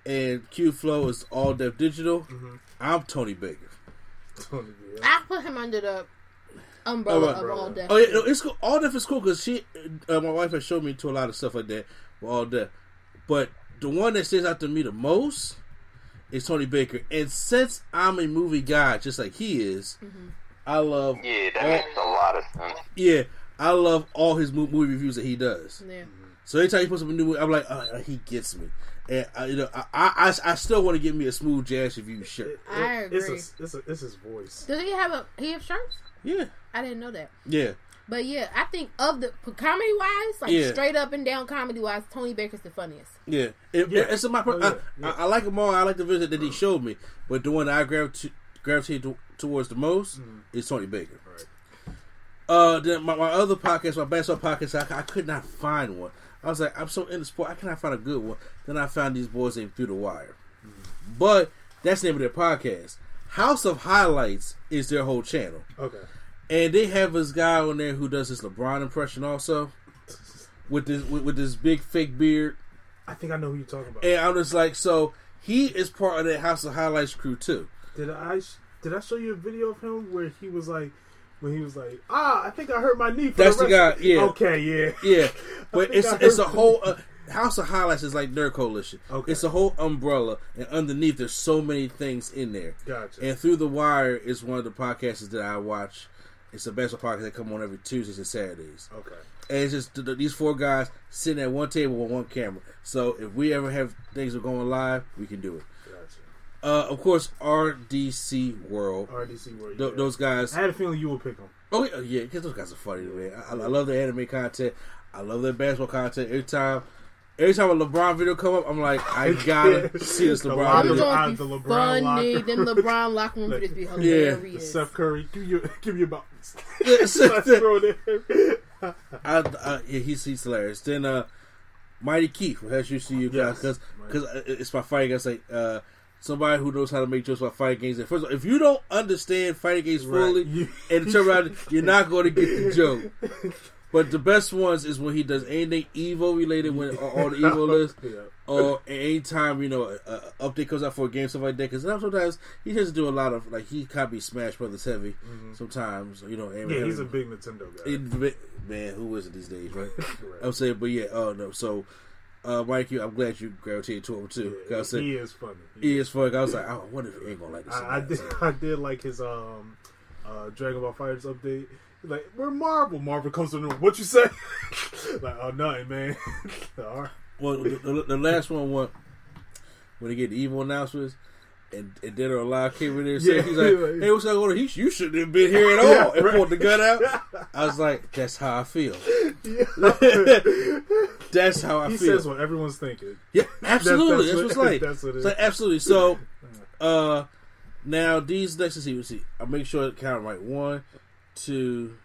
and Q Flow is all Def Digital. Mm-hmm. I'm Tony Baker. Tony, yeah. I put him under the umbrella Oh, of right. All Def. Oh yeah, no, it's cool. All Def is cool because she, uh, my wife has showed me to a lot of stuff like that with All Def. But the one that stands out to me the most is Tony Baker. And since I'm a movie guy, just like he is, I love Yeah, that all, makes a lot of sense. yeah, I love all his movie reviews that he does. Yeah. So anytime he puts up a new movie, I'm like, oh, he gets me. And I, you know, I, I, I still want to give me a smooth jazz review shirt. I It's, agree. a, it's, a, it's his voice. Does he have a he have shirts? Yeah, I didn't know that. yeah, But yeah, I think of the comedy wise, like Yeah. straight up and down comedy wise, Tony Baker's the funniest. yeah. It, Yeah. It's my. Oh, yeah, I, I, I like them all. I like the visit that he showed me, but the one that I gravitate gravitate to, towards the most is Tony Baker. Right. Uh, then my, my other podcast, my basketball podcast, I, I could not find one. I was like, I'm so into sport, I cannot find a good one. Then I found these boys named Through the Wire. But that's the name of their podcast. House of Highlights is their whole channel. Okay. And they have this guy on there who does this LeBron impression also. With this with, with this big fake beard. I think I know who you're talking about. And I'm just like, so he is part of that House of Highlights crew too. Did I did I show you a video of him where he was like when he was like, ah, I think I hurt my knee. For That's the, the guy, yeah. Okay, yeah. Yeah, but it's it's a whole uh, House of Highlights is like Nerd Coalition. Okay. It's a whole umbrella, and underneath there's so many things in there. Gotcha. And Through the Wire is one of the podcasts that I watch. It's a basketball podcast that come on every Tuesdays and Saturdays. Okay. And it's just th- th- these four guys sitting at one table with one camera. So if we ever have things that are going live, we can do it. Gotcha. Uh, of course, RDC World. RDC World. Th- yeah. Those guys. I had a feeling you would pick them. Oh yeah, yeah, because those guys are funny, man. I, I love the anime content. I love their basketball content. Every time, every time a LeBron video come up, I'm like, I gotta see this LeBron line Them the- video. uh, joints be the LeBron funny. locker. Them LeBron locker room videos be Yeah. hilarious. Steph Curry, give you give you about. Yes. Let's throw it in. I, I, yeah, he's he's hilarious. Then uh, Mighty Keef from Has You See You guys Yes. because it's my fighting games. Like uh, somebody who knows how to make jokes about fighting games. And first of all, if you don't understand fighting games Right. fully You- and turn around, you're not going to get the joke. But the best ones is when he does anything Evo related when all the Evo is. Yeah. or anytime you know a, a update comes out for a game, stuff like that. Because sometimes he to do a lot of like he be Smash Brothers heavy. Sometimes you know, and Mm-hmm. Yeah, he's a big Nintendo guy. it- man, who is it these days, right? Right. I'm saying, but yeah, oh no. So, uh, Mike, you, I'm glad you gravitated to him too. 'Cause I said, he is funny. he is funny. I was like, I wonder if he ain't gonna like this. I, I did. I did like his um, uh, Dragon Ball FighterZ update. He's like, we're Marvel. Marvel comes to the room. What you say? like, oh nothing, man. All right. Well, the, the, the last one was when they get the Evo announcements. And, and then a live came in there and said, Yeah, he's like, yeah. hey, what's going on? He, you shouldn't have been here at all. Yeah, and right. pulled the gun out. I was like, that's how I feel. That's how I He feel. says what everyone's thinking. Yeah, absolutely. That's, that's what's what- like. that's what it So, is. absolutely. So, uh, now these next let's see, let's see. I'll make sure I count right. One, two,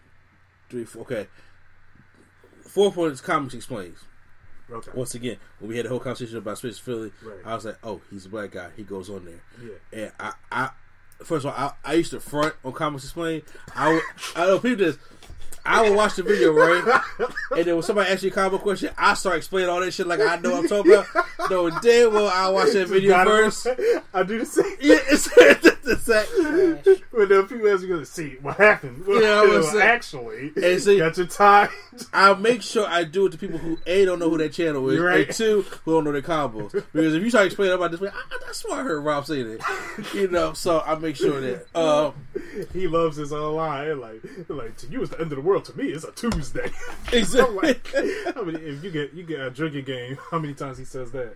three, four. Okay, four points. Comics explains. Okay. Once again, when we had the whole conversation about Space Philly, Right. I was like, "Oh, he's a black guy. He goes on there." Yeah. And I, I first of all, I, I used to front on Comics Explain. I, would, I know people this. I would watch the video, right? And then when somebody asks you a comic question, I start explaining all that shit like I know what I'm talking about. No, damn well I watch that video first. I do the same. Yeah, it's, it's, it's like, When the people to see what happened. Well, Yeah, I was saying- actually, And see- got your time. I make sure I do it to people who a don't know who that channel is, You're right. and two who don't know their combos. Because if you start explaining about this, way, I, that's why I heard Rob say that. You know, so I make sure that. Uh, he loves his own line. Like, like to you, it's the end of the world. To me, it's a Tuesday. Exactly. like, how many? If you get you get a drinking game, how many times he says that?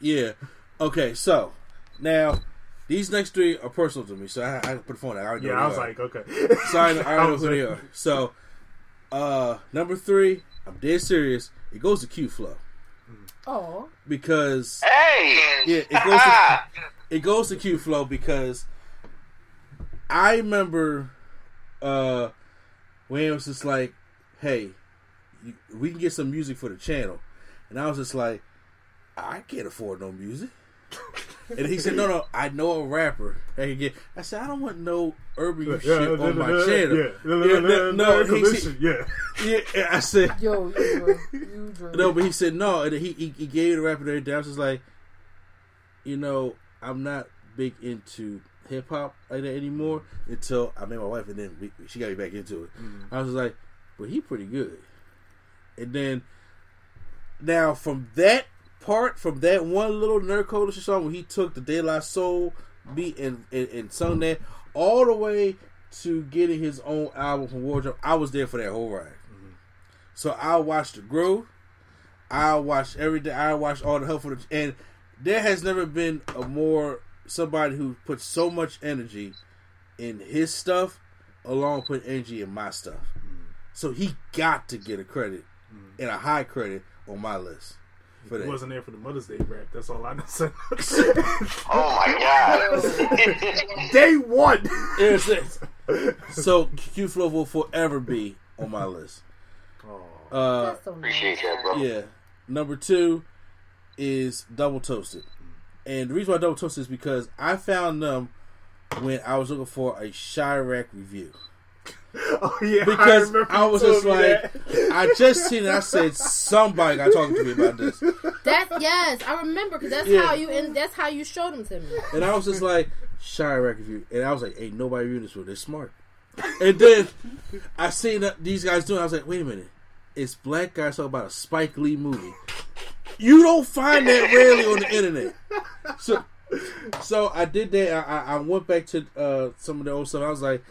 Yeah. Okay, so now these next three are personal to me, so I, I put the phone. down. I already Yeah, who I was like, okay. so I, I already know who they are. So, uh, number three, I'm dead serious. It goes to Q Flow Oh, because Hey, yeah, it goes to it goes to Q Flow because I remember uh when it was just like, hey, we can get some music for the channel, and I was just like, I can't afford no music. And he said, "No, no, I know a rapper that can get." I said, "I don't want no urban Yeah, shit yeah, on my channel." Yeah, Yeah, no, no, he- Collision, yeah. yeah, I said, yo, you drunk. You no, but he said no, and he he, he gave the rapper everything. I was just like, you know, I'm not big into hip hop like that anymore until I met my wife, and then we, she got me back into it. Mm-hmm. I was like, but he pretty good. And then now from that part, from that one little Nerd Coalition song where he took the De La Soul beat and, and, and sung that all the way to getting his own album from Wardrobe, I was there for that whole ride. So I watched the growth. I watched every day. I watched all the help for the and there has never been a more somebody who put so much energy in his stuff along with energy in my stuff. Mm-hmm. So he got to get a credit mm-hmm. and a high credit on my list for He wasn't there for the Mother's Day rap. That's all I said. oh my god. Day one. It's it. so Q Flow will forever be on my list. Uh, That's so nice. Appreciate that, bro. Yeah. Number two is Double Toasted. And the reason why Double Toasted is because I found them when I was looking for a Chi-Raq review. Oh yeah, Because remember I, was just like, that. I just seen it. I said, somebody got talking to me about this. That's yes, I remember because that's Yeah. how you and that's how you showed them to me. And I was just like, Chi-Raq review. And I was like, ain't nobody reading this one. They're smart. And then I seen that these guys doing. I was like, wait a minute. It's black guys talking about a Spike Lee movie. You don't find that rarely on the internet. So, so I did that. I, I- I went back to uh, some of the old stuff. I was like,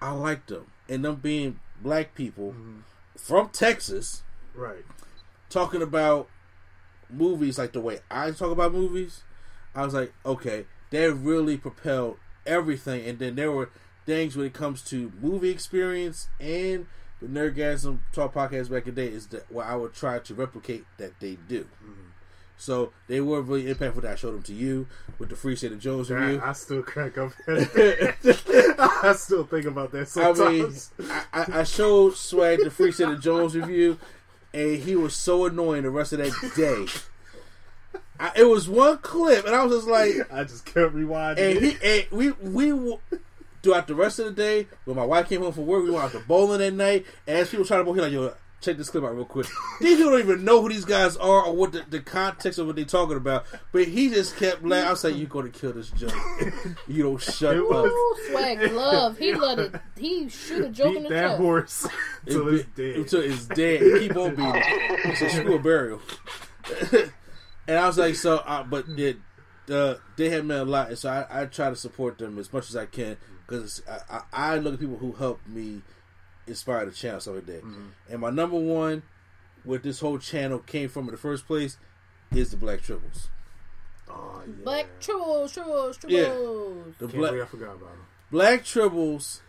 I liked them, and them being black people mm-hmm. from Texas right. talking about movies like the way I talk about movies. I was like, okay, that really propelled everything. And then there were things when it comes to movie experience and the Nerdgasm Talk podcast back in the day is that what I would try to replicate that they do. Mm-hmm. So they were really impactful that I showed them to you with the Free State of Jones review. I, I still crack up. I still think about that I mean, sometimes. I, I- I showed Swag the Free State of Jones review, and he was so annoying the rest of that day. I, it was one clip, and I was just like, I, just kept rewinding. and he, and we, we, throughout the rest of the day, when my wife came home from work, we went out to bowling that night, and as people trying to bowl, he like, yo, check this clip out real quick. These people don't even know who these guys are or what the, the context of what they're talking about, but he just kept laughing. I was like, you going to kill this joke. you don't shut It up. was- Ooh, swag love. He let it. He shoot a joke in beat the that chest. horse until It it's dead. Until it's dead. And keep on beating. it. It's a screw a burial. and I was like, so, uh, but it, uh, they had meant a lot, and so I, I try to support them as much as I can because I, I, I look at people who help me inspire the channel, stuff like that. Mm-hmm. And my number one, where this whole channel came from in the first place, is the Black Tribbles. oh, yeah. Black Tribbles, trolls, trolls. Yeah. The Can't black I forgot about him. Black Tribbles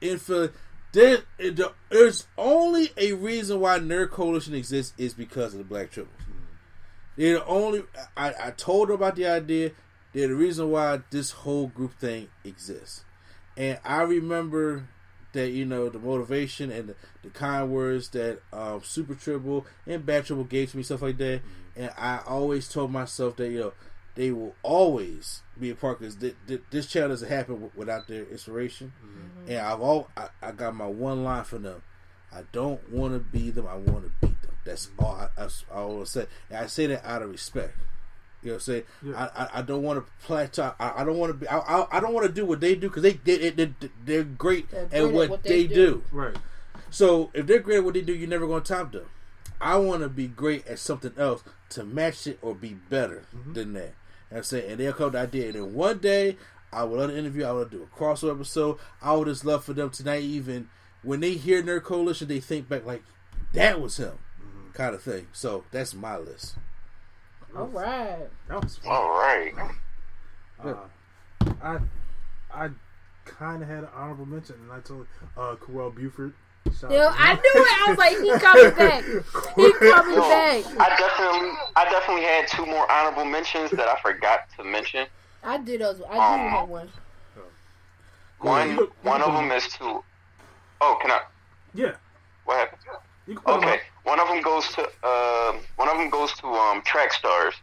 in Philly. There, it- there's only a reason why Nerd Coalition exists is because of the Black Tribbles. Mm-hmm. They're the only. I, I told her about the idea. They're the reason why this whole group thing exists. And I remember that you know the motivation and the, the kind words that um, Super Triple and Bad Triple gave to me, stuff like that. Mm-hmm. And I always told myself that you know they will always be a part because th- th- this channel doesn't happen without their inspiration. Mm-hmm. And I've all I, I got my one line for them. I don't want to be them. I want to beat them. That's mm-hmm. all I, that's all I always say. And I say that out of respect. You know what I'm saying? Yeah. I, I, I don't want to plateau. I, I don't want to be. I, I, I don't want to do what they do because they, they, they, they're great They're at great at what, what they, they do. do. Right. So if they're great at what they do, you're never going to top them. I want to be great at something else to match it or be better mm-hmm. than that. And I'm saying, and they'll come to the idea. And then one day, I will love to interview. I will do a crossover episode. I would just love for them to not even when they hear Nerd Coalition, they think back like that was him, mm-hmm. kind of thing. So that's my list. All right. That was fun. All right. Uh, I I kind of had an honorable mention, and I told uh, Corel Buford. Shout Yo, I knew it. I was like, he coming back. He coming Yo, back. I definitely, I definitely had two more honorable mentions that I forgot to mention. I did those. I Um, do have one. One, one of them is to. Oh, can I? Yeah, What happened? You can put him Okay, one of them goes to uh, one of them goes to um, Track Stars.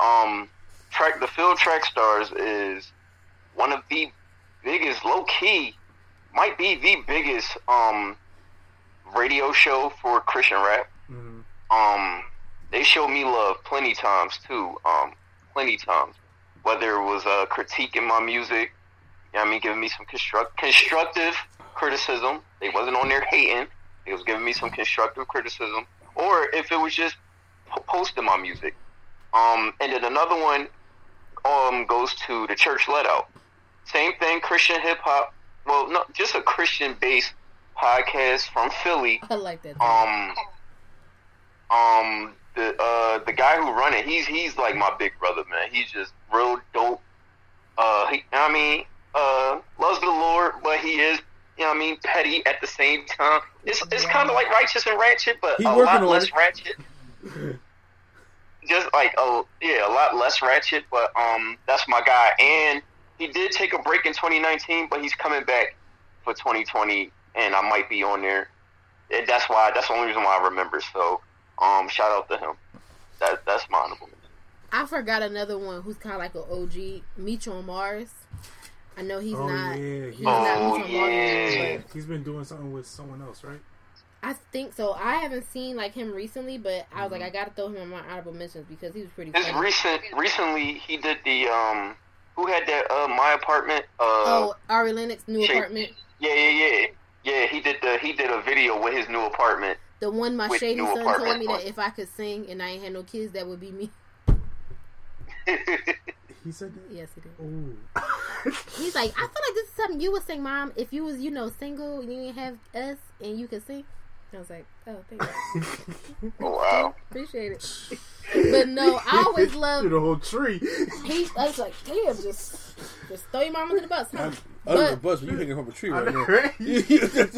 Um, track the field Track Stars is one of the biggest, low key, might be the biggest um, radio show for Christian rap. Mhm. Um, they showed me love plenty times too. Um, plenty times, whether it was uh, critiquing my music, you know I mean, giving me some construct constructive criticism. They wasn't on there hating. They was giving me some constructive criticism, or if it was just posting my music. Um, and then another one um goes to the church let out. Same thing, Christian hip hop. Well, no, just a Christian based podcast from Philly. I like that. Um, um, the uh the guy who run it, he's he's like my big brother, man. He's just real dope. Uh, he, I mean, uh, loves the Lord, but he is, you know, what I mean, petty at the same time. It's it's kind of like righteous and ratchet, but He a working lot less it. ratchet. Just like oh yeah, a lot less ratchet, but um, that's my guy. And he did take a break in 2019, but he's coming back for 2020, and I might be on there. And that's why that's the only reason why I remember. So, um, shout out to him. That that's my honorable. I forgot another one who's kind of like an OG. Meet you on Mars. I know he's Oh, not. yeah, he's he- not Oh, Meet You on Mars, yeah. but He's been doing something with someone else, right? I think so. I haven't seen like him recently, but I was like, I gotta throw him in my honorable mentions because he was pretty. His funny. recent recently he did the um, who had that uh my apartment uh oh, Ari Lennox new Shake. apartment. yeah yeah yeah yeah he did the he did a video with his new apartment. The one my shady new son told me that if I could sing and I ain't had no kids, that would be me. He said that. Yes, he did. Oh, He's like, I feel like this is something you would sing, mom, if you was, you know, single and you didn't have us and you could sing. I was like, oh, thank you. oh, wow. Appreciate it. But no, I always love. through the whole tree. He, I was like, damn, just, just throw your mom under the bus, huh? Under the But, bus, but you hanging from a tree right now. Right? he just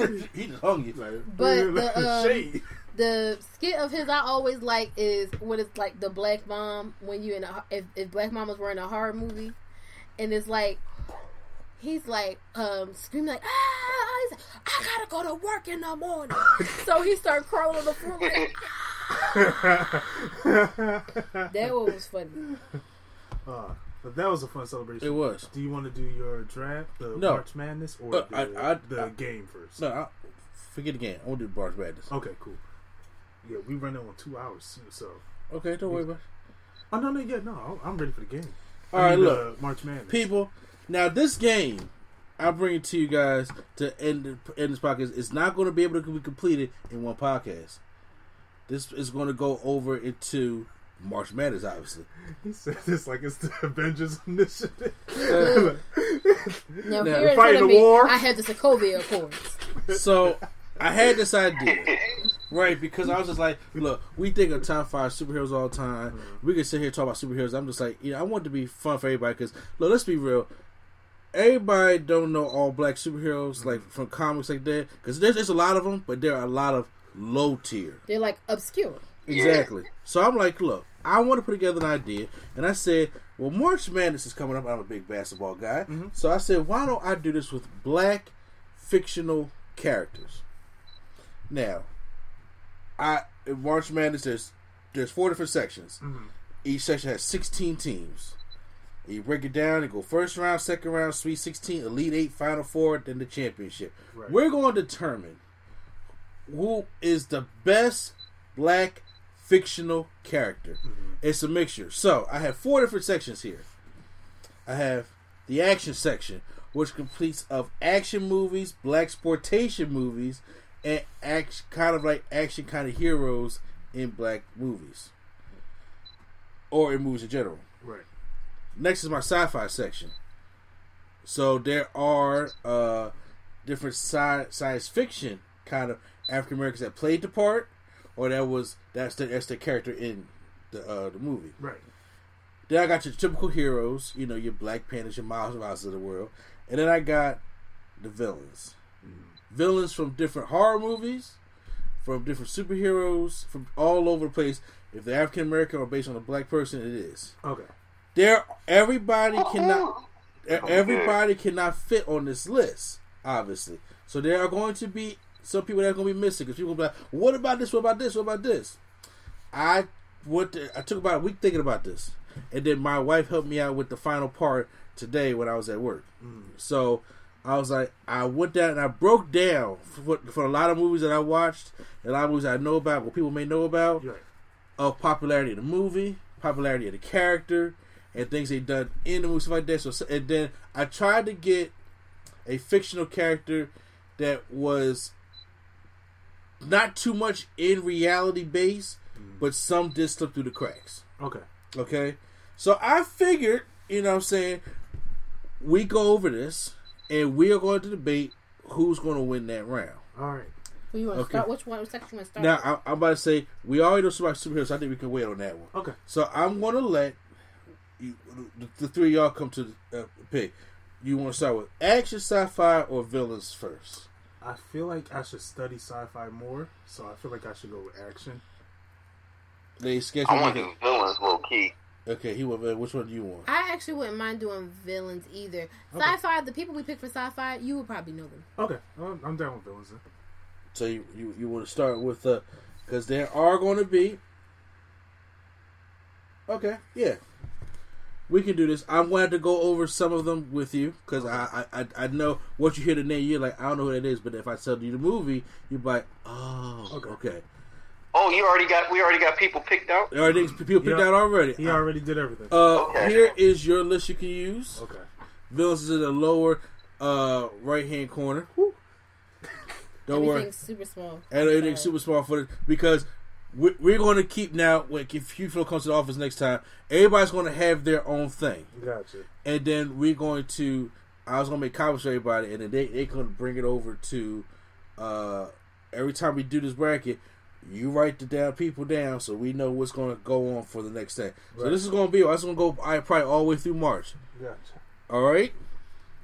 hung you. Like, But the, um, shade. The skit of his I always like is what it's like the black mom when you in a if, if black mamas were in a horror movie, and it's like he's like um screaming like ah he's like, I gotta go to work in the morning, so he started crawling on the floor like that one was funny. Uh, but that was a fun celebration. It was. Do you want to do your draft, the No. March Madness, or Uh, the, I- I- the I- game first? No, I, forget the game. I want to do Bars Madness. Okay, cool. Yeah, we run running on two hours too, so. Okay, don't worry about it. Oh no, no, yeah, no, I'm ready for the game. All I right, mean, look. the March Madness. people. Now this game, I bring it to you guys to end end this podcast. It's not going to be able to be completed in one podcast. This is going to go over into March Madness, obviously. He said this like it's the Avengers initiative. Now, Now, fighting front of the me, war. I had the Sokovia Accords. So I had this idea, right? Because I was just like, look, we think of top five superheroes all the time. Mm-hmm. We can sit here and talk about superheroes. I'm just like, you know, I want it to be fun for everybody. Because look, let's be real. Everybody don't know all black superheroes like mm-hmm. from comics like that. Because there's, there's a lot of them, but there are a lot of low tier. They're like obscure. Exactly. So I'm like, look, I want to put together an idea, and I said, well, March Madness is coming up. I'm a big basketball guy, mm-hmm. so I said, why don't I do this with black fictional characters. Now, I in March Madness there's there's four different sections. Mm-hmm. Each section has sixteen teams. You break it down and go first round, second round, Sweet Sixteen, Elite Eight, Final Four, then the championship. Right. We're going to determine who is the best black fictional character. Mm-hmm. It's a mixture. So I have four different sections here. I have the action section, which completes of action movies, blaxploitation movies, and act kind of like action kind of heroes in black movies or in movies in general. Right. Next is my sci-fi section. So there are uh, different sci- science fiction kind of African Americans that played the part, or that was that's the that's the character in the uh, the movie. Right. Then I got your typical heroes, you know, your Black Panthers, your Miles Morales of the world, and then I got the villains. Villains from different horror movies, from different superheroes, from all over the place. If they're African American or based on a black person, it is. Okay. There, everybody oh, cannot, oh. e- oh, everybody cannot fit on this list, obviously. So there are going to be some people that are going to be missing because people will be like, "What about this? What about this? What about this?" I went. I took about a week thinking about this, and then my wife helped me out with the final part today when I was at work. Mm. So I was like, I went down and I broke down for, for a lot of movies that I watched, and a lot of movies I know about, what people may know about Right. of popularity of the movie, popularity of the character, and things they done in the movie, stuff like that. So, and then I tried to get a fictional character that was not too much in reality base, mm-hmm. but some did slip through the cracks. Okay. Okay, so I figured, you know, what I'm saying we go over this, and we are going to debate who's going to win that round. All right. Who you want to Okay. start? Which one? Which section you want to start? Now. I, I'm about to say we already know about superheroes. So I think we can wait on that one. Okay. So I'm going to let you, the, the three of y'all come to the uh, pick. You want to start with action, sci-fi, or villains first? I feel like I should study sci-fi more, so I feel like I should go with action. They schedule. I want to do villains low key. Okay, he will. uh, Which one do you want? I actually wouldn't mind doing villains either. Sci-fi, the people we pick for sci-fi, you would probably know them. Okay. I'm, I'm down with villains. Then. So you you, you want to start with uh because there are going to be. Okay, yeah, we can do this. I'm going to have to go over some of them with you because I, I I I know what you hear the name. You're like I don't know who that is, but if I tell you the movie, you're like oh Okay. okay. Oh, you already got we already got people picked out. All right, people picked Yeah. out already. He already did everything. Uh, Okay. here is your list you can use. okay. Villains is in the lower uh right hand corner. Don't worry. Everything's super small. and everything's super small for it because we- we're going to keep now. When if Hugh Phil comes to the office next time, everybody's going to have their own thing, Gotcha. and then we're going to. I was going to make comments for everybody, and then they they going to bring it over to. uh Every time we do this bracket, you write the down people down so we know what's going to go on for the next day. So this is going to be. This is going to go. I probably all the way through March. Gotcha. All right.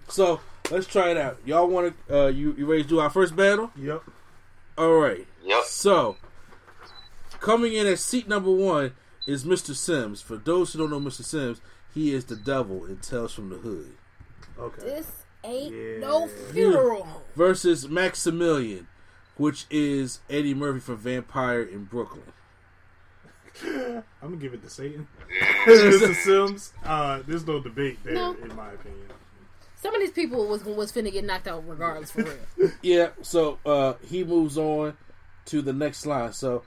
So let's try it out. Y'all want to? Uh, you you ready to do our first battle? Yep. All right. Yep. So, coming in at seat number one is Mr. Simms. For those who don't know Mr. Simms, he is the devil in Tales from the Hood. Okay. This ain't Yeah. no funeral. home. Versus Maximilian, which is Eddie Murphy from Vampire in Brooklyn. I'm gonna give it to Satan. Mr. Simms. Uh, there's no debate there, No. in my opinion. Some of these people was was finna get knocked out regardless for real. Yeah, so uh, he moves on to the next line. So,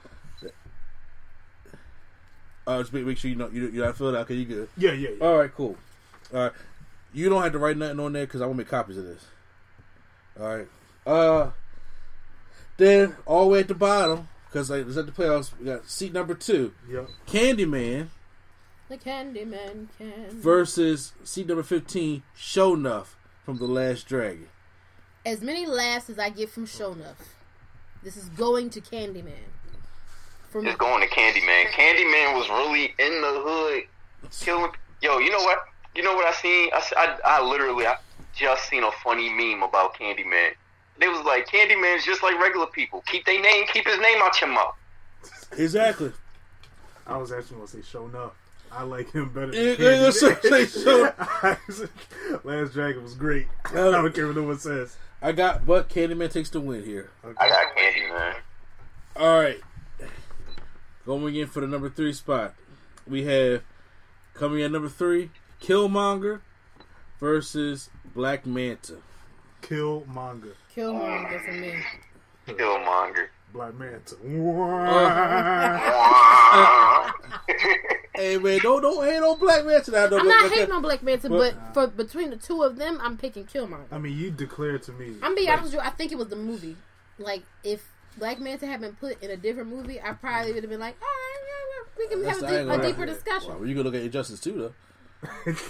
uh, just make, make sure you know you, you're not filled out. Okay, you good. Yeah, yeah, yeah. All right, cool. All right, you don't have to write nothing on there because I want to make copies of this. All right. Uh, then all the way at the bottom because like, it's at the playoffs. We got seat number two, Yep. Candyman the Candyman can. versus seat number fifteen, Sho'nuff from The Last Dragon. As many laughs as I get from Sho'nuff, this is going to Candyman. From It's going to Candyman. Candyman was really in the hood, killing. Yo, you know what? You know what I seen? I I literally I just seen a funny meme about Candyman. They was like, Candyman's just like regular people. Keep their name, keep his name out your mouth. Exactly. I was actually gonna say Sho'nuff. I like him better than Yeah, Candyman. yeah, so- so- so- Last Dragon was great. I don't care what no one says. I got, but Candyman takes the win here. Okay. I got Candyman. All right, going in for the number three spot, we have coming in number three, Killmonger versus Black Manta. Killmonger. Killmonger for me. Killmonger. Black Manta. Hey man, don't don't hate on Black Manta now. Don't, I'm not don't- hating on Black Manta, But- but for between the two of them, I'm picking Killmonger. I mean, you declared to me. I'm being honest with you. I think it was the movie. Like if Black Manta had been put in a different movie, I probably would have been like, all right, yeah, yeah, we can That's- have I a, ain't deep, a gonna- deeper discussion. Well, you can look at Injustice too, though.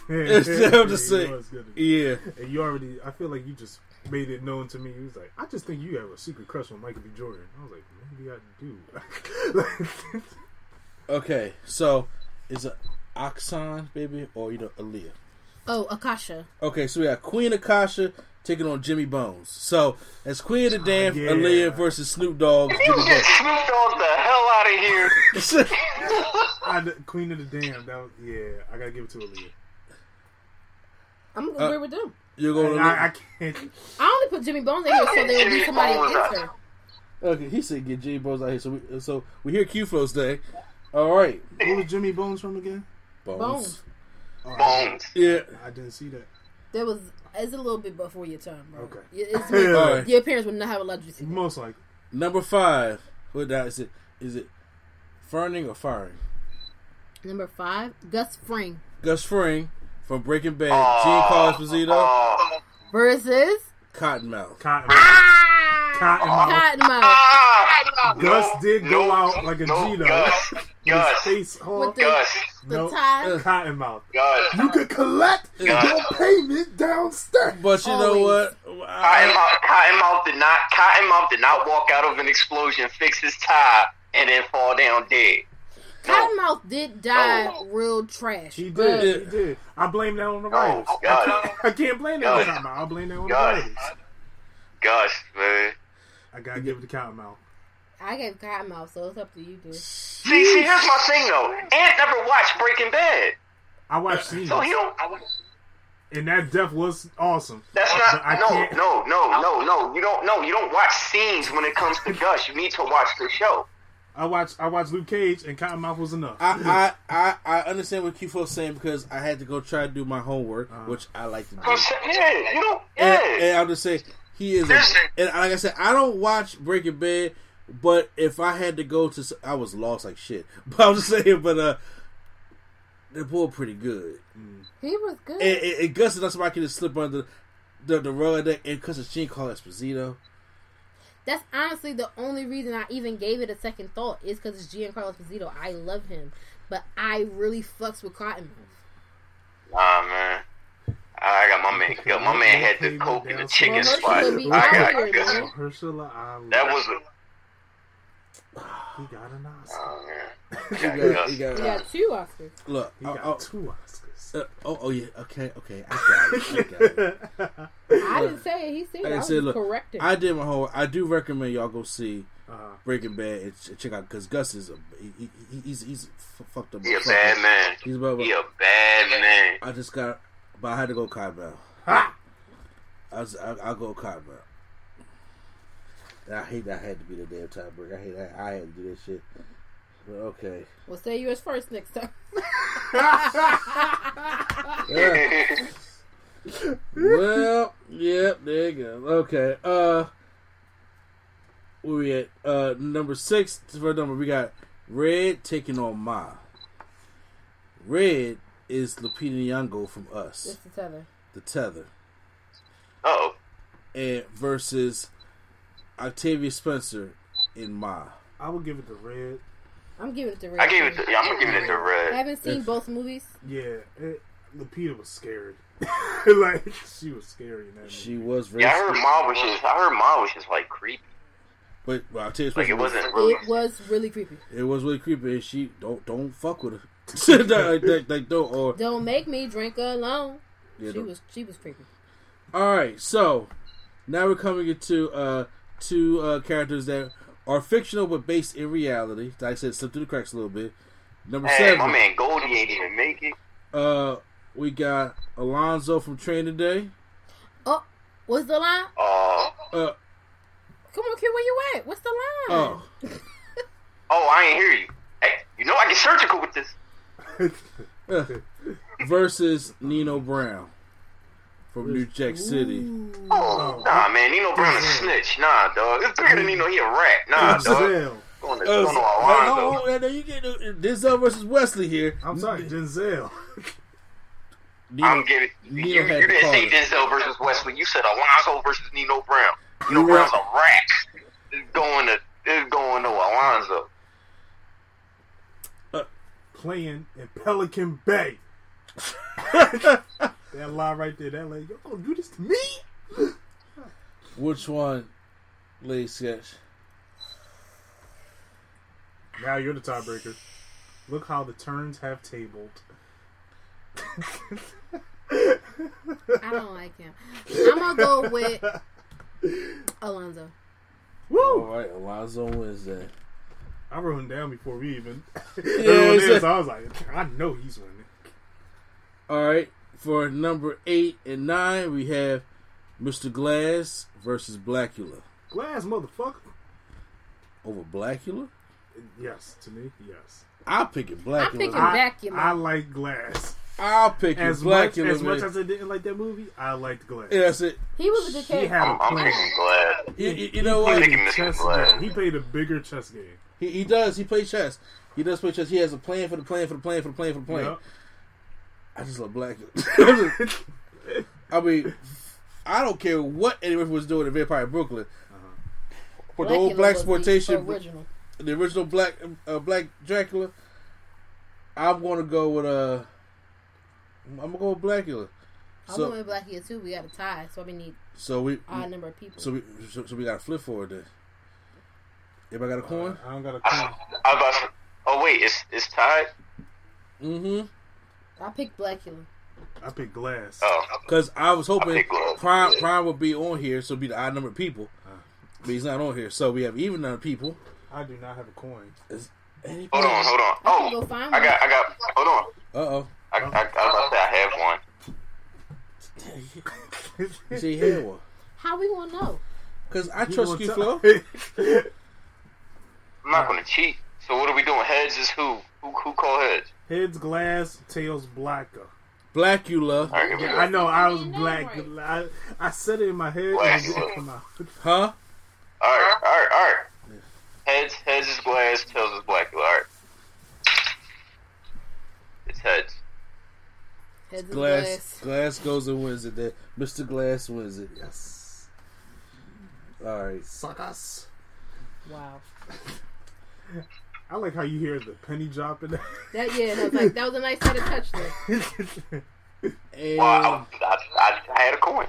yeah, I'm just saying. Yeah. And you already, I feel like you just made it known to me. He was like, I just think you have a secret crush on Michael B. Jordan. I was like, maybe I do. Okay, so is it Oxon, baby, or you know Aaliyah? Oh, Akasha. Okay, so we got Queen Akasha taking on Jimmy Bones. So as Queen of the Damned, yeah. Aaliyah versus Snoop Dogg. You Jimmy get Snoop Dogg the hell out of here. I, Queen of the Damned. That was, yeah, I gotta give it to Aaliyah. I'm gonna Uh, agree with them. You're going to I, I can't. I only put Jimmy Bones in here so there would be somebody Bones uh, against her. Okay, he said get Jimmy Bones out here. So we so we hear Q Flow's day. All right, Who was Jimmy Bones from again? Bones. Bones. Oh, Bones. Yeah. I didn't see that. That was it's a little bit before your time, bro. Okay. It's, All right. Your parents would not have allowed you to see that. Most likely. Number five. What that is it? Is it Ferning or firing? Number five, Gus Fring Gus Fring from Breaking Bad. Oh, Giancarlo Esposito. Oh, versus Cottonmouth. Cottonmouth. ah, Cottonmouth. Cottonmouth ah, Gus no, did go no, out like a no, G though. Gus, His Gus, face hard. with the, Gus, the Nope. tie. Cottonmouth. Gus. You could collect Yeah. your payment downstairs. But you know Always. what? I- Cottonmouth, Cottonmouth did not. Cottonmouth did not walk out of an explosion, fix his tie, and then fall down dead. No. Cottonmouth did die Oh. real trash. He but did. He did. I blame that on the writers. Oh, I, can't, I can't blame that on God. Cottonmouth. I blame that on God. the writers. Gus, man. I gotta give it to Cottonmouth. I gave Cottonmouth, so it's up to you, dude. See, see, here's my thing though. Ant never watched Breaking Bad, I watched scenes, so he don't. and that death was awesome. That's But I not. No, can't- no, no, no, no. You don't. No, you don't watch scenes when it comes to Gus. You need to watch the show. I watched. I watched Luke Cage, and Cottonmouth was enough. I, I, I, I understand what Q is saying because I had to go try to do my homework, Uh-huh. which I like to do. I'm yeah, you don't. Yeah. and I'll just say he is. A, and like I said, I don't watch Breaking Bad, but if I had to go to, I was lost like shit. But I was just saying, but uh, they're both pretty good. He was good. And, and, and Gus is not somebody can just slip under the the rug, and because it's Giancarlo Esposito. That's honestly the only reason I even gave it a second thought is because it's Giancarlo Esposito. I love him, but I really fucks with Cottonmouth. Nah, man. I got my man. Yo, my man had the coke in the chicken Well, spot. Herschel be I got here, man. Ursula, I That was a. he got an Oscar. Oh, man. He I got got, he got, He got two Oscars. look. He got uh, uh, two Oscars. Uh, oh, oh, yeah. Okay, okay. I got it. I got it. I didn't say it. He said it. Like I I was said, look, correcting. I did my whole. I do recommend y'all go see Uh, Breaking Bad and ch- check out because Gus is a he, he, he's he's f- fucked up. He a motherfucker. bad man. He's about. He a bad man. I just got, but I had to go Cottonmouth. ha! I was, I, I'll go Cottonmouth. I hate that I had to be the damn tiebreaker. I hate that I had to do that shit. But okay. We'll say yours first next time. Yeah. well, yep, there you go. Okay. Uh where we at? Uh number six for number we got Red taking on Ma. Red is Lupita Nyong'o from Us, Just to tell her. the tether. Oh, And versus Octavia Spencer in Ma. I would give it to Red. I'm giving it to Red. I gave it. To, yeah, I'm gonna give it to I Red. haven't seen both movies. Yeah, it, Lupita was scared. like she was scary in that. She movie. was very Yeah, I heard Ma was just. I heard Ma was just like creepy. but well, Octavia Like Spencer it was- wasn't really. It was really creepy. it was really creepy and she don't don't fuck with her. like, like, like, don't or Don't make me drink alone. yeah, She don't- was she was creepy. All right, so now we're coming into uh, two uh, characters that are fictional but based in reality. Like I said, slip through the cracks a little bit. Number Hey, seven. my man Goldie ain't even make it. Uh, we got Alonzo from Training Day. Oh, what's the line? Uh, Uh, Come on, kid, where you at? What's the line? oh, oh, I ain't hear you. Hey, you know I get surgical with this. uh, versus Nino Brown from New Jack City. Oh, nah, man, Nino Brown a snitch. Nah, dog. It's bigger than Nino. He a rat. Nah, dog. Denzel. Going to, Uh, going to so- Alonzo. oh, oh, oh, you get Denzel versus Wesley here. I'm sorry, Denzel. Nino, I'm giving. Nino You, had you to didn't say it. Denzel versus Wesley. You said Alonzo versus Nino Brown. Nino You Brown's right. a rat. It's going to. It's going to Alonzo. Playing in Pelican Bay. that line right there, that lady, you gonna do this to me? Which one, Lady Sketch? Now you're the tiebreaker. Look how the turns have tabled. I don't like him. I'm gonna go with Alonzo. All Woo! right, Alonzo wins that. I wrote him down before we even. Yeah, Everyone it's is, a- so I was like, I know he's winning. All right, for number eight and nine, we have Mr. Glass versus Blackula. Glass motherfucker. Over Blackula? Yes, to me, yes. I'll pick it Blackula. I'm picking Blackula. I like Glass. I'll pick it As much Blackula. as much as I didn't like that movie, I liked Glass. yeah, that's it. he was a good He had a I'm, I'm plan. picking Glad. You, you- you know what? played Picking a chess Glass. He played a bigger chess game. He, he does. He plays chess. He does play chess. He has a plan for the plan for the plan for the plan for the plan. Yup. I just love black. I mean, I don't care what Eddie Murphy was doing in Vampire Brooklyn. For the old black was the exploitation, original. the original black uh, black Dracula. I'm going to go with uh, I'm gonna go with Blackula. I'm So going with Blackie too. We got a tie, so we need so we odd number of people. so we so, so we got to flip for it then. Everybody got a coin? I don't got a coin. I was about to, oh wait, it's it's tied. Mm-hmm. I picked Blackula. I picked Glass. Oh, Because I was hoping pick Glove. Prime Prime would be on here, so it'd be the odd number of people. But he's not on here, so we have even number of people. I do not have a coin. Is hold on, hold on. I Oh, go find I one. got, I got. Hold on. Uh oh. I, I, I was about to say I have one. You say you had one. How we gonna know? Because I You trust you, Flo. I'm not gonna cheat. So what are we doing? Heads is who? Who who call heads? Heads Glass, tails Blacker. Blackula. All right, here we Yeah. I know. I was black. right. I, I said it in my head. and it Blackula. didn't come out. Huh? All right, all right, all right. Heads, heads is glass, tails is black. All right. It's heads. Heads of Glass. glass. Glass goes and wins it. Then Mr. Glass wins it. Yes. All right. Suck us. Wow. I like how you hear the penny dropping. That yeah, that was like that was a nice set of touch there. And, Well, I, I, I, I had a coin.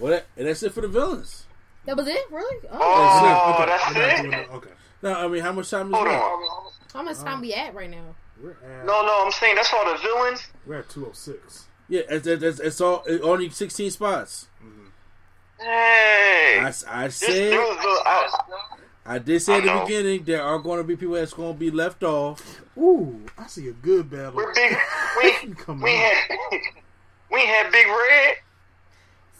well, that, and that's it for the villains. That was it, really? Oh, Oh, Okay, that's we're it. Okay. No, I mean, how much time is Hold left? on. how much time um, we at right now? We're at No, no, I'm saying that's all the villains. we're at two oh six. Yeah, it's, it's, it's all it only 16 spots. Mm-hmm. Hey, I, I this said, dude's the, I, I did say at the know. beginning there are going to be people that's going to be left off. Ooh, I see a good battle. we're big. We Come we on. had we had Big Red.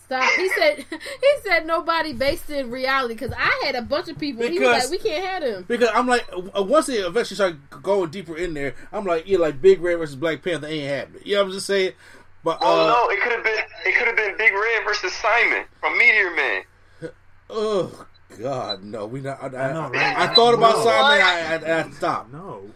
Stop. He said he said nobody based in reality because I had a bunch of people. he was like, we can't have him. Because I'm like, uh, once they eventually start going deeper in there, I'm like, yeah, like Big Red versus Black Panther ain't happening. You know what I'm just saying? But Oh uh, no, it could have been it could have been Big Red versus Simon from Meteor Man. oh god, no, we not. I, I, know, right? I thought about No. Simon, I, I, I stopped No.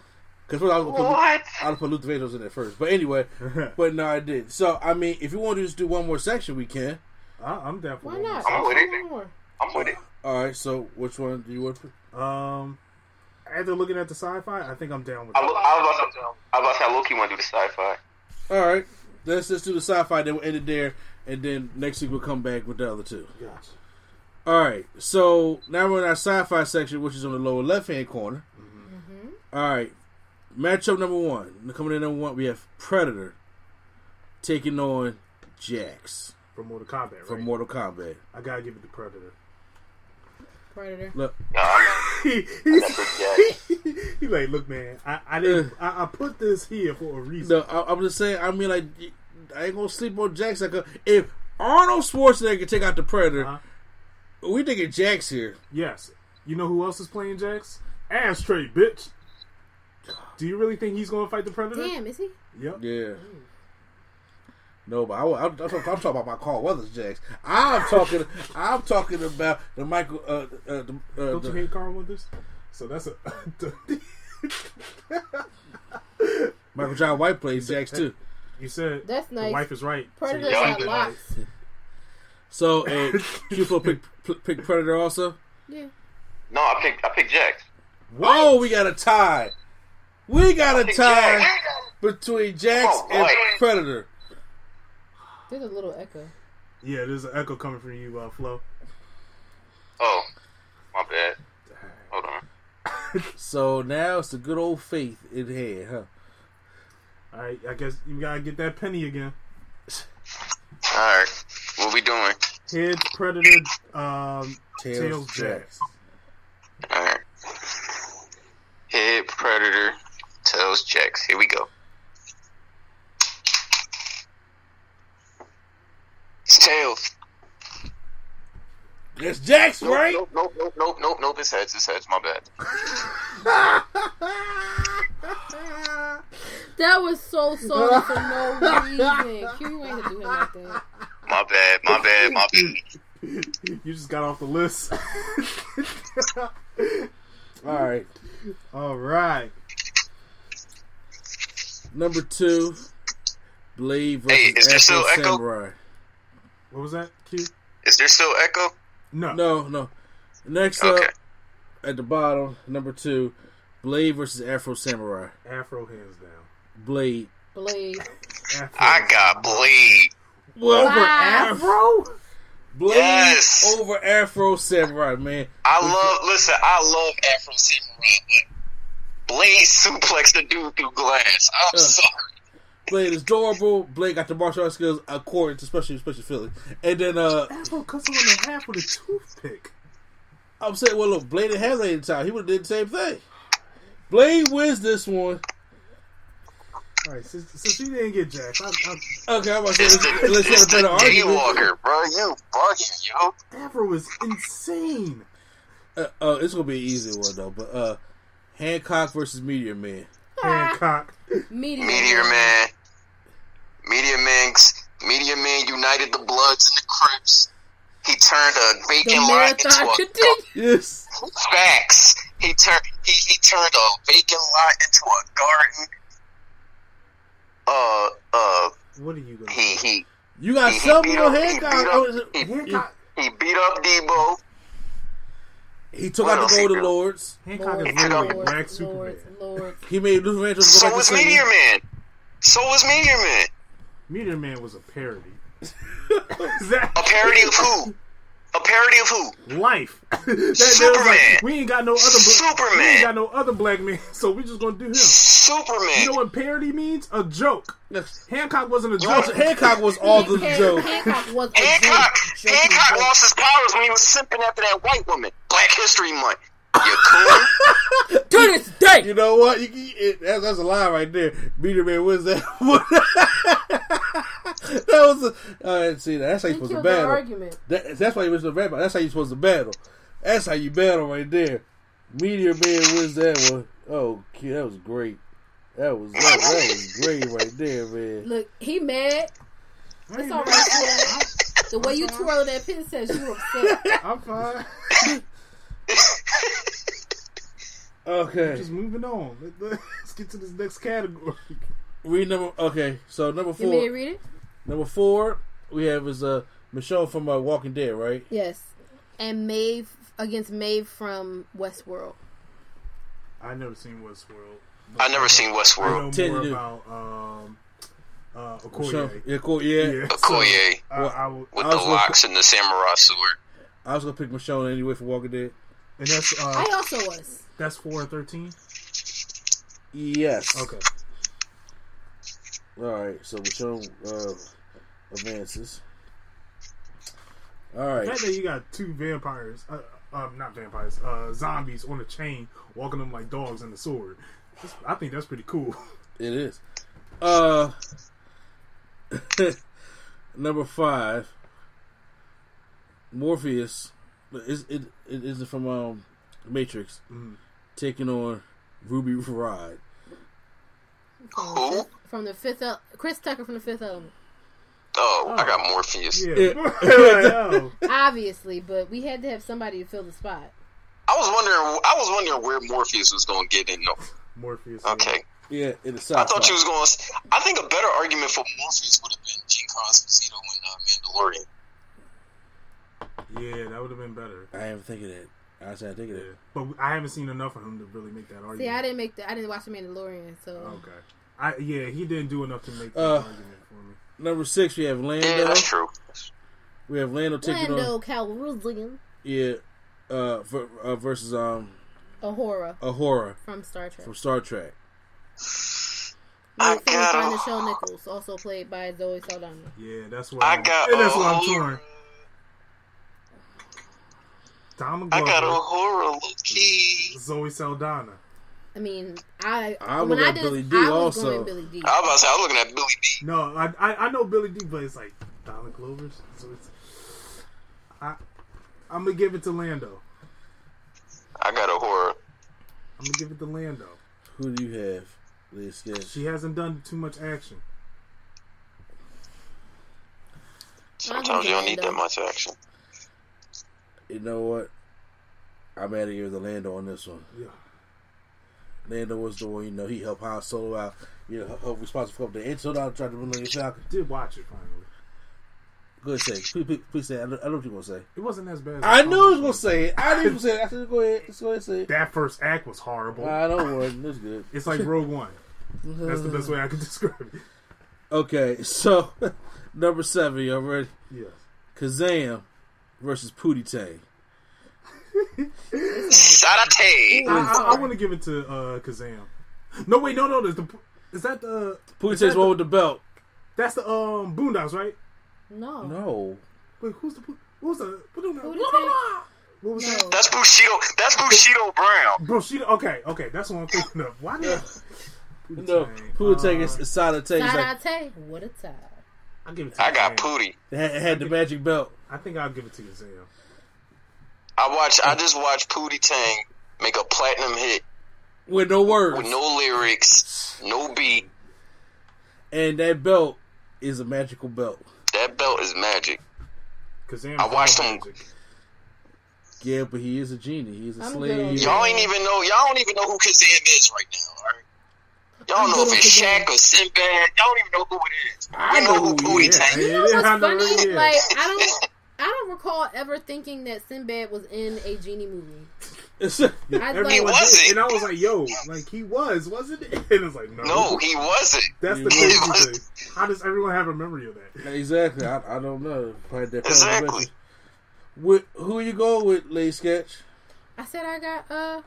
because I was gonna put, What? I would put Luther Vandross in there first. But anyway, but no, I did. So I mean, if you want to just do one more section, we can. I, I'm down for Why one not? I'm with it. I'm with it. All right. So which one do you want? to. Um, after looking at the sci-fi, I think I'm down with I, that. lo- I was about to, I was about to say I low want to do the sci-fi. All right. Let's just do the sci-fi. Then we'll end it there, and then next week we'll come back with the other two. Gotcha. All right, so now we're in our sci-fi section, which is on the lower left-hand corner. All right, matchup number one. Coming in number one, we have Predator taking on Jax from Mortal Kombat, right? from Mortal Kombat. I gotta give it to Predator. Predator. Look, No, I'm, he, he like, look, man, I, I didn't, I, I put this here for a reason. No, I, I'm just saying. I mean, like, I ain't gonna sleep on Jax. Like, if Arnold Schwarzenegger can take out the Predator, Uh-huh. We thinking Jax here. Yes. You know who else is playing Jax? Ashtray, bitch. Do you really think he's going to fight the Predator? Damn, is he? Yep. Yeah. No, but I, am I'm, talking- I'm talking about my Carl Weathers Jax. I'm talking. I'm talking about the Michael. Uh, uh, the, uh, Don't you the, hate Carl Weathers? So that's a. Michael Jai White plays Jax too. you said That's the nice. wife is right. Predator So Yeah. got locks. So, and Q4 pick, pick Predator also. Yeah. No, I picked I picked Jax. Whoa, we got a tie. We got a tie Jax. between Jax Oh, and. Predator. There's a little echo. Yeah, there's an echo coming from you, uh, Flo. Oh, my bad. Hold on. So now it's the good old faith in hand, huh? All right, I guess you gotta get that penny again. All right, what we doing? Head Predator, um, Tails, Tails, Jax. Jax. All right. Head Predator tells Jax. Here we go. It's Tails. It's Jax, Nope, right? Nope, nope, nope, nope, nope, nope. It's heads. It's heads. My bad. That was so sorry for no reason. Q, you ain't to do him like that. My bad. My bad. My bad. You just got off the list. All right. All right. Number two, Blade versus Hey, is there still Afro echo? Samurai. What was that? Q? Is there still echo? No. No, no. Next Okay. up, at the bottom, number two, Blade versus Afro Samurai. Afro hands down. Blade. Blade. Afro. I got Blade. Well, Over Afro? Blade Yes. over Afro Samurai, man. I love. Listen, I love Afro Samurai, but Blade suplexed the dude through glass. I'm Uh. sorry. Blade is adorable. Blade got the martial arts skills according to special special feelings. And then uh Afro cuts him in half with a toothpick. I'm saying, well, look, Blade didn't have that the time. He would have did the same thing. Blade wins this one. All right, since, since he didn't get Jack, I, I, Okay, I'm about to It's say, the, let's, let's it's get a better argument. Daywalker, bro. You bugging, yo. Afro is insane. Uh, uh, it's gonna be an easy one though. But uh, Hancock versus Meteor Man. Hancock. Meteor. Meteor Man. Meteor Man. Meteor Man united the Bloods and the Crips. He turned a vacant lot into a continues. Yes. facts. He turned he, he turned a vacant lot into a garden. Uh uh What are you gonna? he he You got He- he something beat on up- he Hancock. beat up- Oh, he- he, beat up Debo. he took What out else the Golden? Lords. Hancock is literally Lords, Black Superman. Lords, Lords. He made Luther Vandross go So back was to singing. Meteor Man. So was Meteor Man. Meteor Man was a parody. Is that A parody of who? A parody of who? life? That- that was Superman. we ain't got no other. Bla- Superman. We ain't got no other black man, so we just gonna do him. Superman. You know what parody means? A joke. Hancock wasn't a You joke. want- Hancock was all the Han- joke. Hancock was a Hancock, joke. Joke, Hancock lost his powers when he was simping after that white woman. Black History Month. You cool? To this day. You know what? You, you, it, that's, that's a lie right there. Meteor Man wins that one. that was a. Uh, see, that's how you He supposed to killed the battle. argument. That, that's why you was the battle. That's how you supposed to battle. That's how you battle right there. Meteor Man wins that one. Oh, kid, that was great. That was that, that was great right there, man. Look, he mad. It's all right. Flo. The way you twirl that pin says you upset. I'm fine. Okay, Just moving on. Let- Let's get to this next category. read number. Okay, so number You may four. read it? Number four we have is uh Michonne from uh, Walking Dead, right? Yes. And Maeve against Maeve from Westworld. I never seen Westworld. I never seen I know Westworld. Tend more to do. about um, uh, Okoye. yeah, cool. Yeah, Yeah, Okoye so, I, I will, with I the was gonna locks and the samurai sword. I was gonna pick Michonne anyway for Walking Dead. And that's uh, I also was. that's four and thirteen. Yes. Okay. All right. So Michonne uh, advances. All right. The right. fact that you got two vampires, uh, um, not vampires, uh, zombies on a chain, walking them like dogs and a sword. That's- I think that's pretty cool. It is. Uh, number five, Morpheus. Is it? It is from um, Matrix, Mhm. taking on Ruby Rhod. From the Who? fifth, from the fifth el- Chris Tucker from the Fifth Element. Oh, I got Morpheus. Yeah, Yeah. Obviously, but we had to have somebody to fill the spot. I was wondering. I was wondering where Morpheus was going to get in. No, Morpheus. okay. Yeah, in the I thought you was going. to I think a better argument for Morpheus would have been Giancarlo Esposito in uh, Mandalorian. Yeah, that would have been better. I haven't think of that. I said I think of Yeah. that. But I haven't seen enough of him to really make that argument. See, I didn't make the, I didn't watch the Mandalorian, so Okay. I yeah, he didn't do enough to make that Uh, argument for me. Number six, we have Lando. Yeah, Lando. that's true. we have Lando taking Lando on Calrissian, yeah, uh, ver, uh, versus um Uhura Uhura from Star Trek. from Star Trek. I Same got as Nichelle a, Nichols, also played by Zoe Saldana. Yeah, that's why I got yeah, that's a why I'm whole- torn. Donald I got a horror low key. Zoe Saldana. I mean, I I when look I did, Billy Dee I was also. going Billy Dee. I was about to say I was looking at Billy Dee. No, I, I I know Billy Dee, but it's like Donald Glover's. So it's I I'm gonna give it to Lando. I got a horror. I'm gonna give it to Lando. Who do you have? Let's guess. She hasn't done too much action. Sometimes you don't need that much action. You know what? I'm out of here with Lando on this one. Yeah. Lando was the one, you know, he helped Han Solo out. You know, help responsible for the intel out tried to run the Falcon. Did watch it finally. Good say. Please, please, please say. it. I know, I know what you're gonna say. It wasn't as bad. as I thought knew he was it gonna say it. I knew he was gonna say it. I said, go ahead. Let's go ahead and say it. That first act was horrible. I know it wasn't. It's good. It's like Rogue One. That's the best way I could describe it. Okay, so number seven, y'all ready? Yes. Kazam versus Pootie Tang. Sarate. Ooh. I, I, I want to give it to uh, Kazam. No, wait, no, no. There's the, is that the? Pootie is Tang's one with the belt. That's the um Boondocks, right? No, No. Wait, who's the? Who's the? What Who did they- what was No. that? That's Bushido. That's Bushido Brown. Bushido. okay, okay. That's what I'm thinking of. Why did? No. Pootie Tang is Uh, Sada Tang. is like, what a time. I'll give it to I got Kazam. Pootie. it had, it had the magic belt. I think I'll give it to Kazam. I watched. I just watched Pootie Tang make a platinum hit With no words. with no lyrics, no beat. And that belt is a magical belt. That belt is magic. Kazam. I watched him- Magic. Yeah, but he is a genie. He's is a I'm slave. good Y'all ain't even know. Y'all don't even know who Kazam is right now. All right. Y'all I'm know if it's Kazam. Shaq or Sinbad. Y'all don't even know who it is. I You know know who who he Pootie is. Yeah, is. You know what's funny? who he is. Like I don't, I don't recall ever thinking that Sinbad was in a genie movie. Yeah, I everyone like- He wasn't. and I was like, "Yo, like he was, wasn't it?" And it's like, "No, No, he wasn't. That's the crazy thing. How does everyone have a memory of that? exactly. I, I don't know. Probably that Exactly. With who you go with, Lay Sketch? I said I got uh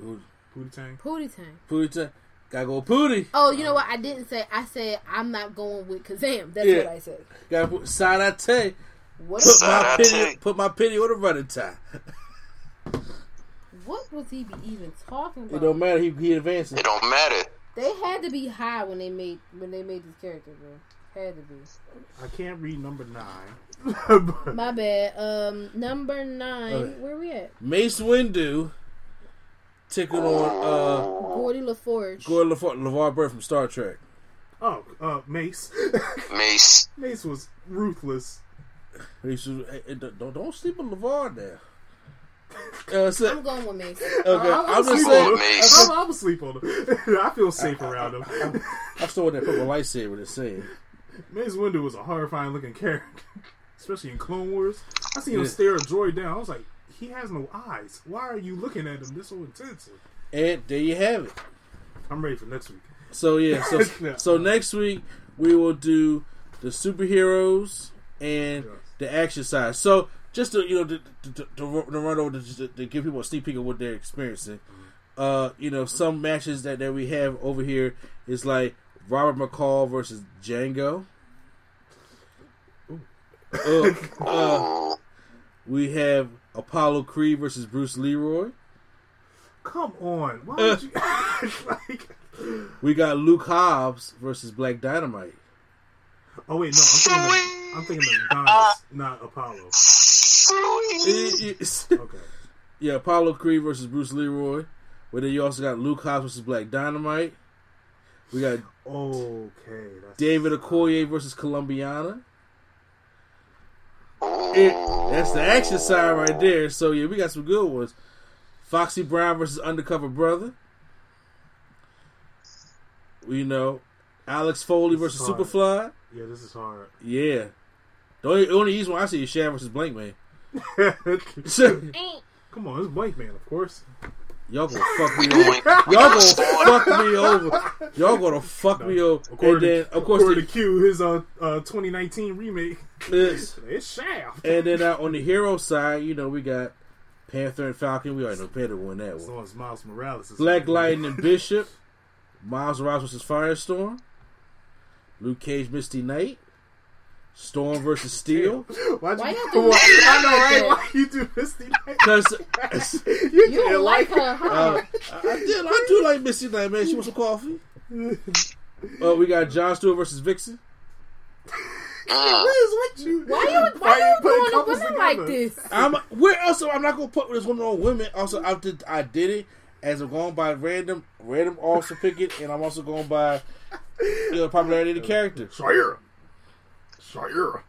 Who- Pootie Tang. Pootie Tang. Pootie Tang. Gotta go Pootie. Oh, you know what? I didn't say. I said I'm not going with Kazam. That's Yeah. what I said. Gotta put Sada Tang. What? Put my Sada penny. Put my penny on the running time. What was he be even talking about? It don't matter. He he advances. It don't matter. They had to be high when they made when they made this character, bro. Had to be. I can't read number nine. My bad. Um, number nine. Okay. Where we at? Mace Windu taking on uh Geordi LaForge. Geordi LeVar, LeVar Burton from Star Trek. oh, uh, Mace. Mace. Mace was ruthless. He should, hey, hey, don't don't sleep on LeVar now. Uh, so, I'm going with Mace. okay, I'm, I'm just saying. Mace. I'm, I'm asleep on him. I feel safe around him. I saw that purple lightsaber. They're saying. Mace Windu was a horrifying looking character, especially in Clone Wars. I seen him stare a droid down. I was like, he has no eyes. Why are you looking at him this so intensely? And there you have it. I'm ready for next week. So yeah, so Yeah. so next week we will do the superheroes and Yes. the action side. So just to you know to, to, to, to run over to, to, give people a sneak peek of what they're experiencing. Uh, you know, some matches that, that we have over here is like Robert McCall versus Django. Uh, uh, We have Apollo Creed versus Bruce Leroy. Come on, why uh. would you like? We got Luke Hobbs versus Black Dynamite. Oh wait, no, I'm thinking of, I'm thinking of Adonis, not Apollo. Okay, yeah, Apollo Creed versus Bruce Leroy. But then you also got Luke Hobbs versus Black Dynamite. We got okay, David Okoye versus Colombiana. It- that's the action side right there. So yeah, we got some good ones. Foxy Brown versus Undercover Brother. You know, Axel Foley versus Superfly. yeah, this is hard. Yeah. The only, the only easy one I see is Shad versus Blank Man. Come on, it's Blank Man, of course. Y'all gonna fuck me over. Y'all gonna fuck me over. Y'all gonna fuck me over. And then, of course, according the, to Q, his uh, uh 2019 remake, this. it's Shaft. And then uh, on the hero side, you know, we got Panther and Falcon. We already know Panther won that As one. long as Miles Morales is Black Lightning and Bishop. Miles Morales versus Firestorm. Luke Cage, Misty Knight. Storm versus Steel. Why'd Why you, y'all do why. I know, right? Why you do Misty Knight? Because you, You didn't don't like her, huh? uh, I did, I do like Misty Knight, man. She want some coffee. Uh, we got John Stewart versus Vixen. What is with you? Why you why you you putting doing the couples women together? like this? I'm where also I'm not gonna put this woman on women. Also, I did I did it as I'm going by random random also pick it, and I'm also going by you know popularity of the character. Shire. Shire.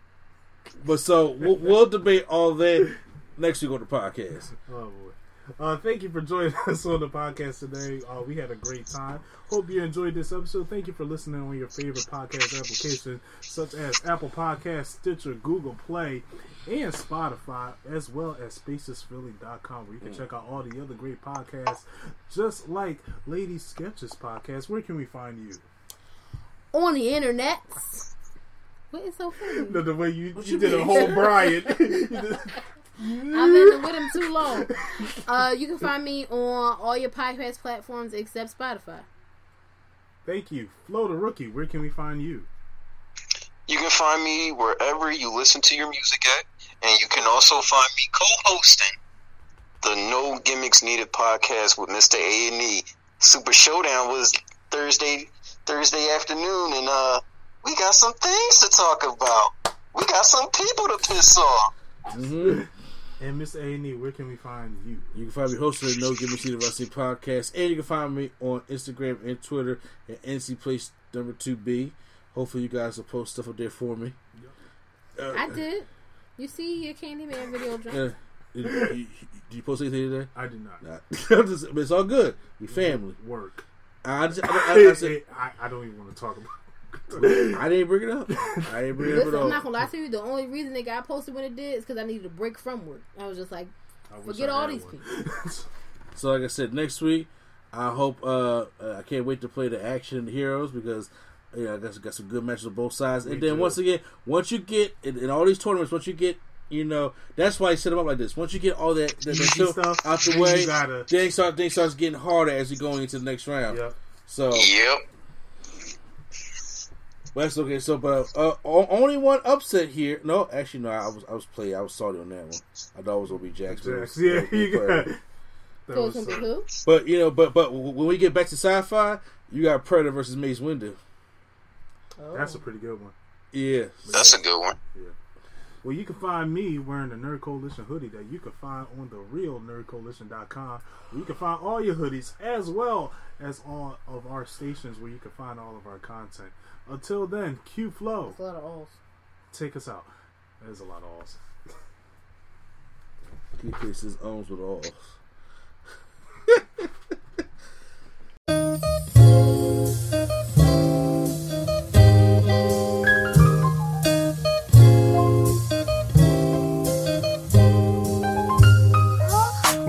But so we'll, we'll debate all that next week on the podcast. Oh boy. Uh, thank you for joining us on the podcast today. Uh, we had a great time. Hope you enjoyed this episode. Thank you for listening on your favorite podcast application, such as Apple Podcasts, Stitcher, Google Play, and Spotify, as well as spacesphilly.com, where you can check out all the other great podcasts, just like Lady Sketches podcast. Where can we find you? On the internet. What is so funny? The, the way you, you you did a whole Brian. I've been with him too long. Uh, you can find me on all your podcast platforms except Spotify. Thank you. Flo the Rookie, where can we find you? You can find me wherever you listen to your music at, and you can also find me co-hosting the No Gimmicks Needed podcast with Mr. A and E. Super Showdown was Thursday Thursday afternoon, and uh, we got some things to talk about. We got some people to piss off. hmm And Miss A&E, where can we find you? You can find me hosting the No Give Me See the Wrestling podcast, and you can find me on Instagram and Twitter at NC Place number two B. Hopefully, you guys will post stuff up there for me. Uh, I did. You see your Candyman video drop? Uh, did, you, did you post anything today? I did not. Nah. Just- but it's all good. We family. Work. I, just, I, I, I, said, I, I don't even want to talk about I didn't bring it up. I didn't bring it up Listen, at I'm not gonna lie to you. The only reason it got posted when it did is because I needed a break from work. I was just like, I forget all these one. people. So, like I said, next week, I hope. Uh, uh, I can't wait to play the action and the heroes because. Yeah, I guess got some good matches on both sides, and then too. once again, once you get in, in all these tournaments, once you get, you know, that's why I set them up like this. Once you get all that, that, that stuff stuff, out the then way, you gotta- then start then starts getting harder as you're going into the next round. Yep. So Yep. Well, that's okay. So, but uh, o- only one upset here. No, actually, no. I was I was playing. I was salty on that one. I thought it was gonna be Jackson. but was- Jax, yeah, that you got. Predator. That So was gonna be who? But you know, but but when we get back to sci-fi, you got Predator versus Mace Windu. Oh. That's a pretty good one. Yeah, That's a good one. Yeah. Well, you can find me wearing the Nerd Coalition hoodie that you can find on the real nerdcoalition.com. Where you can find all your hoodies as well as all of our stations where you can find all of our content. Until then, Q Flow, That's a lot of alls. take us out. There's a lot of alls. he plays his arms with all.